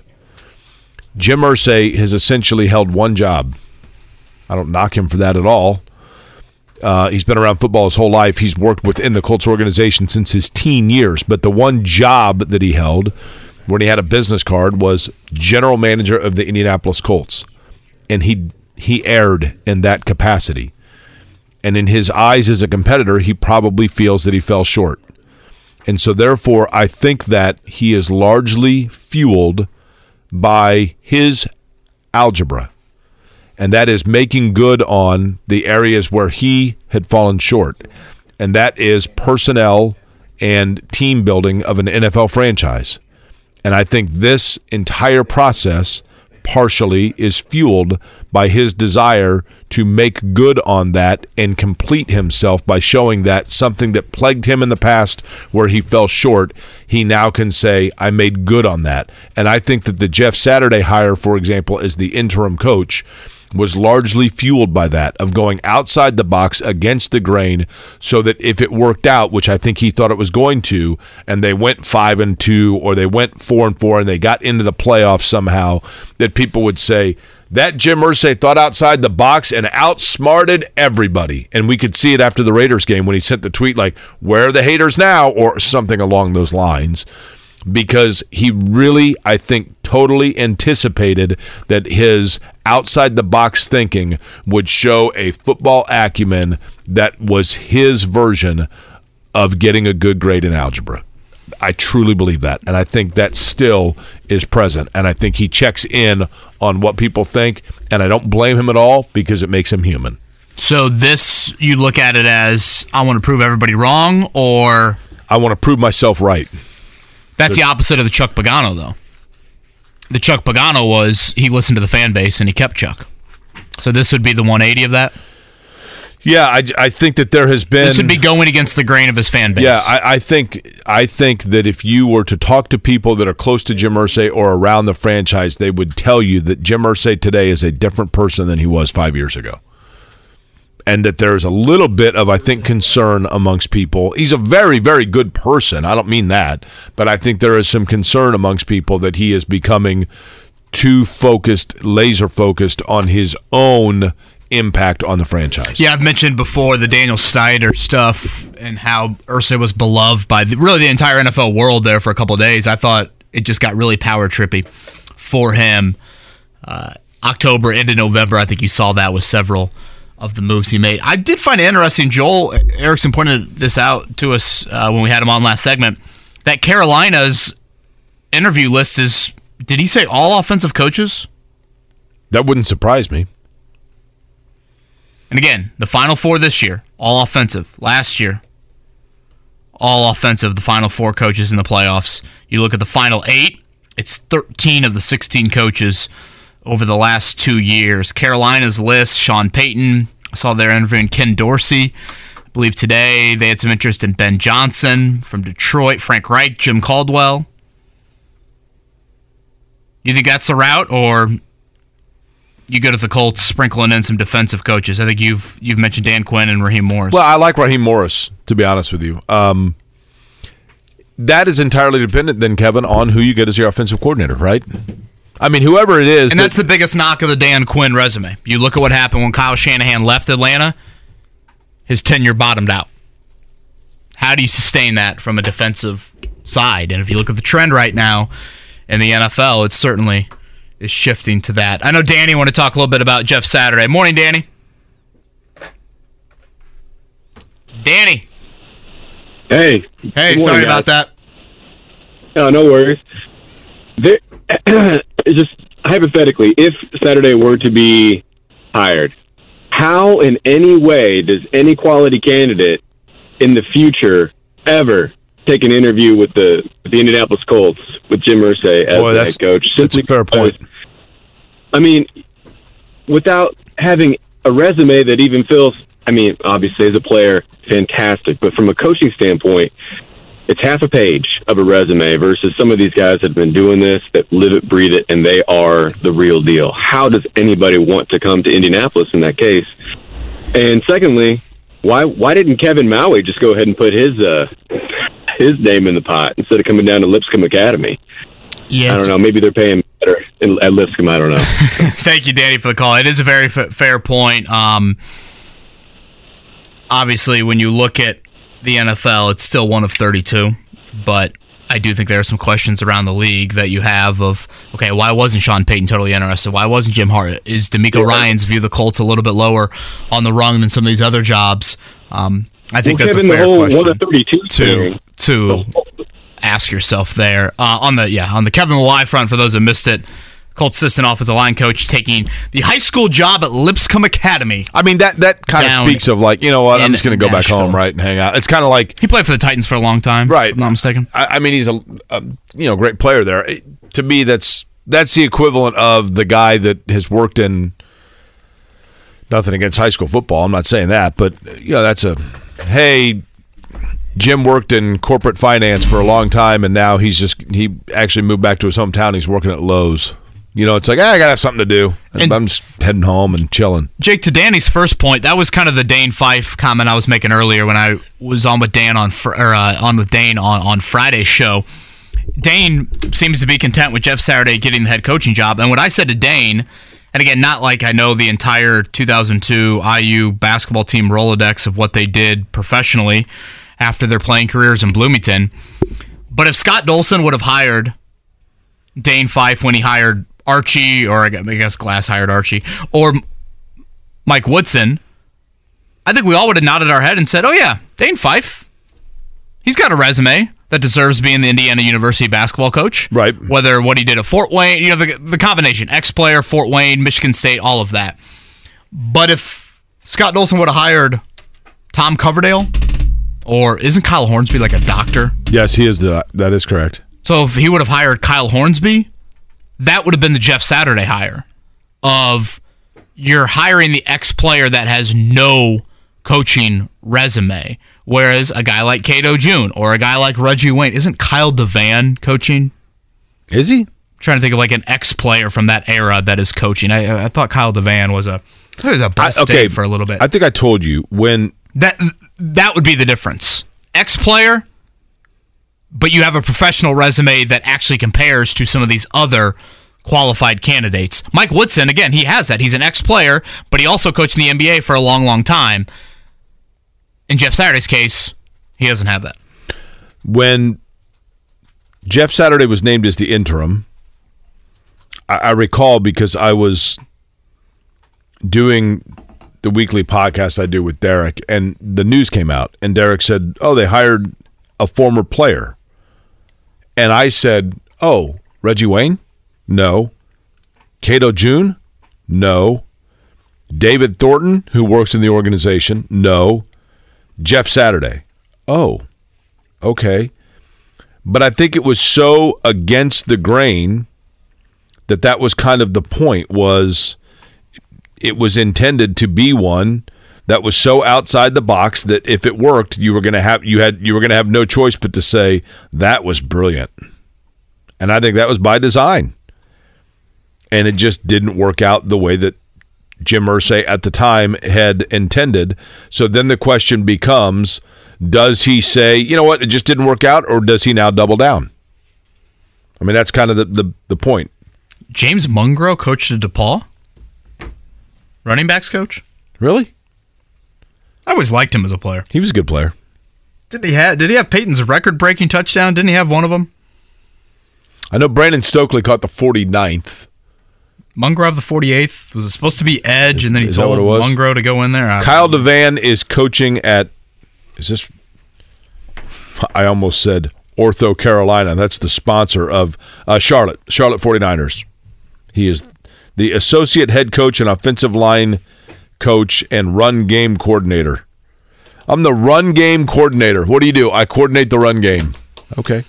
Jim Irsay has essentially held one job. I don't knock him for that at all. Uh, he's been around football his whole life. He's worked within the Colts organization since his teen years. But the one job that he held when he had a business card was general manager of the Indianapolis Colts, and he he erred in that capacity. And in his eyes as a competitor, he probably feels that he fell short. And so, therefore, I think that he is largely fueled by his algebra and that is making good on the areas where he had fallen short. And that is personnel and team building of an NFL franchise. And I think this entire process partially is fueled by his desire to make good on that and complete himself by showing that something that plagued him in the past where he fell short, he now can say, I made good on that. And I think that the Jeff Saturday hire, for example, as the interim coach, was largely fueled by that of going outside the box against the grain so that if it worked out which i think he thought it was going to and they went 5 and 2 or they went 4 and 4 and they got into the playoffs somehow that people would say that Jim Irsay thought outside the box and outsmarted everybody. And we could see it after the Raiders game when he sent the tweet like, "Where are the haters now?" or something along those lines because he really, I think, totally anticipated that his outside the box thinking would show a football acumen that was his version of getting a good grade in algebra. I truly believe that. And I think that still is present. And I think he checks in on what people think. And I don't blame him at all because it makes him human. So this you look at it as I want to prove everybody wrong, or I want to prove myself right. That's the opposite of the Chuck Pagano, though. The Chuck Pagano was he listened to the fan base and he kept Chuck. So this would be the 180 of that. Yeah, I, I think that there has been. This would be going against the grain of his fan base. Yeah, I, I think I think that if you were to talk to people that are close to Jim Irsay or around the franchise, they would tell you that Jim Irsay today is a different person than he was five years ago, and that there's a little bit of I think concern amongst people. He's a very very good person. I don't mean that, but I think there is some concern amongst people that he is becoming too focused, laser focused on his own impact on the franchise. Yeah, I've mentioned before the Daniel Snyder stuff and how Irsay was beloved by the, really the entire NFL world there for a couple days. I thought it just got really power trippy for him. Uh, October into November, I think you saw that with several of the moves he made. I did find it interesting. Joel Erickson pointed this out to us uh, when we had him on last segment that Carolina's interview list is. Did he say all offensive coaches? That wouldn't surprise me. And again, the final four this year, all offensive. Last year, all offensive. The final four coaches in the playoffs. You look at the final eight, it's 13 of the 16 coaches over the last two years. Carolina's list Sean Payton, I saw they're interviewing Ken Dorsey. I believe today they had some interest in Ben Johnson from Detroit, Frank Reich, Jim Caldwell. You think that's the route, or you go to the Colts sprinkling in some defensive coaches? I think you've you've mentioned Dan Quinn and Raheem Morris. Well, I like Raheem Morris, to be honest with you. Um, that is entirely dependent, then, Kevin, on who you get as your offensive coordinator, right? I mean, whoever it is. and that's the biggest knock of the Dan Quinn resume. You look at what happened when Kyle Shanahan left Atlanta, his tenure bottomed out. How do you sustain that from a defensive side? And if you look at the trend right now in the NFL, it certainly is shifting to that. I know Danny want to talk a little bit about Jeff Saturday. Morning, Danny. Danny. Hey. Hey, Good sorry morning, about that. No, no worries. There, just hypothetically, if Saturday were to be hired, how in any way does any quality candidate in the future ever take an interview with the with the Indianapolis Colts with Jim Irsay as Boy, the head coach? that's a Simply fair point. I mean, without having a resume that even feels, I mean, obviously as a player, fantastic, but from a coaching standpoint, it's half a page of a resume versus some of these guys that have been doing this, that live it, breathe it, and they are the real deal. How does anybody want to come to Indianapolis in that case? And secondly, why why didn't Kevin Mawae just go ahead and put his uh, his name in the pot instead of coming down to Lipscomb Academy? Yeah, I don't know. Maybe they're paying better at Lipscomb. I don't know. Thank you, Danny, for the call. It is a very f- fair point. Um, obviously, when you look at the NFL, it's still one of 32, but I do think there are some questions around the league that you have of, okay, why wasn't Sean Payton totally interested? Why wasn't Jim Hart? Is DeMeco Ryan's view the Colts a little bit lower on the rung than some of these other jobs? Um, I think Well, that's a the fair whole question one of 32 to to ask yourself there uh, on the yeah on the Kevin Mawae front. For those that missed it, Colts assistant offensive line coach taking the high school job at Lipscomb Academy. I mean, that that kind of speaks of like, you know what, I'm just going to go back home, right, and hang out. It's kind of like He played for the Titans for a long time, Right. If I'm not mistaken. I, I mean, he's a, a you know great player there. It- to me, that's that's the equivalent of the guy that has worked in. Nothing against high school football. I'm not saying that, but you know that's a hey. Jim worked in corporate finance for a long time, and now he's just he actually moved back to his hometown. He's working at Lowe's. You know, it's like ah, I gotta have something to do. And- I'm just heading home and chilling. Jake, to Danny's first point, that was kind of the Dane Fife comment I was making earlier when I was on with Dan on fr- or uh, on with Dane on on Friday's show. Dane seems to be content with Jeff Saturday getting the head coaching job, and what I said to Dane, and again, not like I know the entire 2002 IU basketball team Rolodex of what they did professionally after their playing careers in Bloomington, but if Scott Dolson would have hired Dane Fife when he hired Archie, or I guess Glass hired Archie, or Mike Woodson, I think we all would have nodded our head and said, "Oh yeah, Dane Fife, he's got a resume that deserves being the Indiana University basketball coach." Right. Whether what he did at Fort Wayne, you know, the the combination, ex-player, Fort Wayne, Michigan State, all of that. But if Scott Dolson would have hired Tom Coverdale, or isn't Kyle Hornsby like a doctor? Yes, he is the. That is correct. So if he would have hired Kyle Hornsby, that would have been the Jeff Saturday hire of you're hiring the ex player that has no coaching resume. Whereas a guy like Cato June or a guy like Reggie Wayne, isn't Kyle Devan coaching? Is he? trying to think of like an ex player from that era that is coaching. I, I thought Kyle Devan was a he was a I- State for a little bit. I think I told you when that that would be the difference. Ex player, but you have a professional resume that actually compares to some of these other qualified candidates. Mike Woodson, again, he has that. He's an ex player, but he also coached in the NBA for a long, long time. In Jeff Saturday's case, he doesn't have that. when Jeff Saturday was named as the interim, I, I recall because I was doing the weekly podcast I do with Derek, and the news came out, and Derek said, "Oh, they hired a former player," and I said, "Oh, Reggie Wayne? No. Cato June? No. David Thornton, who works in the organization? No. Jeff Saturday? Oh, okay." But I think it was so against the grain that that was kind of the point was it was intended to be one that was so outside the box that if it worked, you were going to have you had you were going to have no choice but to say that was brilliant. And I think that was by design. And it just didn't work out the way that Jim Irsay at the time had intended. So then the question becomes does he say, you know what, it just didn't work out, or does he now double down? I mean, that's kind of the, the, the point. James Mungro coached at DePauw? Running backs coach? Really? I always liked him as a player. He was a good player. Did he have did he have Peyton's record breaking touchdown? Didn't he have one of them? I know Brandon Stokley caught the 49th. Mungro the 48th. Was it supposed to be Edge, and then he told what it was? Mungro to go in there? I- Kyle Devan is coaching at, is this, I almost said Ortho Carolina. That's the sponsor of uh, Charlotte, Charlotte 49ers. He is the associate head coach and offensive line coach and run game coordinator. I'm the run game coordinator. What do you do? I coordinate the run game. Okay.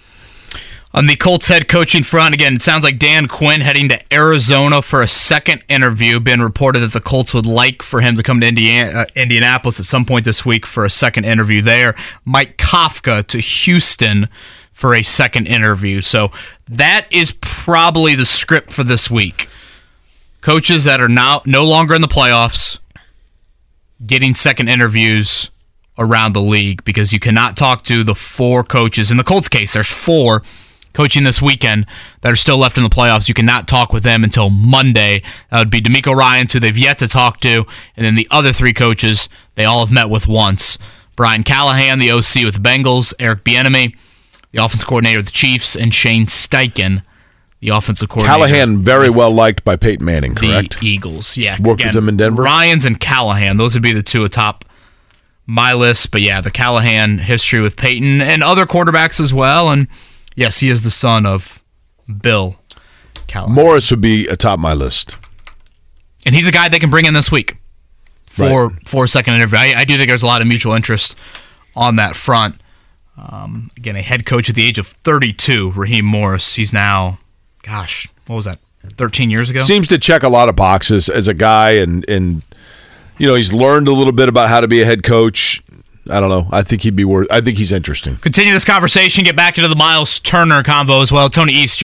On the Colts head coaching front, again, it sounds like Dan Quinn heading to Arizona for a second interview. Been reported that the Colts would like for him to come to Indiana, uh, Indianapolis at some point this week for a second interview there. Mike Kafka to Houston for a second interview. So that is probably the script for this week. Coaches that are now no longer in the playoffs getting second interviews around the league because you cannot talk to the four coaches. In the Colts case, there's four coaching this weekend that are still left in the playoffs. You cannot talk with them until Monday. That would be DeMeco Ryan, who they've yet to talk to, and then the other three coaches they all have met with once. Brian Callahan, the OC with the Bengals, Eric Bieniemy, the offense coordinator of the Chiefs, and Shane Steichen, the offensive coordinator. Callahan, very well liked by Peyton Manning, the correct? Eagles. Yeah, Worked with them in Denver? Ryan's and Callahan; those would be the two atop my list. But yeah, the Callahan history with Peyton and other quarterbacks as well. And yes, he is the son of Bill Callahan, Morris would be atop my list. and he's a guy they can bring in this week for for a second interview. I, I do think there's a lot of mutual interest on that front. Um, again, a head coach at the age of 32, Raheem Morris. He's now, gosh, what was that? 13 years ago. Seems to check a lot of boxes as a guy, and and you know he's learned a little bit about how to be a head coach. I don't know. I think he'd be worth. I think he's interesting. Continue this conversation. Get back into the Myles Turner combo as well. Tony East.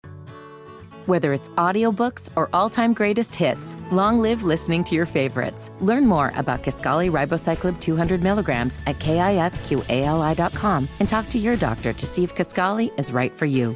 Whether it's audiobooks or all-time greatest hits, long live listening to your favorites. Learn more about Kisqali Ribociclib 200 milligrams at kisqali.com and talk to your doctor to see if Kisqali is right for you.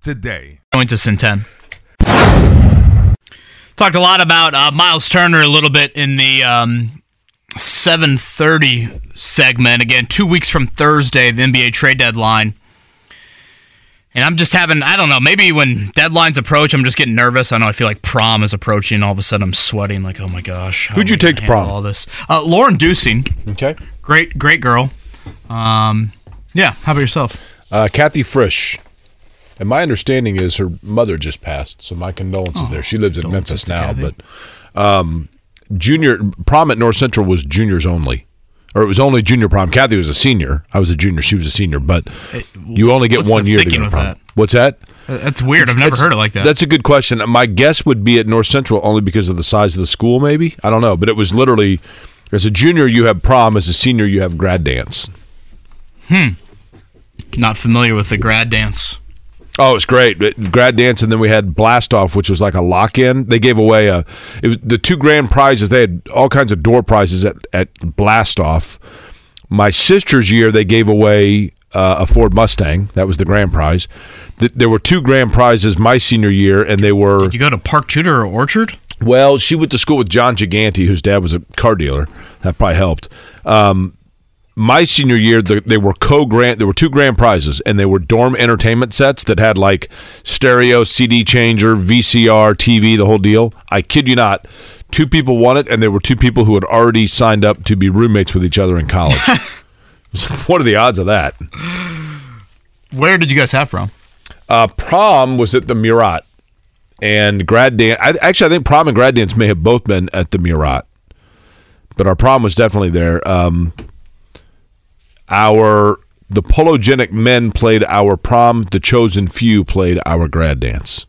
today. Going to Centen. Talked a lot about uh, Myles Turner a little bit in the um, 7:30 segment. Again, two weeks from Thursday, the NBA trade deadline. And I'm just having, I don't know, maybe when deadlines approach, I'm just getting nervous. I know I feel like prom is approaching. All of a sudden, I'm sweating like, oh my gosh. Who'd you take to prom? All this. Uh, Lauren Dusing. Okay. Great, great girl. Um, yeah. How about yourself? Uh, Kathy Frisch. And my understanding is her mother just passed, so my condolences there. She lives in Memphis now, Kathy. but um, junior prom at North Central was juniors only, or it was only junior prom. Kathy was a senior. I was a junior. She was a senior, but you only get one year to go to prom. that? What's that? Uh, That's weird. I've never That's- heard it like that. That's a good question. My guess would be at North Central only because of the size of the school, maybe. I don't know, but it was literally as a junior you have prom, as a senior you have grad dance. Hmm. Not familiar with the grad dance. Oh, it was great. Grad dance, and then we had blast off, which was like a lock in. They gave away a it was the two grand prizes. They had all kinds of door prizes at at blast off. My sister's year, they gave away uh, a Ford Mustang. That was the grand prize. Th- there were two grand prizes my senior year, and they were Did you go to Park Tudor or Orchard? well, she went to school with John Gigante, whose dad was a car dealer. That probably helped. Um, my senior year, the, they were co grant. There were two grand prizes, and they were dorm entertainment sets that had like stereo, CD changer, VCR, TV, the whole deal. I kid you not. two people won it, and there were two people who had already signed up to be roommates with each other in college. What are the odds of that? Where did you guys have prom? Uh, prom was at the Murat, and grad dance. I, actually, I think prom and grad dance may have both been at the Murat, but our prom was definitely there. Um, our the pologenic men played our prom. The chosen few played our grad dance.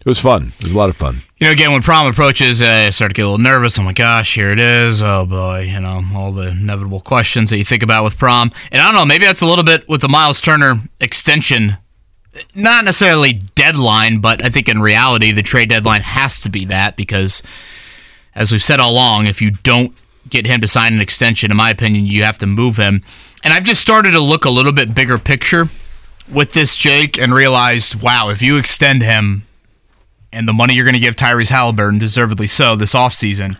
It was fun. It was a lot of fun. You know, again, when prom approaches, uh, I start to get a little nervous. I'm like, gosh, here it is. Oh, boy. You know, all the inevitable questions that you think about with prom. And I don't know, maybe that's a little bit with the Myles Turner extension. Not necessarily deadline, but I think in reality, the trade deadline has to be that because, as we've said all along, if you don't get him to sign an extension, in my opinion, you have to move him. And I've just started to look a little bit bigger picture with this, Jake, and realized, wow, if you extend him, and the money you're going to give Tyrese Haliburton, deservedly so, this offseason,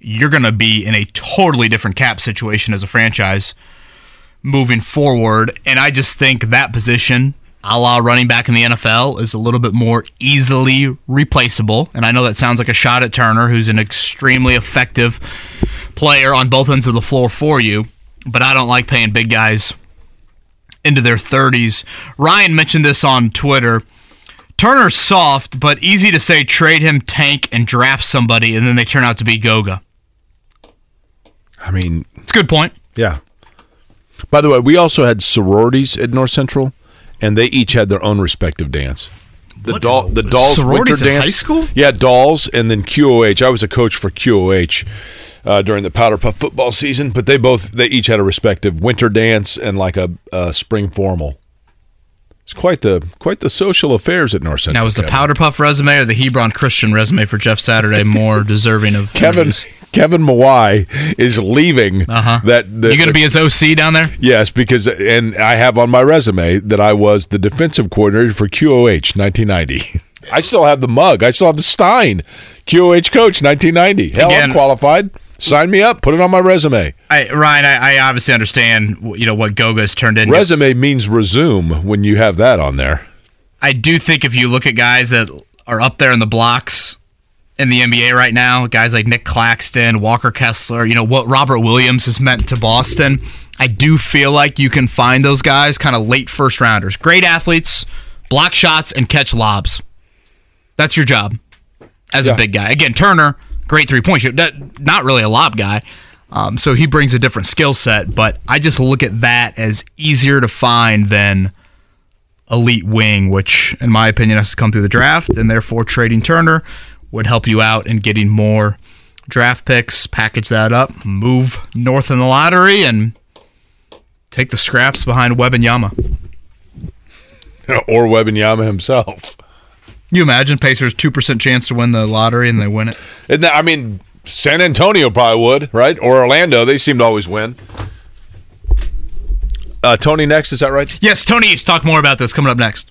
you're going to be in a totally different cap situation as a franchise moving forward. And I just think that position, a la running back in the NFL, is a little bit more easily replaceable. And I know that sounds like a shot at Turner, who's an extremely effective player on both ends of the floor for you, but I don't like paying big guys into their 30s. Ryan mentioned this on Twitter. Turner's soft, but easy to say trade him, tank, and draft somebody, and then they turn out to be Goga. I mean, it's a good point. Yeah. By the way, we also had sororities at North Central, and they each had their own respective dance. The doll, the dolls winter dance. high school? Yeah, dolls, and then QOH. I was a coach for QOH uh, during the Powder Puff football season, but they both they each had a respective winter dance and like a, a spring formal. It's quite the quite the social affairs at North Central. Now, was the. Powder Puff resume or the Hebron Christian resume for Jeff Saturday more deserving of Kevin interviews? Kevin Mawae is leaving. Uh-huh. That you're going to be his OC down there? Yes, because and I have on my resume that I was the defensive coordinator for QOH 1990. I still have the mug. I still have the Stein QOH coach 1990. Hell, Again- I'm qualified. Sign me up. Put it on my resume. I, Ryan, I, I obviously understand you know what Goga has turned into. Resume means resume when you have that on there. I do think if you look at guys that are up there in the blocks in the NBA right now, guys like Nick Claxton, Walker Kessler, you know what Robert Williams has meant to Boston. I do feel like you can find those guys kind of late first rounders. Great athletes, block shots and catch lobs. That's your job as a big guy. Again, Turner, great three point shoot. That- Not really a lob guy. Um, so he brings a different skill set, but I just look at that as easier to find than elite wing, which, in my opinion, has to come through the draft, and therefore trading Turner would help you out in getting more draft picks, package that up, move north in the lottery, and take the scraps behind Wembanyama. or Wembanyama himself. You imagine Pacers two percent chance to win the lottery and they win it. And I mean, San Antonio probably would, right? Or Orlando. They seem to always win. Uh, Tony next, is that right? Yes, Tony, let's talk more about this coming up next.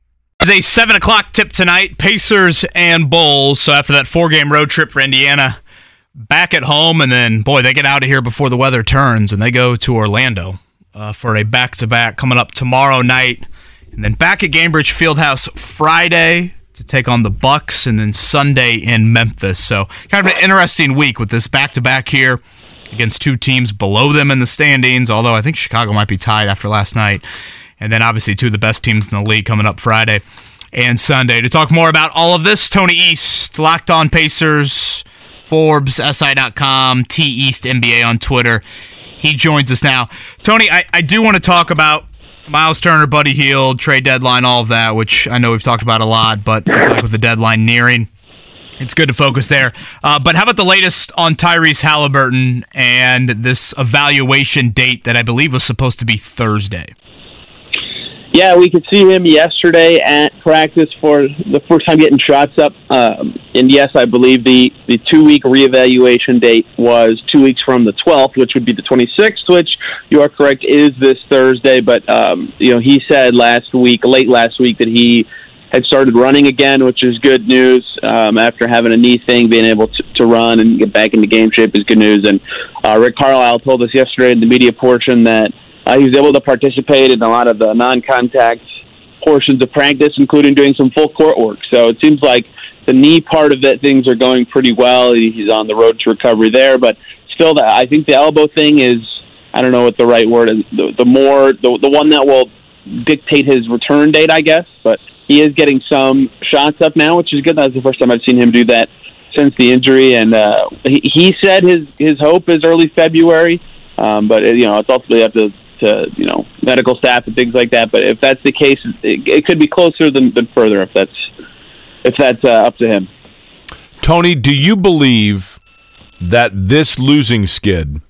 It's a seven o'clock tip tonight. Pacers and Bulls. So after that four-game road trip for Indiana, back at home, and then boy, they get out of here before the weather turns, and they go to Orlando uh, for a back-to-back coming up tomorrow night, and then back at Gainbridge Fieldhouse Friday to take on the Bucks, and then Sunday in Memphis. So kind of an interesting week with this back-to-back here against two teams below them in the standings. Although I think Chicago might be tied after last night. And then obviously two of the best teams in the league coming up Friday and Sunday. To talk more about all of this, Tony East, Locked On Pacers, Forbes, SI.com, T East NBA on Twitter. He joins us now. Tony, I, I do want to talk about Myles Turner, Buddy Hield, trade deadline, all of that, which I know we've talked about a lot, but like with the deadline nearing, It's good to focus there. Uh, but how about the latest on Tyrese Haliburton and this evaluation date that I believe was supposed to be Thursday? Yeah, we could see him yesterday at practice for the first time getting shots up. Um, and yes, I believe the, the two week reevaluation date was two weeks from the 12th, which would be the 26th, which you are correct is this Thursday. But, um, you know, he said last week, late last week, that he had started running again, which is good news. Um, after having a knee thing, being able to, to run and get back into game shape is good news. And uh, Rick Carlisle told us yesterday in the media portion that uh, he was able to participate in a lot of the non-contact portions of practice, including doing some full court work. So it seems like the knee part of it, things are going pretty well. He's on the road to recovery there, but still, the, I think the elbow thing is, I don't know what the right word is, the, the more, the, the one that will dictate his return date, I guess, but he is getting some shots up now, which is good. That's the first time I've seen him do that since the injury, and uh, he, he said his his hope is early February. Um, but you know, it's ultimately up to, to you know medical staff and things like that. But if that's the case, it, it could be closer than, than further if that's if that's uh, up to him. Tony, do you believe that this losing skid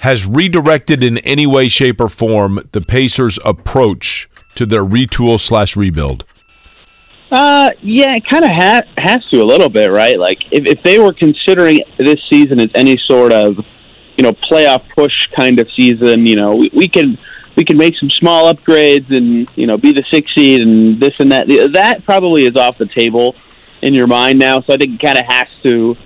has redirected in any way, shape, or form the Pacers' approach to their retool slash rebuild? Uh, yeah, it kind of ha- has to a little bit, right? Like if if they were considering this season as any sort of you know playoff push kind of season, you know we, we can we can make some small upgrades and you know be the six seed and this and that. That probably is off the table in your mind now. So I think it kind of has to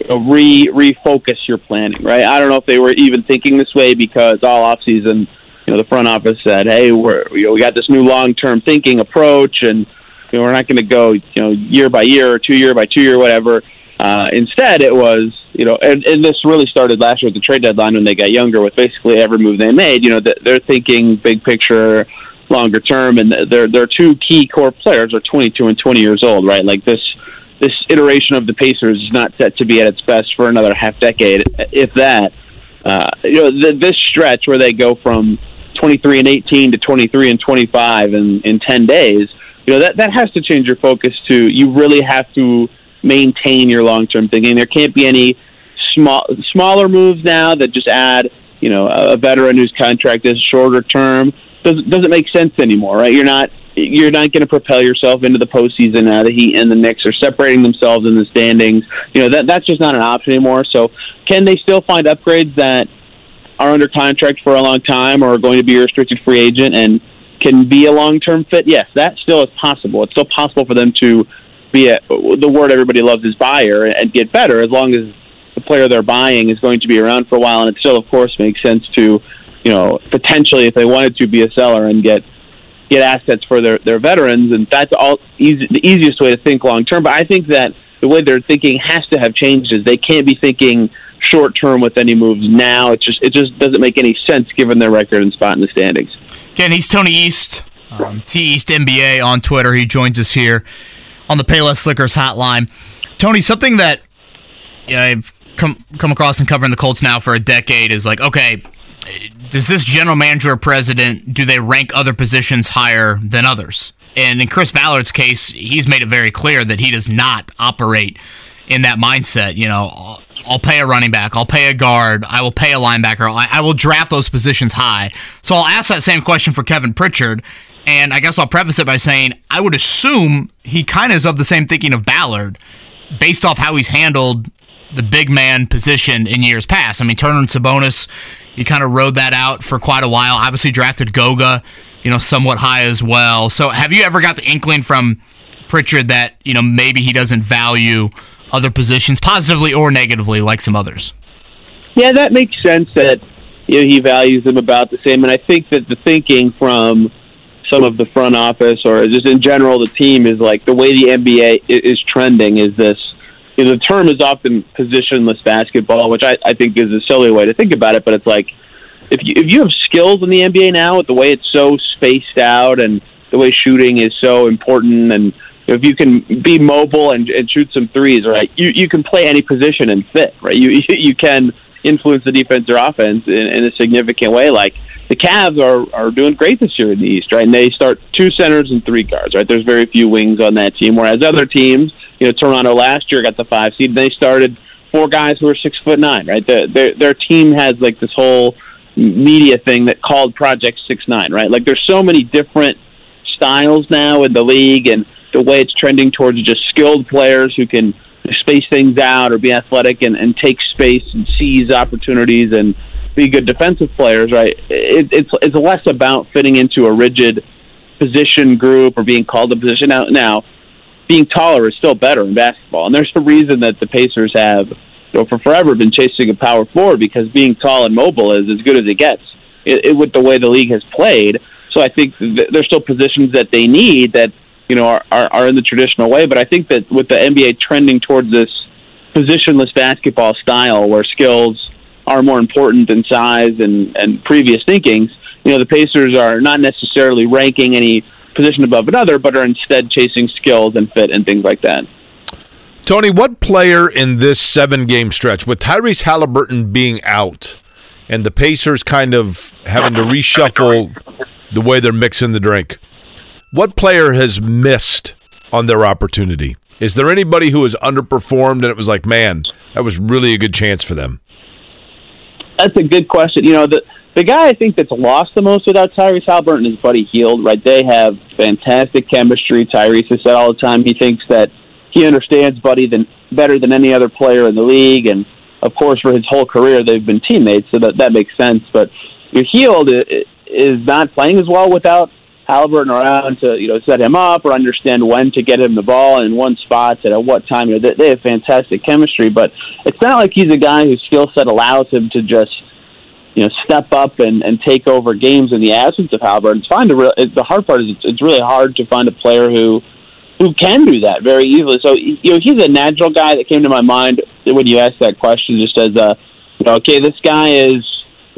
you know, re refocus your planning, right? I don't know if they were even thinking this way because all off season, you know, the front office said, "Hey, we're you know, we got this new long term thinking approach, and you know, we're not going to go you know year by year or two year by two year, whatever." Uh, instead, it was you know, and, and this really started last year at the trade deadline when they got younger. With basically every move they made, you know, they're thinking big picture, longer term, and their their two key core players are 22 and 20 years old, right? Like this this iteration of the Pacers is not set to be at its best for another half decade, if that. Uh, you know, the, this stretch where they go from 23 and 18 to 23 and 25 in, in 10 days, you know, that, that has to change your focus to you really have to maintain your long term thinking. There can't be any small smaller moves now that just add, you know, a veteran whose contract is shorter term. Doesn't doesn't make sense anymore, right? You're not you're not going to propel yourself into the postseason. Uh, the Heat and the Knicks are separating themselves in the standings. You know that that's just not an option anymore. So, can they still find upgrades that are under contract for a long time or are going to be a restricted free agent and can be a long term fit? Yes, that still is possible. It's still possible for them to be a the word everybody loves is buyer and get better as long as the player they're buying is going to be around for a while and it still of course makes sense to you know potentially if they wanted to be a seller and get get assets for their, their veterans, and that's all easy, the easiest way to think long term. But I think that the way they're thinking has to have changed. Is they can't be thinking short term with any moves now. It just it just doesn't make any sense given their record and spot in the standings. Again, he's Tony East, um, T East NBA on Twitter. He joins us here on the Payless Liquors hotline. Tony, something that I've come come across in covering the Colts now for a decade is like, okay, does this general manager or president do they rank other positions higher than others? And in Chris Ballard's case, he's made it very clear that he does not operate in that mindset. You know, I'll, I'll pay a running back, I'll pay a guard, I will pay a linebacker, I, I will draft those positions high. So I'll ask that same question for Kevin Pritchard. And I guess I'll preface it by saying I would assume he kind of is of the same thinking of Ballard based off how he's handled the big man position in years past. I mean, Turner and Sabonis, he kind of rode that out for quite a while. Obviously, drafted Goga, you know, somewhat high as well. So, have you ever got the inkling from Pritchard that you know maybe he doesn't value other positions positively or negatively like some others? Yeah, that makes sense. That you know he values them about the same, and I think that the thinking from some of the front office or just in general the team is like the way the NBA is trending is this you know, the term is often positionless basketball, which I, I think is a silly way to think about it. But it's like if you, if you have skills in the NBA now, with the way it's so spaced out and the way shooting is so important, and if you can be mobile and, and shoot some threes, right, you you can play any position and fit, right? You you can influence the defense or offense in, in a significant way. Like the Cavs are are doing great this year in the East, right? And they start two centers and three guards, right? There's very few wings on that team, whereas other teams you know, Toronto last year got the five seed. They started four guys who were six foot nine, right? Their, their, their team has like this whole media thing that called Project Six Nine, right? Like there's so many different styles now in the league, and the way it's trending towards just skilled players who can space things out or be athletic and, and take space and seize opportunities and be good defensive players, right? It, it's it's less about fitting into a rigid position group or being called a position. Now, now being taller is still better in basketball, and there's a reason that the Pacers have, you know, for forever been chasing a power forward because being tall and mobile is as good as it gets. It, it with the way the league has played, so I think th- there's still positions that they need that you know are, are are in the traditional way. But I think that with the NBA trending towards this positionless basketball style where skills are more important than size and and previous thinkings, you know the Pacers are not necessarily ranking any position above another, but are instead chasing skills and fit and things like that. Tony, what player in this seven game stretch, with Tyrese Haliburton being out and the Pacers kind of having to reshuffle the way they're mixing the drink, what player has missed on their opportunity? Is there anybody who has underperformed and it was like, man, that was really a good chance for them? That's a good question. You know, the the guy I think that's lost the most without Tyrese Haliburton is Buddy Hield. Right? They have fantastic chemistry. Tyrese has said all the time he thinks that he understands Buddy than better than any other player in the league, and of course, for his whole career, they've been teammates, so that that makes sense. But your Hield is not playing as well without Haliburton around to you know set him up or understand when to get him the ball in one spot at what time. You know, they, they have fantastic chemistry, but it's not like he's a guy whose skill set allows him to just you know step up and, and take over games in the absence of Haliburton. It's fine to re- it, the hard part is it's, it's really hard to find a player who who can do that very easily. So you know he's a natural guy that came to my mind when you asked that question. Just as a you know, okay, this guy is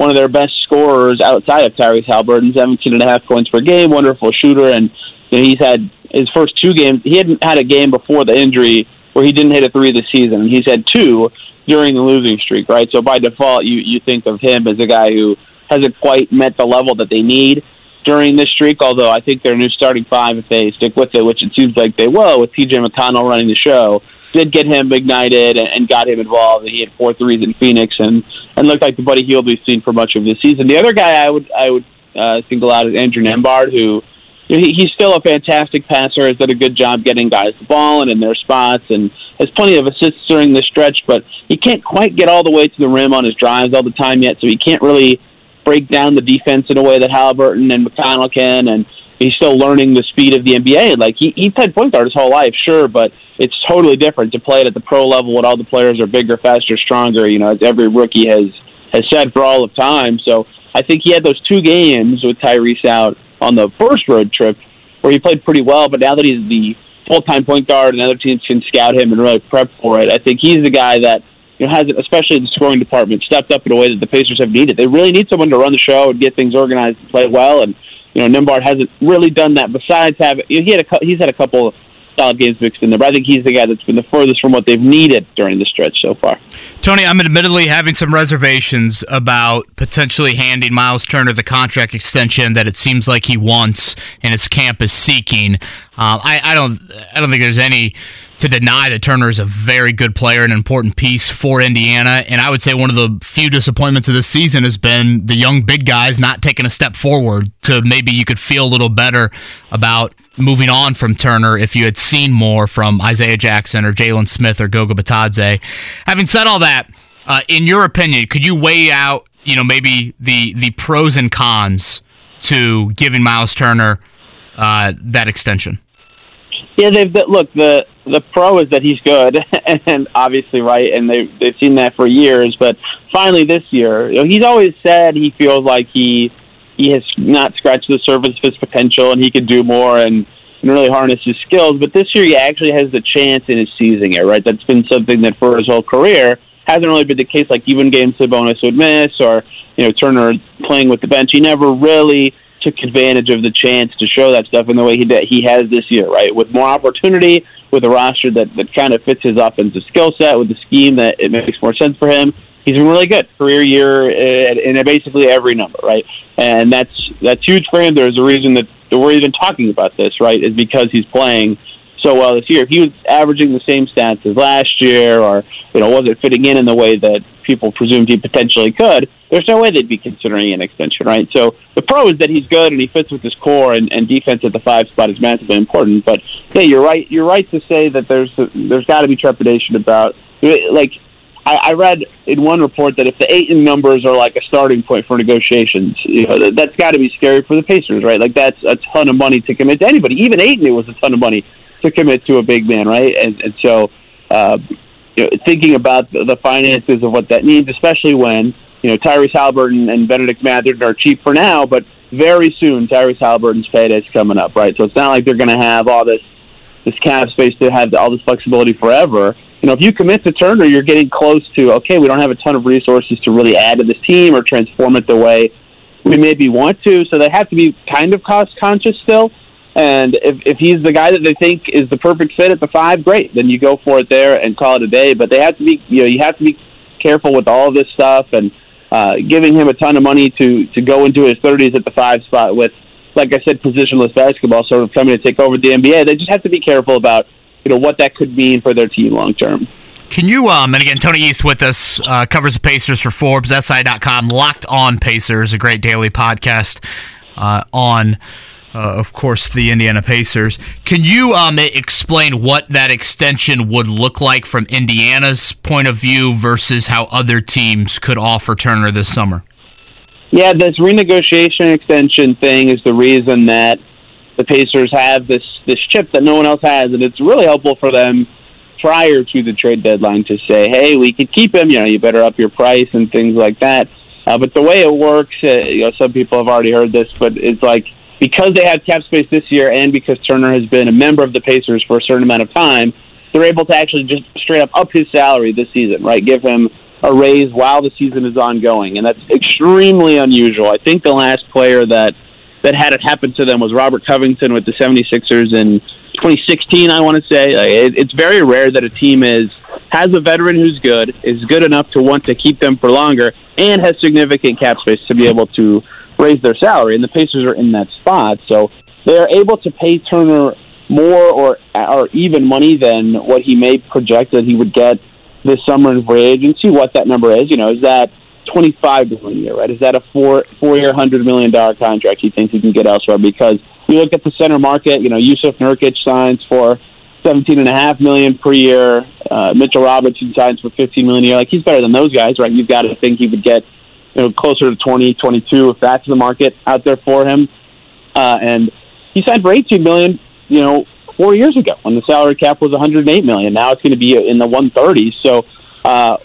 one of their best scorers outside of Tyrese Haliburton, 17 and a half points per game, wonderful shooter, and you know, he's had his first two games. He hadn't had a game before the injury where he didn't hit a three this season. He's had two during the losing streak, right? So by default, you you think of him as a guy who hasn't quite met the level that they need during this streak. Although I think their new starting five, if they stick with it, which it seems like they will, with T.J. McConnell running the show, did get him ignited and, and got him involved. And he had four threes in Phoenix and and looked like the Buddy Hield we've seen for much of this season. The other guy I would I would uh, single out is Andrew Nembhard, who he, he's still a fantastic passer. Has done a good job getting guys the ball and in their spots, and has plenty of assists during this stretch. But he can't quite get all the way to the rim on his drives all the time yet, so he can't really break down the defense in a way that Haliburton and McConnell can. And he's still learning the speed of the NBA. Like he, he's played point guard his whole life, sure, but it's totally different to play it at the pro level when all the players are bigger, faster, stronger. You know, as every rookie has has said for all of time. So I think he had those two games with Tyrese out on the first road trip where he played pretty well. But now that he's the full time point guard and other teams can scout him and really prep for it, I think he's the guy that you know hasn't, especially the scoring department, stepped up in a way that the Pacers have needed. They really need someone to run the show and get things organized and play well. And you know, Nembhard hasn't really done that. Besides having, you know, he had a he's had a couple solid games mixed in there. But I think he's the guy that's been the furthest from what they've needed during the stretch so far. Tony, I'm admittedly having some reservations about potentially handing Myles Turner the contract extension that it seems like he wants and his camp is seeking. Uh, I, I don't I don't think there's any to deny that Turner is a very good player, an important piece for Indiana. And I would say one of the few disappointments of this season has been the young big guys not taking a step forward to maybe you could feel a little better about moving on from Turner if you had seen more from Isaiah Jackson or Jalen Smith or Goga Bitadze. Having said all that, uh, in your opinion, could you weigh out, you know, maybe the the pros and cons to giving Myles Turner uh, that extension? Yeah, they've look the the pro is that he's good, and obviously right, and they they've seen that for years. But finally, this year, you know, he's always said he feels like he he has not scratched the surface of his potential, and he could do more and, and really harness his skills. But this year, he actually has the chance in his season here, right? That's been something that for his whole career hasn't really been the case. Like even games Sabonis would miss, or you know Turner playing with the bench, he never really took advantage of the chance to show that stuff in the way he did, he has this year, right? With more opportunity, with a roster that, that kind of fits his offensive skill set, with the scheme that it makes more sense for him. He's been really good, career year eh, in, in basically every number, right? And that's that's huge for him. There's a reason that we're even talking about this, right? Is because he's playing so well this year. If he was averaging the same stats as last year, or you know wasn't fitting in in the way that people presumed he potentially could, there's no way they'd be considering an extension, right? So the pro is that he's good and he fits with his core, and, and defense at the five spot is massively important. But yeah, you're right. You're right to say that there's there's got to be trepidation about like I, I read in one report that if the Ayton numbers are like a starting point for negotiations, you know, that, that's got to be scary for the Pacers, right? Like that's a ton of money to commit to anybody. Even Ayton, it was a ton of money to commit to a big man, right? And, and so, uh, you know, thinking about the, finances of what that means, especially when you know Tyrese Haliburton and Benedict Mathurin are cheap for now, but very soon Tyrese Haliburton's payday's coming up, right? So it's not like they're going to have all this this cap space to have all this flexibility forever you know, if you commit to Turner, you're getting close to okay. We don't have a ton of resources to really add to this team or transform it the way we maybe want to. So they have to be kind of cost conscious still. And if if he's the guy that they think is the perfect fit at the five, great. Then you go for it there and call it a day. But they have to be, you know, you have to be careful with all this stuff and uh, giving him a ton of money to to go into his 30s at the five spot with, like I said, positionless basketball sort of coming to take over the NBA. They just have to be careful about you know what that could mean for their team long term. Can you, um, and again, Tony East with us, uh, covers the Pacers for Forbes, SI.com, Locked On Pacers, a great daily podcast uh, on, uh, of course, the Indiana Pacers. Can you um, explain what that extension would look like from Indiana's point of view versus how other teams could offer Turner this summer? Yeah, this renegotiation extension thing is the reason that the Pacers have this this chip that no one else has, and it's really helpful for them prior to the trade deadline to say, "Hey, we could keep him. You know, you better up your price and things like that." Uh, but the way it works, uh, you know, some people have already heard this, but it's like because they have cap space this year, and because Turner has been a member of the Pacers for a certain amount of time, they're able to actually just straight up up his salary this season, right? Give him a raise while the season is ongoing, and that's extremely unusual. I think the last player that that had it happen to them was Robert Covington with the 76ers in 2016, I want to say. It, it's very rare that a team is has a veteran who's good, is good enough to want to keep them for longer, and has significant cap space to be able to raise their salary. And the Pacers are in that spot, so they are able to pay Turner more or or even money than what he may project that he would get this summer in free agency. What that number is, you know, is that 25 million a year, right? Is that a four four year, hundred million dollar contract he thinks he can get elsewhere? Because you look at the center market, you know, Jusuf Nurkic signs for seventeen and a half million per year. Uh, Mitchell Robinson signs for fifteen million a year. Like he's better than those guys, right? You've got to think he would get you know closer to 20, 22 if that's the market out there for him. Uh, and he signed for eighteen million, you know, four years ago when the salary cap was one hundred eight million. Now it's going to be in the one thirties. So uh,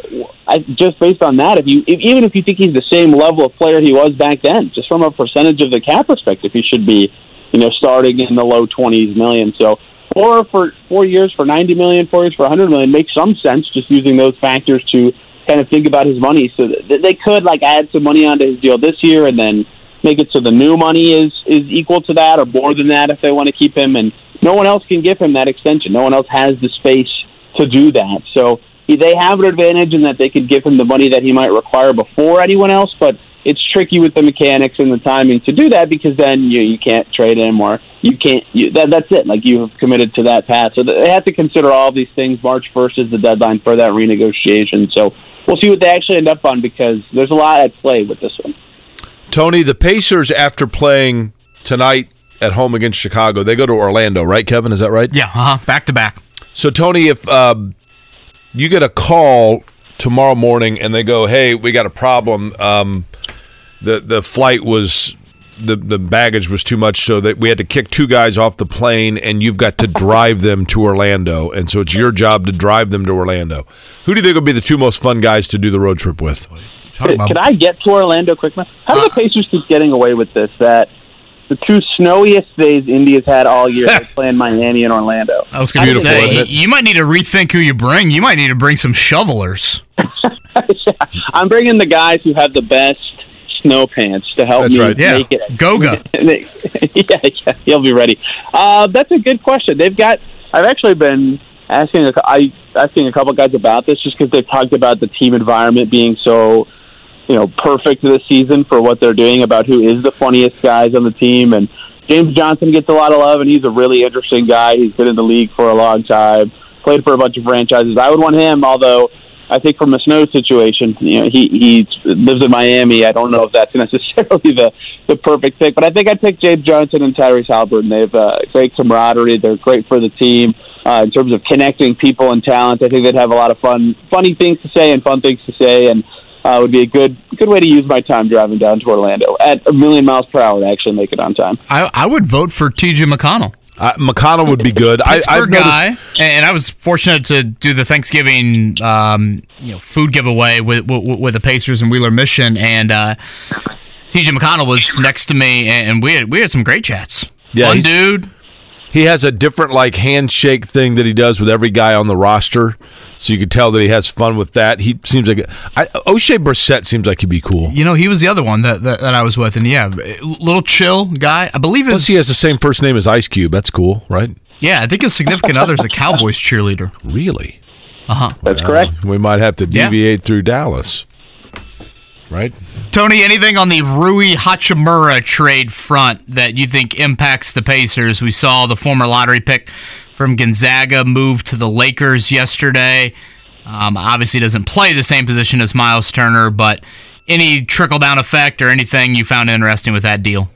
I, just based on that, if you if, even if you think he's the same level of player he was back then, just from a percentage of the cap perspective, he should be, you know, starting in the low twenties million. So four for four years for ninety million, four years for hundred million makes some sense. Just using those factors to kind of think about his money, so that they could like add some money onto his deal this year, and then make it so the new money is is equal to that or more than that if they want to keep him. And no one else can give him that extension. No one else has the space to do that. So they have an advantage in that they could give him the money that he might require before anyone else, but it's tricky with the mechanics and the timing to do that because then you you can't trade him or you can't you, that that's it like you have committed to that path so they have to consider all these things march 1st is the deadline for that renegotiation so we'll see what they actually end up on because there's a lot at play with this one. Tony the pacers after playing tonight at home against chicago they go to orlando right kevin? Is that right? Yeah uh-huh. Back to back. So tony if um, you get a call tomorrow morning and they go, "Hey, we got a problem. Um, the the flight was the the baggage was too much, so that we had to kick two guys off the plane, and you've got to drive them to Orlando, and so it's your job to drive them to Orlando. Who do you think would be the two most fun guys to do the road trip with? Can, can I get to Orlando quick? How do the uh, Pacers keep getting away with this? That the two snowiest days India's had all year. they play in Miami and Orlando. I was going to say, you might need to rethink who you bring. You might need to bring some shovelers. I'm bringing the guys who have the best snow pants to help that's me right. yeah. make it. Goga. yeah, yeah, he'll be ready. Uh, that's a good question. They've got. I've actually been asking a, I asking a couple guys about this just because they've talked about the team environment being so you know, perfect this season for what they're doing about who is the funniest guys on the team. And James Johnson gets a lot of love, and he's a really interesting guy. He's been in the league for a long time, played for a bunch of franchises. I would want him, although I think from a snow situation, you know, he he lives in Miami. I don't know if that's necessarily the the perfect pick, but I think I'd pick James Johnson and Tyrese Haliburton. They have uh, great camaraderie. They're great for the team uh, in terms of connecting people and talent. I think they'd have a lot of fun, funny things to say and fun things to say, and uh, would be a good good way to use my time driving down to Orlando at a million miles per hour to actually make it on time. I, I would vote for T.J. McConnell. Uh, McConnell would be good. I, I've Pittsburgh noticed- guy, and I was fortunate to do the Thanksgiving, um, you know, food giveaway with with, with the Pacers and Wheeler Mission, and uh, T.J. McConnell was next to me, and we had we had some great chats. Yeah, Fun dude. He has a different like handshake thing that he does with every guy on the roster, so you could tell that he has fun with that. He seems like I, Oshae Brissett seems like he'd be cool. You know, he was the other one that, that, that I was with, and yeah, little chill guy. I believe Plus, he has the same first name as Ice Cube. That's cool, right? yeah, I think his significant other's a Cowboys cheerleader. Really? Uh huh. That's correct. We might have to Yeah. deviate through Dallas, right? Tony, anything on the Rui Hachimura trade front that you think impacts the Pacers? We saw the former lottery pick from Gonzaga move to the Lakers yesterday. Um, obviously, doesn't play the same position as Miles Turner, but any trickle down effect or anything you found interesting with that deal?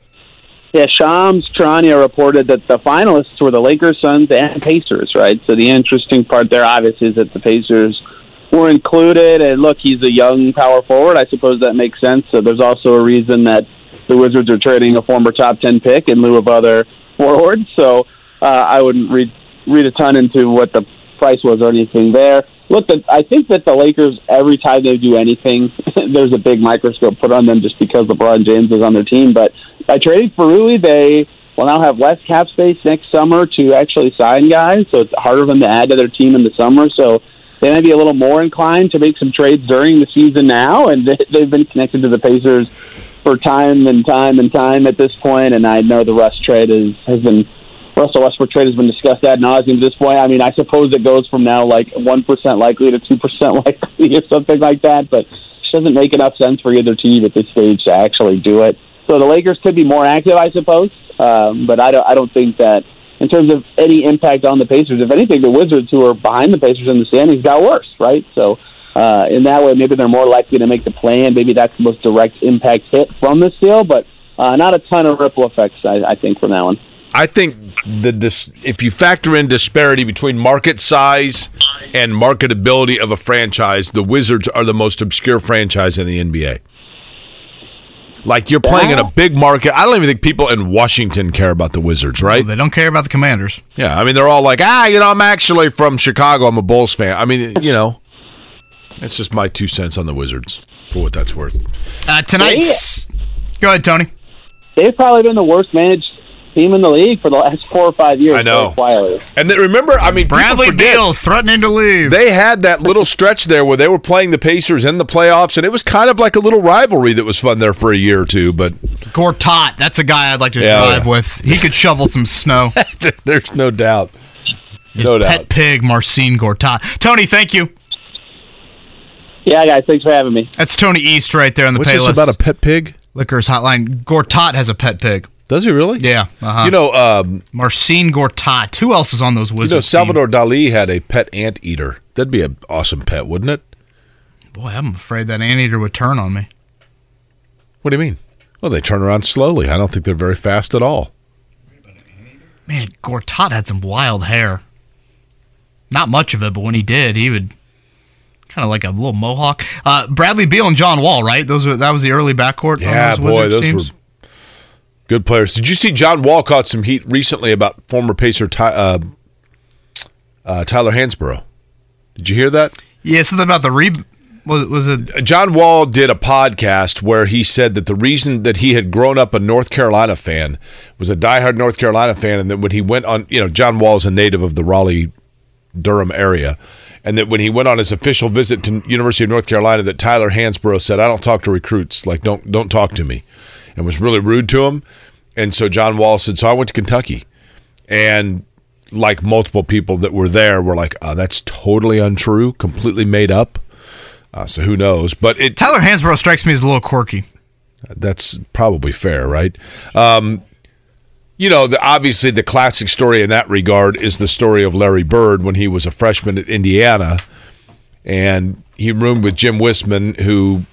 Yeah, Shams Charania reported that the finalists were the Lakers, Suns, and Pacers, right? So the interesting part there, obviously, is that the Pacers were included. And look, he's a young power forward. I suppose that makes sense. So there's also a reason that the Wizards are trading a former top 10 pick in lieu of other forwards. So uh, I wouldn't read, read a ton into what the price was or anything there. Look, the, I think that the Lakers, every time they do anything, there's a big microscope put on them just because LeBron James is on their team. But by trading for Rui, they will now have less cap space next summer to actually sign guys. So it's harder for them to add to their team in the summer. So they may be a little more inclined to make some trades during the season now. And they- they've been connected to the Pacers for time and time and time at this point. And I know the Russ trade is, has been Russell Westbrook trade has been discussed ad nauseum at this point. I mean, I suppose it goes from now like one percent likely to two percent likely or something like that, but it doesn't make enough sense for either team at this stage to actually do it. So the Lakers could be more active, I suppose, um, but I don't. I don't think that in terms of any impact on the Pacers. If anything, the Wizards, who are behind the Pacers in the standings, got worse, right? So. Uh, in that way, maybe they're more likely to make the play, and maybe that's the most direct impact hit from this deal. But uh, not a ton of ripple effects, I, I think, from that one. I think the dis- if you factor in disparity between market size and marketability of a franchise, the Wizards are the most obscure franchise in the NBA. Like you're playing in a big market. I don't even think people in Washington care about the Wizards, right? They don't care about the Commanders. Yeah, I mean they're all like, ah, you know, I'm actually from Chicago. I'm a Bulls fan. I mean, you know, that's just my two cents on the Wizards for what that's worth. Uh, tonight's. Go ahead, Tony. They've probably been the worst managed team in the league for the last four or five years. I know. And then remember, I mean, people Bradley forget- Beal's threatening to leave. They had that little stretch there where they were playing the Pacers in the playoffs, and it was kind of like a little rivalry that was fun there for a year or two. But Gortat, that's a guy I'd like to Yeah, drive yeah. with. He could shovel some snow. there's no doubt. No doubt. Pet pig, Marcin Gortat. Tony, thank you. Yeah, guys, thanks for having me. That's Tony East right there on the What's this Payless about a pet pig? Liquors Hotline. Gortat has a pet pig. Does he really? Yeah. Uh-huh. You know, um, Marcin Gortat. Who else is on those wizards? you know, Salvador Dali had a pet anteater. That'd be an awesome pet, wouldn't it? Boy, I'm afraid that anteater would turn on me. What do you mean? Well, they turn around slowly. I don't think they're very fast at all. Man, Gortat had some wild hair. Not much of it, but when he did, he would kind of like a little mohawk. Uh, Bradley Beal and John Wall, right? Those were that was the early backcourt. Yeah, on those boy, Wizards those teams. were good players. Did you see John Wall caught some heat recently about former Pacer Ty, uh, uh, Tyler Hansbrough? Did you hear that? Yeah, something about the re. Was, was it? John Wall did a podcast where he said that the reason that he had grown up a North Carolina fan was a diehard North Carolina fan, and that when he went on, you know, John Wall is a native of the Raleigh, Durham area, and that when he went on his official visit to University of North Carolina, that Tyler Hansbrough said, "I don't talk to recruits, like don't don't talk to me," and was really rude to him. And so John Wall said, "So I went to Kentucky," and like multiple people that were there were like, uh, "That's totally untrue, completely made up." Uh, so who knows? But it Tyler Hansbrough strikes me as a little quirky. that's probably fair, right? Um, You know, the, obviously the classic story in that regard is the story of Larry Bird when he was a freshman at Indiana, and he roomed with Jim Wisman, who,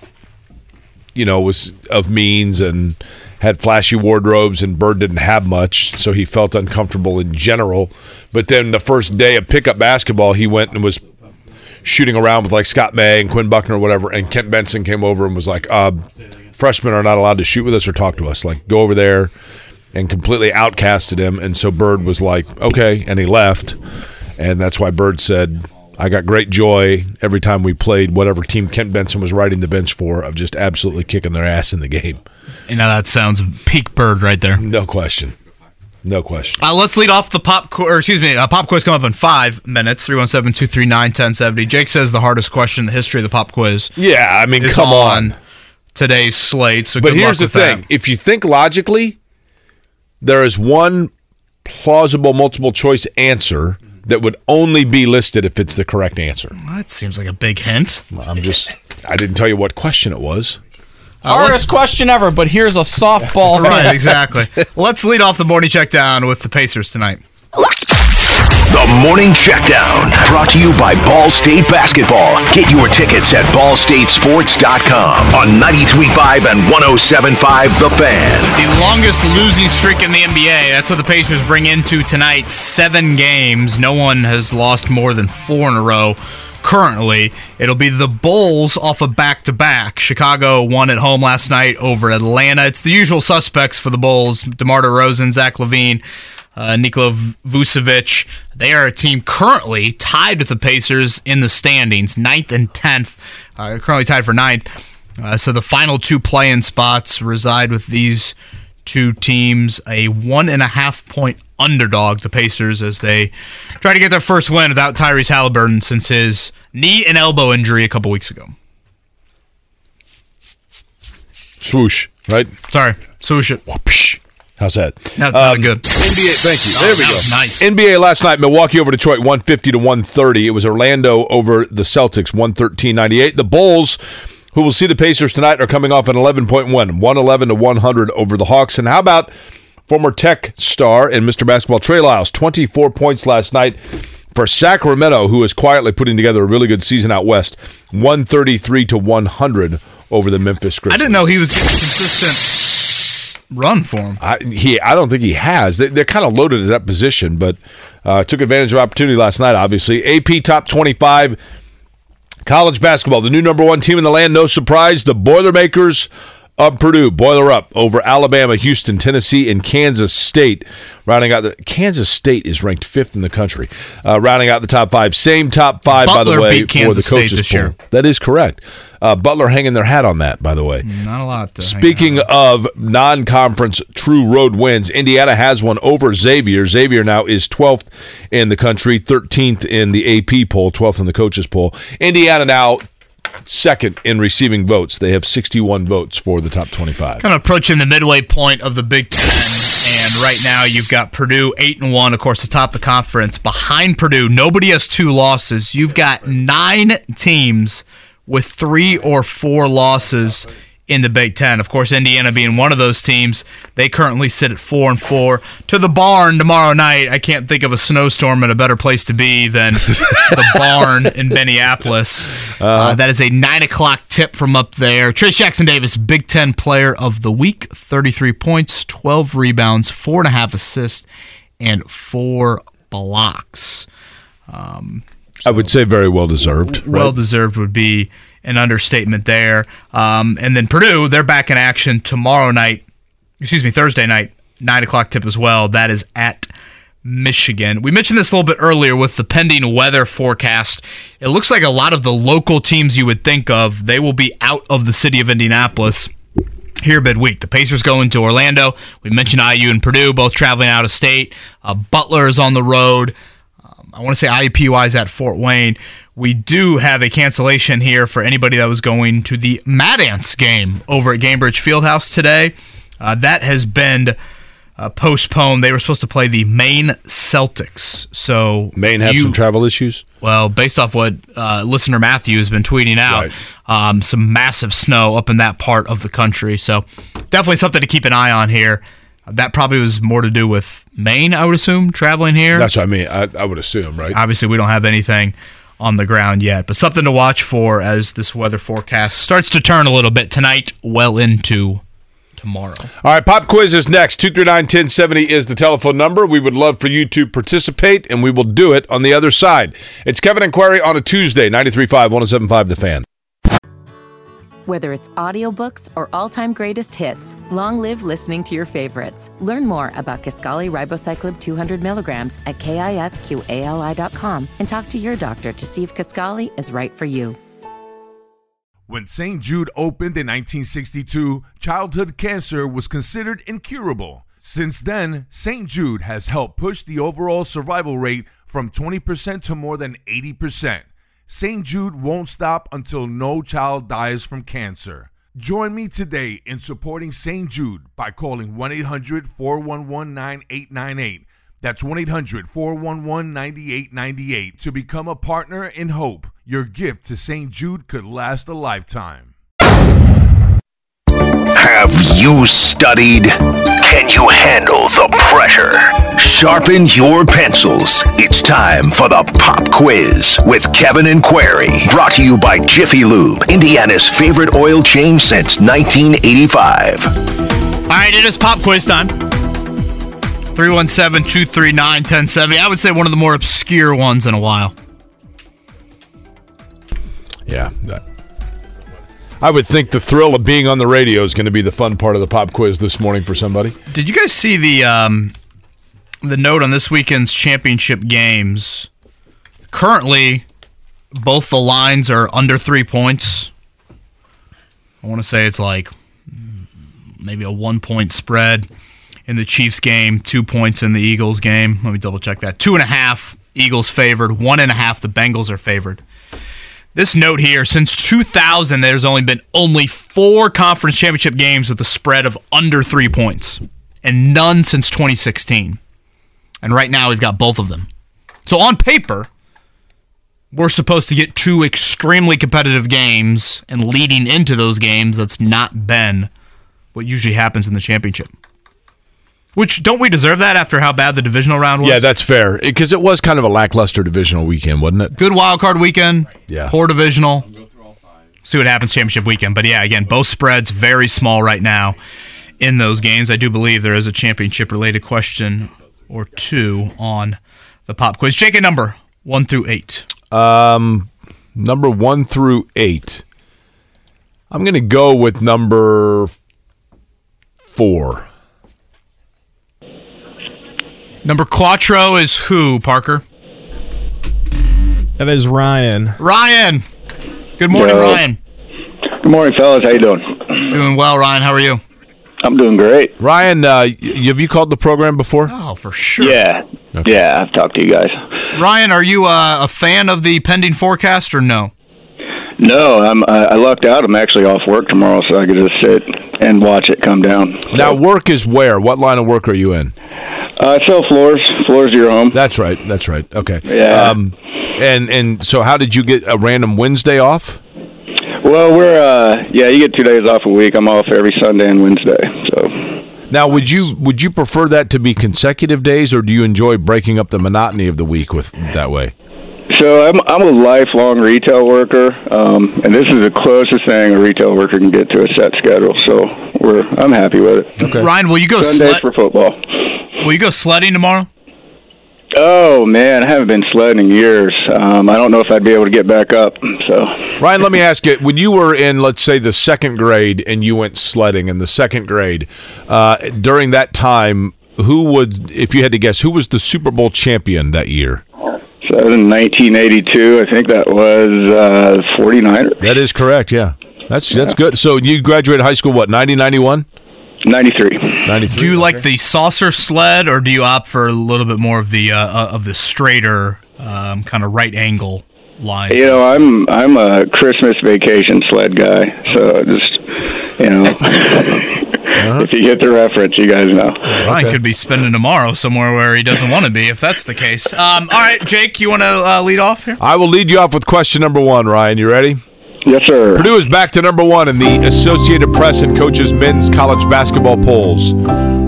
you know, was of means and had flashy wardrobes, and Bird didn't have much, so he felt uncomfortable in general. But then the first day of pickup basketball, he went and was shooting around with like Scott May and Quinn Buckner or whatever, and Kent Benson came over and was like, uh, "Freshmen are not allowed to shoot with us or talk to us. Like, go over there." And completely outcasted him, and so Bird was like, "Okay," and he left, and that's why Bird said, "I got great joy every time we played whatever team Kent Benson was riding the bench for of just absolutely kicking their ass in the game." You know, that sounds peak bird right there. No question. No question. Uh, let's lead off the pop, qu- or excuse me, uh, pop quiz come up in five minutes. 317 239 1070. Jake says the hardest question in the history of the pop quiz. Yeah, I mean, come on. Today's slate. So but here's the thing: that. if you think logically, there is one plausible multiple choice answer that would only be listed if it's the correct answer. That seems like a big hint. I'm just. I didn't tell you what question it was. Uh, hardest question ever, but here's a softball. right, exactly. Let's lead off the morning check down with the Pacers tonight. The Morning Checkdown, brought to you by Ball State Basketball. Get your tickets at ballstatesports.com on 93.5 and 107.5 The Fan. The longest losing streak in the NBA. That's what the Pacers bring into tonight. Seven games. No one has lost more than four in a row. Currently, it'll be the Bulls off a back to back. Chicago won at home last night over Atlanta. It's the usual suspects for the Bulls DeMar DeRozan, Zach LaVine, uh, Nikola Vucevic. They are a team currently tied with the Pacers in the standings, ninth and 10th. Uh, currently tied for ninth. Uh, so the final two play in spots reside with these two teams. A one and a half point underdog, the Pacers, as they try to get their first win without Tyrese Haliburton since his knee and elbow injury a couple weeks ago. Swoosh, right? Sorry, swoosh it. Whoopsh. How's that? That sounded um, good. NBA, thank you. Oh, There we that go. nice. NBA last night, Milwaukee over Detroit, 150 to 130. It was Orlando over the Celtics, 113-98. The Bulls, who will see the Pacers tonight, are coming off an 11 point win, 111 to 100 over the Hawks. And how about former Tech star and Mr. Basketball Trey Lyles, 24 points last night for Sacramento, who is quietly putting together a really good season out west, 133 to 100 over the Memphis Grizzlies. I didn't know he was getting consistent run for him. I, he, I don't think he has. They, they're kind of loaded at that position, but uh, took advantage of opportunity last night. Obviously, AP top twenty-five college basketball. The new number one team in the land. No surprise, the Boilermakers of Purdue. Boiler up over Alabama, Houston, Tennessee, and Kansas State. Rounding out the Kansas State is ranked fifth in the country. Uh, rounding out the top five. Same top five, by the way, for the State coaches this poll. year. That is correct. Uh, Butler hanging their hat on that, by the way. Not a lot. Speaking of non-conference true road wins, Indiana has one over Xavier. Xavier now is 12th in the country, 13th in the AP poll, 12th in the coaches poll. Indiana now second in receiving votes. They have 61 votes for the top 25. kind of approaching the midway point of the Big Ten, and right now you've got Purdue eight and one, of course, the top of the conference. Behind Purdue, nobody has two losses. You've got nine teams with three or four losses in the Big Ten. Of course, Indiana being one of those teams, they currently sit at four and four. To the barn tomorrow night. I can't think of a snowstorm and a better place to be than the barn in Minneapolis. Uh, that is a nine o'clock tip from up there. Trayce Jackson Davis, Big Ten Player of the Week, thirty-three points, twelve rebounds, four and a half assists, and four blocks. Um, I would say very well deserved. right? well deserved would be an understatement there. Um, and then Purdue, they're back in action tomorrow night. Excuse me, Thursday night, nine o'clock tip as well. That is at Michigan. We mentioned this a little bit earlier with the pending weather forecast. It looks like a lot of the local teams you would think of, they will be out of the city of Indianapolis here midweek. The Pacers going to Orlando. We mentioned IU and Purdue both traveling out of state. Uh, Butler is on the road. I want to say IUPUI is at Fort Wayne. We do have a cancellation here for anybody that was going to the Mad Ants game over at Gainbridge Fieldhouse today. Uh, that has been uh, postponed. They were supposed to play the Maine Celtics. So Maine have you- some travel issues. well, based off what uh, listener Matthew has been tweeting out, um, some massive snow up in that part of the country. So definitely something to keep an eye on here. That probably was more to do with Maine, I would assume, traveling here. That's what I mean. I, I would assume, right? Obviously, we don't have anything on the ground yet, but something to watch for as this weather forecast starts to turn a little bit tonight, well into tomorrow. All right, pop quiz is next. 239-1070 is the telephone number. We would love for you to participate, and we will do it on the other side. It's Kevin and Query on a Tuesday, 93.5, 107.5 The Fan. Whether it's audiobooks or all-time greatest hits, long live listening to your favorites. Learn more about Kisqali Ribociclib 200 milligrams at kisqali.com and talk to your doctor to see if Kisqali is right for you. When St. Jude opened in 1962, childhood cancer was considered incurable. Since then, St. Jude has helped push the overall survival rate from 20% to more than 80%. St. Jude won't stop until no child dies from cancer. Join me today in supporting St. Jude by calling 1 800 411 9898. That's 1 800 411 9898 to become a partner in hope. Your gift to St. Jude could last a lifetime. Have you studied? Can you handle the pressure? Sharpen your pencils. It's time for the pop quiz with Kevin and Query. Brought to you by Jiffy Lube, Indiana's favorite oil change since 1985. All right, it is pop quiz time. 317 239 1070. I would say one of the more obscure ones in a while. Yeah. That. I would think the thrill of being on the radio is going to be the fun part of the pop quiz this morning for somebody. Did you guys see the um, the note on this weekend's championship games? Currently, both the lines are under three points. I want to say it's like maybe a one point spread in the Chiefs game, two points in the Eagles game. Let me double check that. Two and a half Eagles favored, one and a half the Bengals are favored. This note here, since 2000, there's only been only four conference championship games with a spread of under three points, and none since 2016. And right now, we've got both of them. So on paper, we're supposed to get two extremely competitive games, and leading into those games, that's not been what usually happens in the championship. Which don't we deserve that after how bad the divisional round was? Yeah, that's fair because it was kind of a lackluster divisional weekend, wasn't it? good wild card weekend. Yeah. Poor divisional. See what happens championship weekend. But yeah, again, both spreads very small right now in those games. I do believe there is a championship related question or two on the pop quiz. Jake, a number one through eight. Um, number one through eight. I'm going to go with number four. Number quattro is who, Parker? That is Ryan. Ryan. Good morning, Yo. Ryan. Good morning, fellas. How you doing? Doing well, Ryan. How are you? I'm doing great. Ryan, uh, y- have you called the program before? Oh, for sure. Yeah, yeah. I've talked to you guys. Ryan, are you uh, a fan of the pending forecast or no? No, I'm. I I lucked out. I'm actually off work tomorrow, so I could just sit and watch it come down. Now, work is where? What line of work are you in? Uh, I sell floors. Floors to your home. That's right. That's right. Okay. Yeah. Um, and and so, how did you get a random Wednesday off? Well, we're. Uh, yeah, you get two days off a week. I'm off every Sunday and Wednesday. So Now, would you would you prefer that to be consecutive days, or do you enjoy breaking up the monotony of the week with that way? So I'm I'm a lifelong retail worker, um, and this is the closest thing a retail worker can get to a set schedule. So we're I'm happy with it. Okay. Ryan, will you go Sundays sled- for football? Will you go sledding tomorrow? Oh man, I haven't been sledding in years. Um, I don't know if I'd be able to get back up. So Ryan, let me ask you: When you were in, let's say, the second grade, and you went sledding in the second grade, uh, during that time, who would, if you had to guess, who was the Super Bowl champion that year? So that was in 1982. I think that was uh, 49ers. That is correct. Yeah, that's that's good. So you graduated high school what? 90, 91? 93. 93. Do you like the saucer sled, or do you opt for a little bit more of the uh, uh, of the straighter um, kind of right angle line? You know, I'm I'm a Christmas vacation sled guy. So just you know, if you get the reference, you guys know. Ryan could be spending tomorrow somewhere where he doesn't want to be, if that's the case. Um, all right, Jake, you want to uh, lead off here? I will lead you off with question number one. Ryan, you ready? Yes, sir. Purdue is back to number one in the Associated Press and Coaches men's college basketball polls.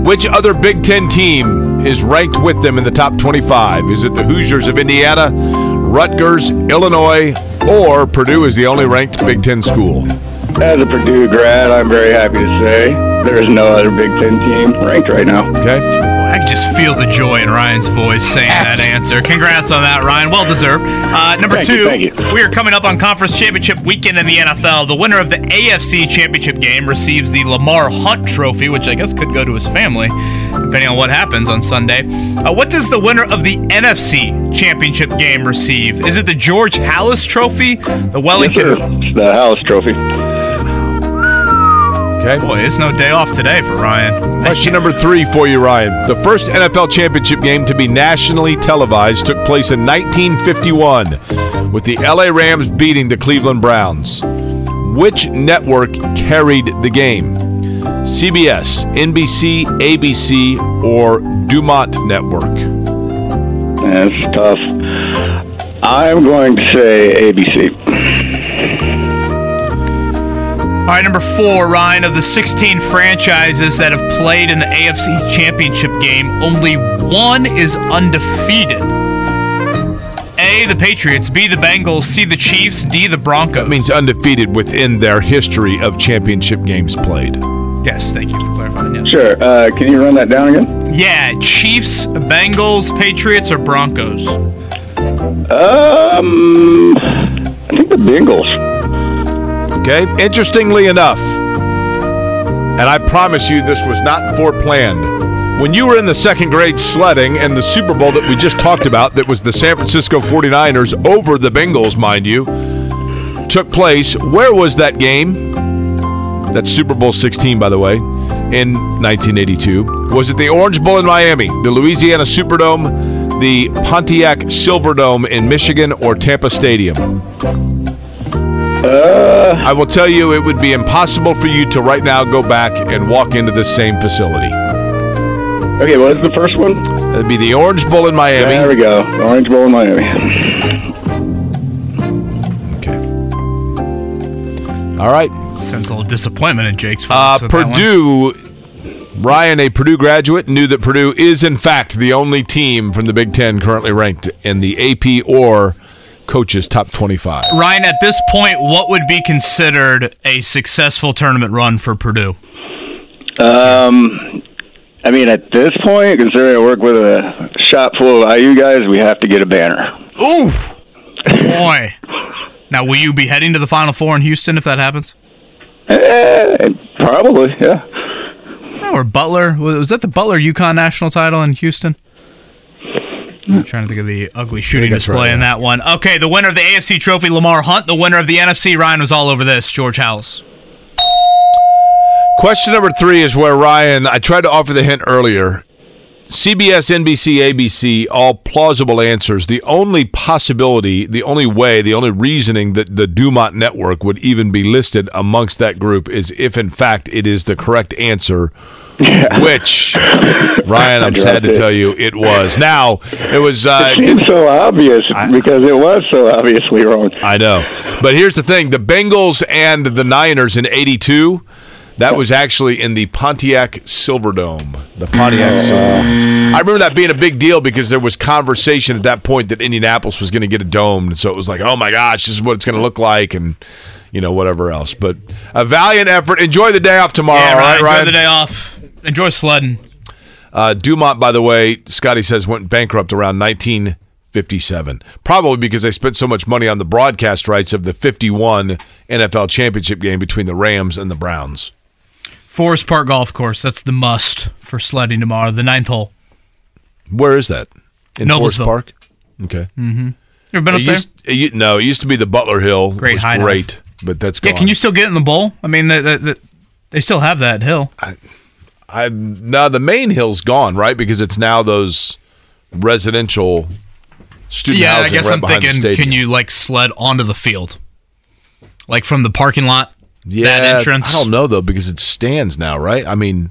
Which other Big Ten team is ranked with them in the top 25? Is it the Hoosiers of Indiana, Rutgers, Illinois, or Purdue is the only ranked Big Ten school? As a Purdue grad, I'm very happy to say there is no other Big Ten team ranked right now. Okay. I can just feel the joy in Ryan's voice saying that answer. Congrats on that, Ryan. Well deserved. Uh, number Thank two, you, you. we are coming up on conference championship weekend in the NFL. The winner of the AFC championship game receives the Lamar Hunt Trophy, which I guess could go to his family, depending on what happens on Sunday. Uh, what does the winner of the NFC championship game receive? Is it the George Halas Trophy, the Wellington? Yes, sir. The House Trophy. Okay. Boy, it's no day off today for Ryan. Question number three for you, Ryan. The first NFL championship game to be nationally televised took place in 1951 with the LA Rams beating the Cleveland Browns. Which network carried the game? CBS, NBC, ABC, or DuMont Network? That's tough. I'm going to say ABC. All right, number four, Ryan, of the 16 franchises that have played in the AFC Championship game, only one is undefeated. A, the Patriots, B, the Bengals, C, the Chiefs, D, the Broncos. That means undefeated within their history of championship games played. Yes, thank you for clarifying. Yes. Sure. Uh, can you run that down again? Yeah, Chiefs, Bengals, Patriots, or Broncos? Um, I think the Bengals. Okay. Interestingly enough, and I promise you this was not foreplanned. When you were in the second grade sledding and the Super Bowl that we just talked about, that was the San Francisco 49ers over the Bengals, mind you, took place, where was that game? That's Super Bowl 16, by the way, in 1982. Was it the Orange Bowl in Miami, the Louisiana Superdome, the Pontiac Silverdome in Michigan, or Tampa Stadium? Uh, I will tell you, it would be impossible for you to right now go back and walk into the same facility. Okay, what is the first one? It'd be the Orange Bowl in Miami. There we go. Orange Bowl in Miami. Okay. All right. Sense a little disappointment in Jake's voice. Uh, with that one. Purdue, Ryan, a Purdue graduate, knew that Purdue is, in fact, the only team from the Big Ten currently ranked in the AP or coaches top 25. Ryan, at this point, what would be considered a successful tournament run for Purdue? Um, I mean, at this point, considering I work with a shop full of IU guys, we have to get a banner. Ooh, boy. now, will you be heading to the Final Four in Houston if that happens? Eh, probably, yeah. No, or Butler. Was was that the Butler UConn national title in Houston? Mm. I'm trying to think of the ugly shooting display right, in yeah. that one. Okay, the winner of the AFC Trophy, Lamar Hunt. The winner of the NFC, Ryan was all over this. George Halas. Question number three is where Ryan, I tried to offer the hint earlier. CBS, NBC, ABC, all plausible answers. The only possibility, the only way, the only reasoning that the DuMont network would even be listed amongst that group is if, in fact, it is the correct answer, which, Ryan, I'm sad to it. tell you, it was. Now, it was. Uh, It seems so obvious because it was so obviously wrong. I know. But here's the thing the Bengals and the Niners in 82, that was actually in the Pontiac Silverdome. The Pontiac Silverdome. I remember that being a big deal because there was conversation at that point that Indianapolis was going to get a dome. And so it was like, oh my gosh, this is what it's going to look like. And, you know, whatever else. But a valiant effort. Enjoy the day off tomorrow, yeah, Ryan, right, enjoy the day off. Enjoy sledding. Uh, DuMont, by the way, Scotty says went bankrupt around 1957. Probably because they spent so much money on the broadcast rights of the 51 NFL championship game between the Rams and the Browns. Forest Park Golf Course. That's the must for sledding tomorrow. The ninth hole. Where is that? In Forest Park? Okay. Mm-hmm. You ever been It up there? it no, it used to be the Butler Hill. Great was great, but that's gone. Yeah, can you still get in the bowl? I mean, the, the, the, they still have that hill. I now the main hill's gone, right? Because it's now those residential student yeah, I guess right I'm thinking, can you like sled onto the field, like from the parking lot? Yeah, that entrance. I don't know though because it stands now, right? I mean,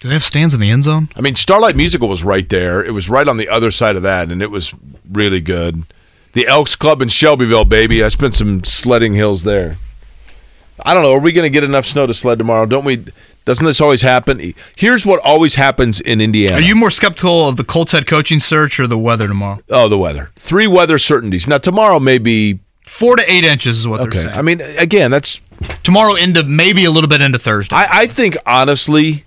Do they have stands in the end zone? I mean, Starlight Musical was right there. It was right on the other side of that, and it was really good. The Elks Club in Shelbyville, baby. I spent some sledding hills there. I don't know. Are we going to get enough snow to sled tomorrow? Don't we? Doesn't this always happen? Here's what always happens in Indiana. Are you more skeptical of the Colts head coaching search or the weather tomorrow? Oh, the weather. Three weather certainties. Now tomorrow may be four to eight inches is what okay. they're saying. I mean, again, that's tomorrow into maybe a little bit into Thursday. I, I think honestly,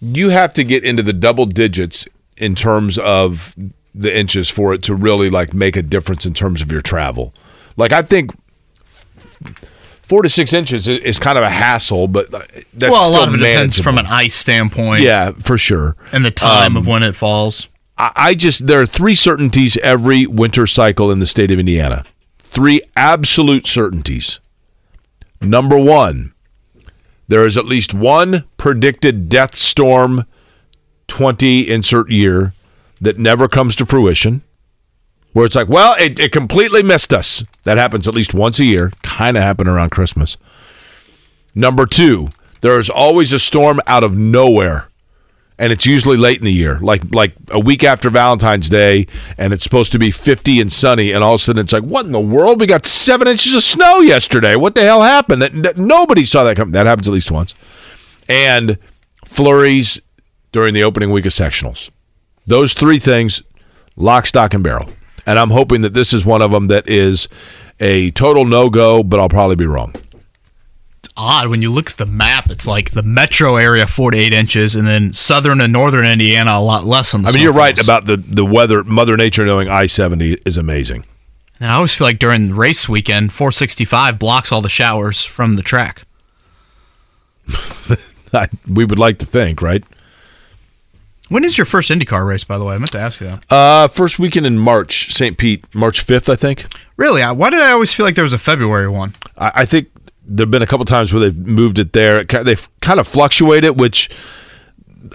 you have to get into the double digits in terms of the inches for it to really like make a difference in terms of your travel. Like I think four to six inches is, is kind of a hassle, but that's well, a lot still of it depends from an ice standpoint. Yeah, for sure. and the time Um, of when it falls. I I just there are three certainties every winter cycle in the state of Indiana. Three absolute certainties. Number one, there is at least one predicted death storm 20 insert year that never comes to fruition. Where it's like, well, it, it completely missed us. That happens at least once a year. Kind of happen around Christmas. Number two, there is always a storm out of nowhere and it's usually late in the year, like like a week after Valentine's Day, and it's supposed to be 50 and sunny, and all of a sudden it's like, what in the world? We got seven inches of snow yesterday. What the hell happened? That, that- nobody saw that come. That happens at least once, and flurries during the opening week of sectionals. Those three things, lock, stock, and barrel. And I'm hoping that this is one of them that is a total no go, but I'll probably be wrong. Odd when you look at the map. It's like the metro area four to eight inches, and then southern and northern Indiana a lot less on the. I mean, you're right about the the weather. Mother Nature knowing I 70 is amazing. And I always feel like during race weekend, 465 blocks all the showers from the track. We would like to think, right? When is your first IndyCar race, by the way? I meant to ask you that. Uh, first weekend in March, St. Pete, March 5th, I think. Really? Why did I always feel like there was a February one? I, I think there have been a couple times where they've moved it there. They've kind of fluctuated, which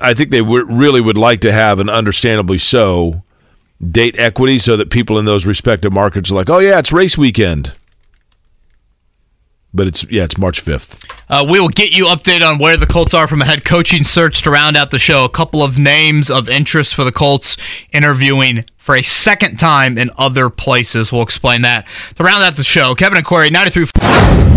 I think they w- really would like to have, and understandably so, date equity so that people in those respective markets are like, oh, yeah, it's race weekend. But it's, yeah, it's March 5th. Uh, we will get you updated on where the Colts are from a head coaching search to round out the show. A couple of names of interest for the Colts interviewing for a second time in other places. We'll explain that. To round out the show, Kevin and Query, 93.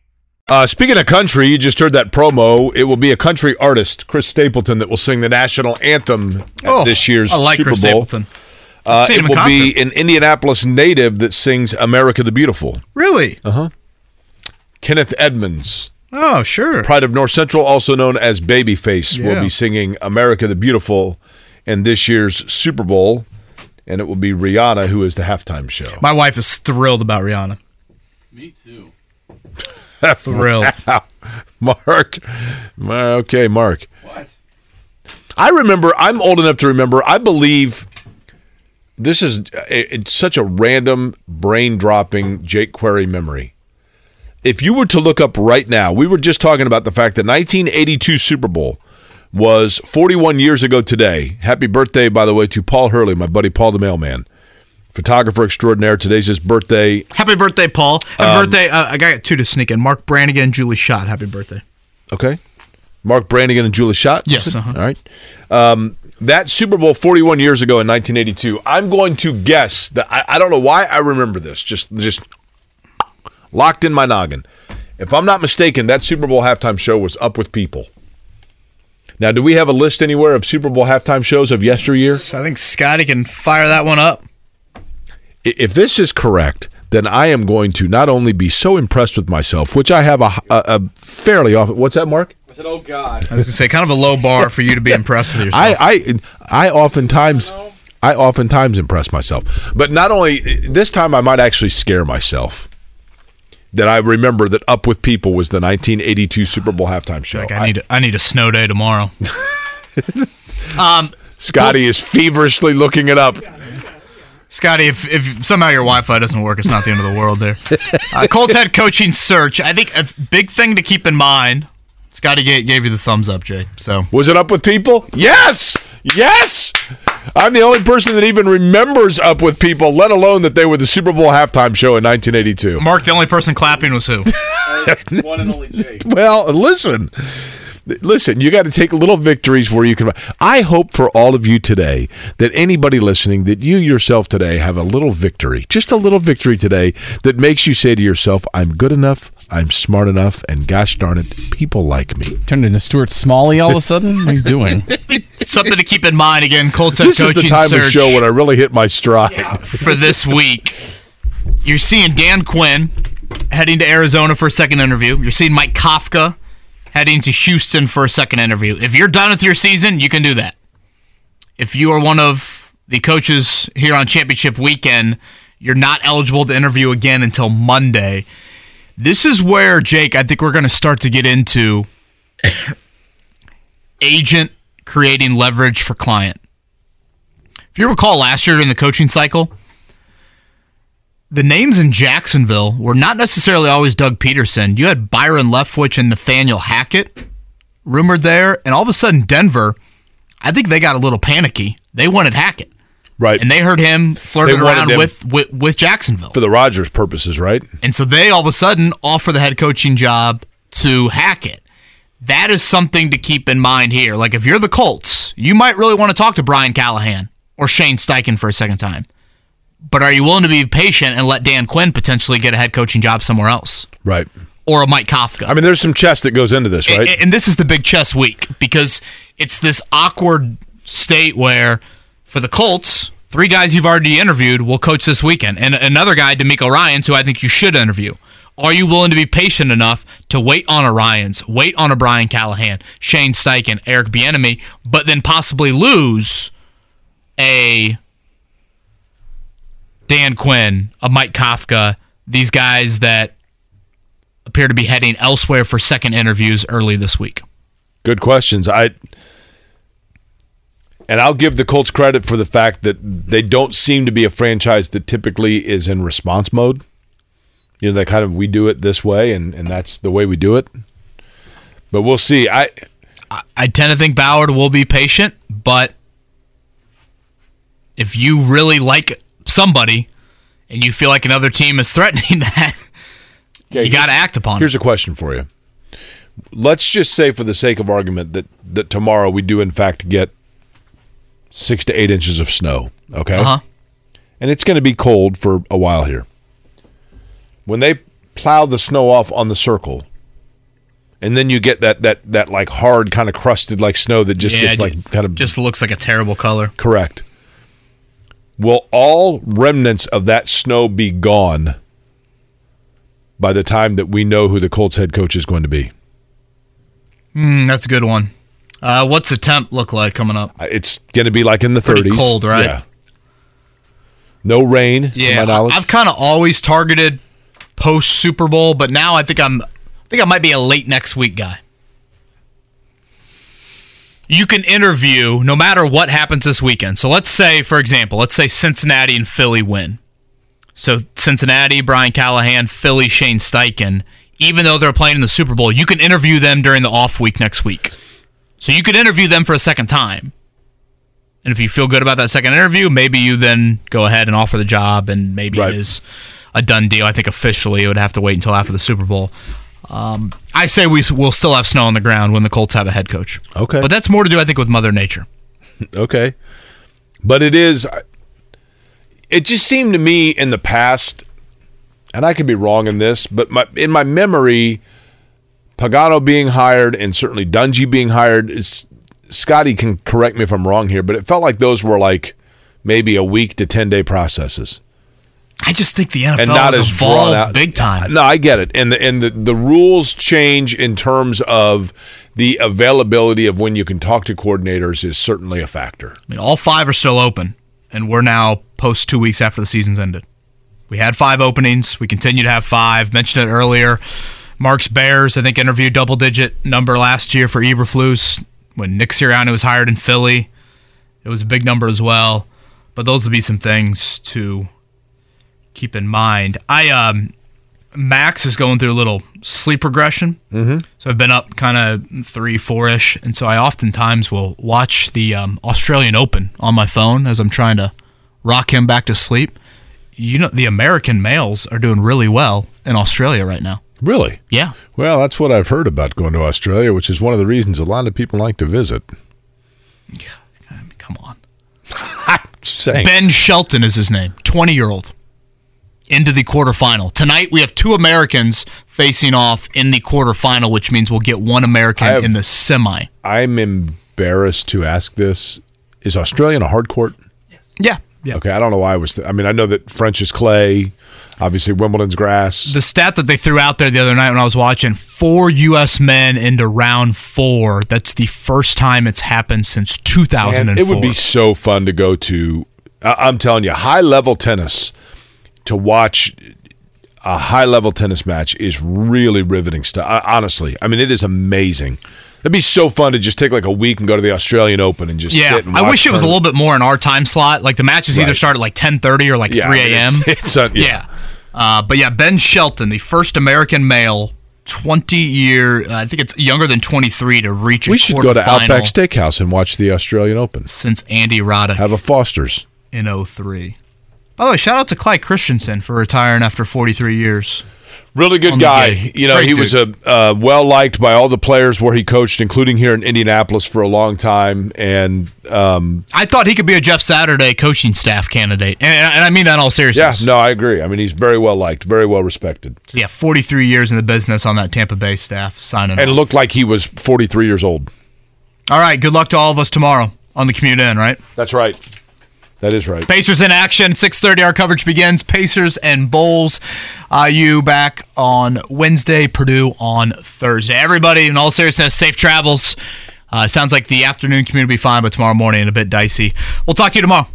Uh, speaking of country, you just heard that promo. It will be a country artist, Chris Stapleton, that will sing the national anthem at Oh, this year's I like Super Chris Bowl. Stapleton. Uh, it will be an Indianapolis native that sings "America the Beautiful." Really? Uh huh. Kenneth Edmonds, Oh, sure. Pride of North Central, also known as Babyface, will be singing "America the Beautiful" in this year's Super Bowl, and it will be Rihanna who is the halftime show. My wife is thrilled about Rihanna. Me too. Thrilled. Wow. Mark. Ma- Okay, Mark. What? I remember, I'm old enough to remember, I believe this is it's such a random brain dropping Jake Query memory. If you were to look up right now, we were just talking about the fact that 1982 Super Bowl was 41 years ago today. Happy birthday, by the way, to Paul Hurley, my buddy Paul the mailman, photographer extraordinaire. Today's his birthday. Happy birthday, Paul. Happy Um, birthday. Uh, I got two to sneak in. Mark Brannigan, Julie Schott. Happy birthday. Okay. Mark Brannigan and Julie Schott? Yes, uh-huh. All right. Um, that Super Bowl 41 years ago in 1982, I'm going to guess that I, I don't know why I remember this. Just, just locked in my noggin. If I'm not mistaken, that Super Bowl halftime show was Up with People. Now, do we have a list anywhere of Super Bowl halftime shows of yesteryear? So I think Scotty can fire that one up. I- If this is correct, then I am going to not only be so impressed with myself, which I have a, a, a fairly often. What's that, Mark? I said, oh God. I was gonna say, kind of a low bar for you to be impressed with yourself. I, I I oftentimes I oftentimes impress myself, but not only this time I might actually scare myself. that I remember that Up with People was the 1982 Super Bowl halftime show. Like, I need I need a snow day tomorrow. um, Scotty is feverishly looking it up. Scotty, if, if somehow your Wi-Fi doesn't work, it's not the end of the world. There, uh, Colts head coaching search. I think a big thing to keep in mind. Scotty gave, gave you the thumbs up, Jay. So Was it Up with People? Yes, yes. I'm the only person that even remembers Up with People, let alone that they were the Super Bowl halftime show in 1982. Mark, the only person clapping was who? One and only Jake. Well, listen. Listen, you got to take little victories where you can. I hope for all of you today that anybody listening, that you yourself today have a little victory, just a little victory today that makes you say to yourself, I'm good enough, I'm smart enough, and gosh darn it, people like me. Turned into Stuart Smalley all of a sudden. What are you doing? Something to keep in mind. Again, Colts head This is coaching the time of search show when I really hit my stride. for this week. You're seeing Dan Quinn heading to Arizona for a second interview. You're seeing Mike Kafka heading to Houston for a second interview. If you're done with your season, you can do that. If you are one of the coaches here on championship weekend, you're not eligible to interview again until Monday. This is where, Jake, I think we're going to start to get into agent creating leverage for client. If you recall last year during the coaching cycle, the names in Jacksonville were not necessarily always Doug Pederson. You had Byron Leftwich and Nathaniel Hackett rumored there, and all of a sudden Denver, I think they got a little panicky. They wanted Hackett, right? And they heard him flirting around him- with, with with Jacksonville, For the Rogers purposes, right? and so they all of a sudden offer the head coaching job to Hackett. That is something to keep in mind here. Like if you're the Colts, you might really want to talk to Brian Callahan or Shane Steichen for a second time. But are you willing to be patient and let Dan Quinn potentially get a head coaching job somewhere else? Right. Or a Mike Kafka? I mean, there's some chess that goes into this, right? A- And this is the big chess week because it's this awkward state where for the Colts, three guys you've already interviewed will coach this weekend, and another guy, DeMeco Ryans, who I think you should interview. Are you willing to be patient enough to wait on a Ryans, wait on a Brian Callahan, Shane Steichen, Eric Bieniemy, but then possibly lose a Dan Quinn, a Mike Kafka, these guys that appear to be heading elsewhere for second interviews early this week. Good questions. I and I'll give the Colts credit for the fact that they don't seem to be a franchise that typically is in response mode. You know, they kind of we do it this way and and that's the way we do it. But we'll see. I I tend to think Ballard will be patient, but if you really like somebody and you feel like another team is threatening that, you got to act upon Here's it. Here's a question for you. Let's just say, for the sake of argument, that that tomorrow we do in fact get six to eight inches of snow. Okay, Uh-huh. and it's going to be cold for a while here. When they plow the snow off on the circle, and then you get that that that like hard kind of crusted like snow that just Yeah, gets like kind of just looks like a terrible color. correct. Will all remnants of that snow be gone by the time that we know who the Colts head coach is going to be? Hmm, that's a good one. Uh, what's the temp look like coming up? It's going to be like in the Pretty 30s. cold, right? Yeah. No rain, Yeah, my knowledge. I- I've kind of always targeted post Super Bowl, but now I think I'm, I think I might be a late next week guy. You can interview no matter what happens this weekend. So let's say, for example, let's say Cincinnati and Philly win. So Cincinnati, Brian Callahan, Philly, Shane Steichen. Even though they're playing in the Super Bowl, you can interview them during the off week next week. So you could interview them for a second time. And if you feel good about that second interview, maybe you then go ahead and offer the job, and maybe it is a done deal. I think officially it would have to wait until after the Super Bowl. Um, I say we will still have snow on the ground when the Colts have a head coach. Okay. but that's more to do, I think, with Mother Nature. okay. But it is it just seemed to me in the past and I could be wrong in this, but my, in my memory Pagano being hired and certainly Dungy being hired is Scotty can correct me if I'm wrong here, but it felt like those were like maybe a week to 10 day processes. I just think the NFL and not has evolved big time. No, I get it, and the and the, the rules change in terms of the availability of when you can talk to coordinators is certainly a factor. I mean, all five are still open, and we're now post two weeks after the season's ended. We had five openings. We continue to have five. Mentioned it earlier. Mark's Bears, I think, interviewed double digit number last year for Eberflus when Nick Sirianni was hired in Philly. It was a big number as well. But those would be some things to keep in mind. I um Max is going through a little sleep regression. Mm-hmm. So I've been up kind of three, four ish, and so I oftentimes will watch the um, Australian Open on my phone as I'm trying to rock him back to sleep. You know, the American males are doing really well in Australia right now. Really? Yeah. Well, that's what I've heard about going to Australia, which is one of the reasons a lot of people like to visit. Come on. Saying. Ben Shelton is his name, 20 year old. Into the quarterfinal. Tonight we have two Americans facing off in the quarterfinal, which means we'll get one American have- in the semi. I'm embarrassed to ask this. Is Australian a hard court? Yes. Yeah. Yeah. Okay, I don't know why I was. I mean, I know that French is clay. Obviously, Wimbledon's grass. The stat that they threw out there the other night when I was watching four U.S. men into round four. That's the first time it's happened since 2004. Man, it would be so fun to go to. I- I'm telling you, high level tennis. To watch a high level tennis match is really riveting stuff. I- Honestly, I mean, it is amazing. It'd be so fun to just take like a week and go to the Australian Open and just yeah, sit and I wish it was a little bit more in our time slot. Like the matches either start at like 10:30 or like Yeah, 3 I mean, a.m. it's- it's a- yeah. yeah. Uh, but yeah, Ben Shelton, the first American male, 20 year, uh, I think it's younger than 23 to reach. A We should go to Outback Steakhouse and watch the Australian Open. Since Andy Roddick have a Foster's in 03. By the way, shout out to Clyde Christensen for retiring after 43 years. Really good guy. gig. You know, Great he was a uh, well liked by all the players where he coached, including here in Indianapolis for a long time. And um, I thought he could be a Jeff Saturday coaching staff candidate, and, and I mean that in all yeah, seriousness. no, I agree. I mean, he's very well liked, very well respected, yeah, 43 years in the business on that Tampa Bay staff, signing. and it looked like he was 43 years old. All right, good luck to all of us tomorrow on the commute in. Right. That's right. That is right. Pacers in action. 6:30 our coverage begins. Pacers and Bulls. Uh, you back on Wednesday. Purdue on Thursday. Everybody, in all seriousness, safe travels. Uh, sounds like the afternoon commute will be fine, but tomorrow morning a bit dicey. We'll talk to you tomorrow.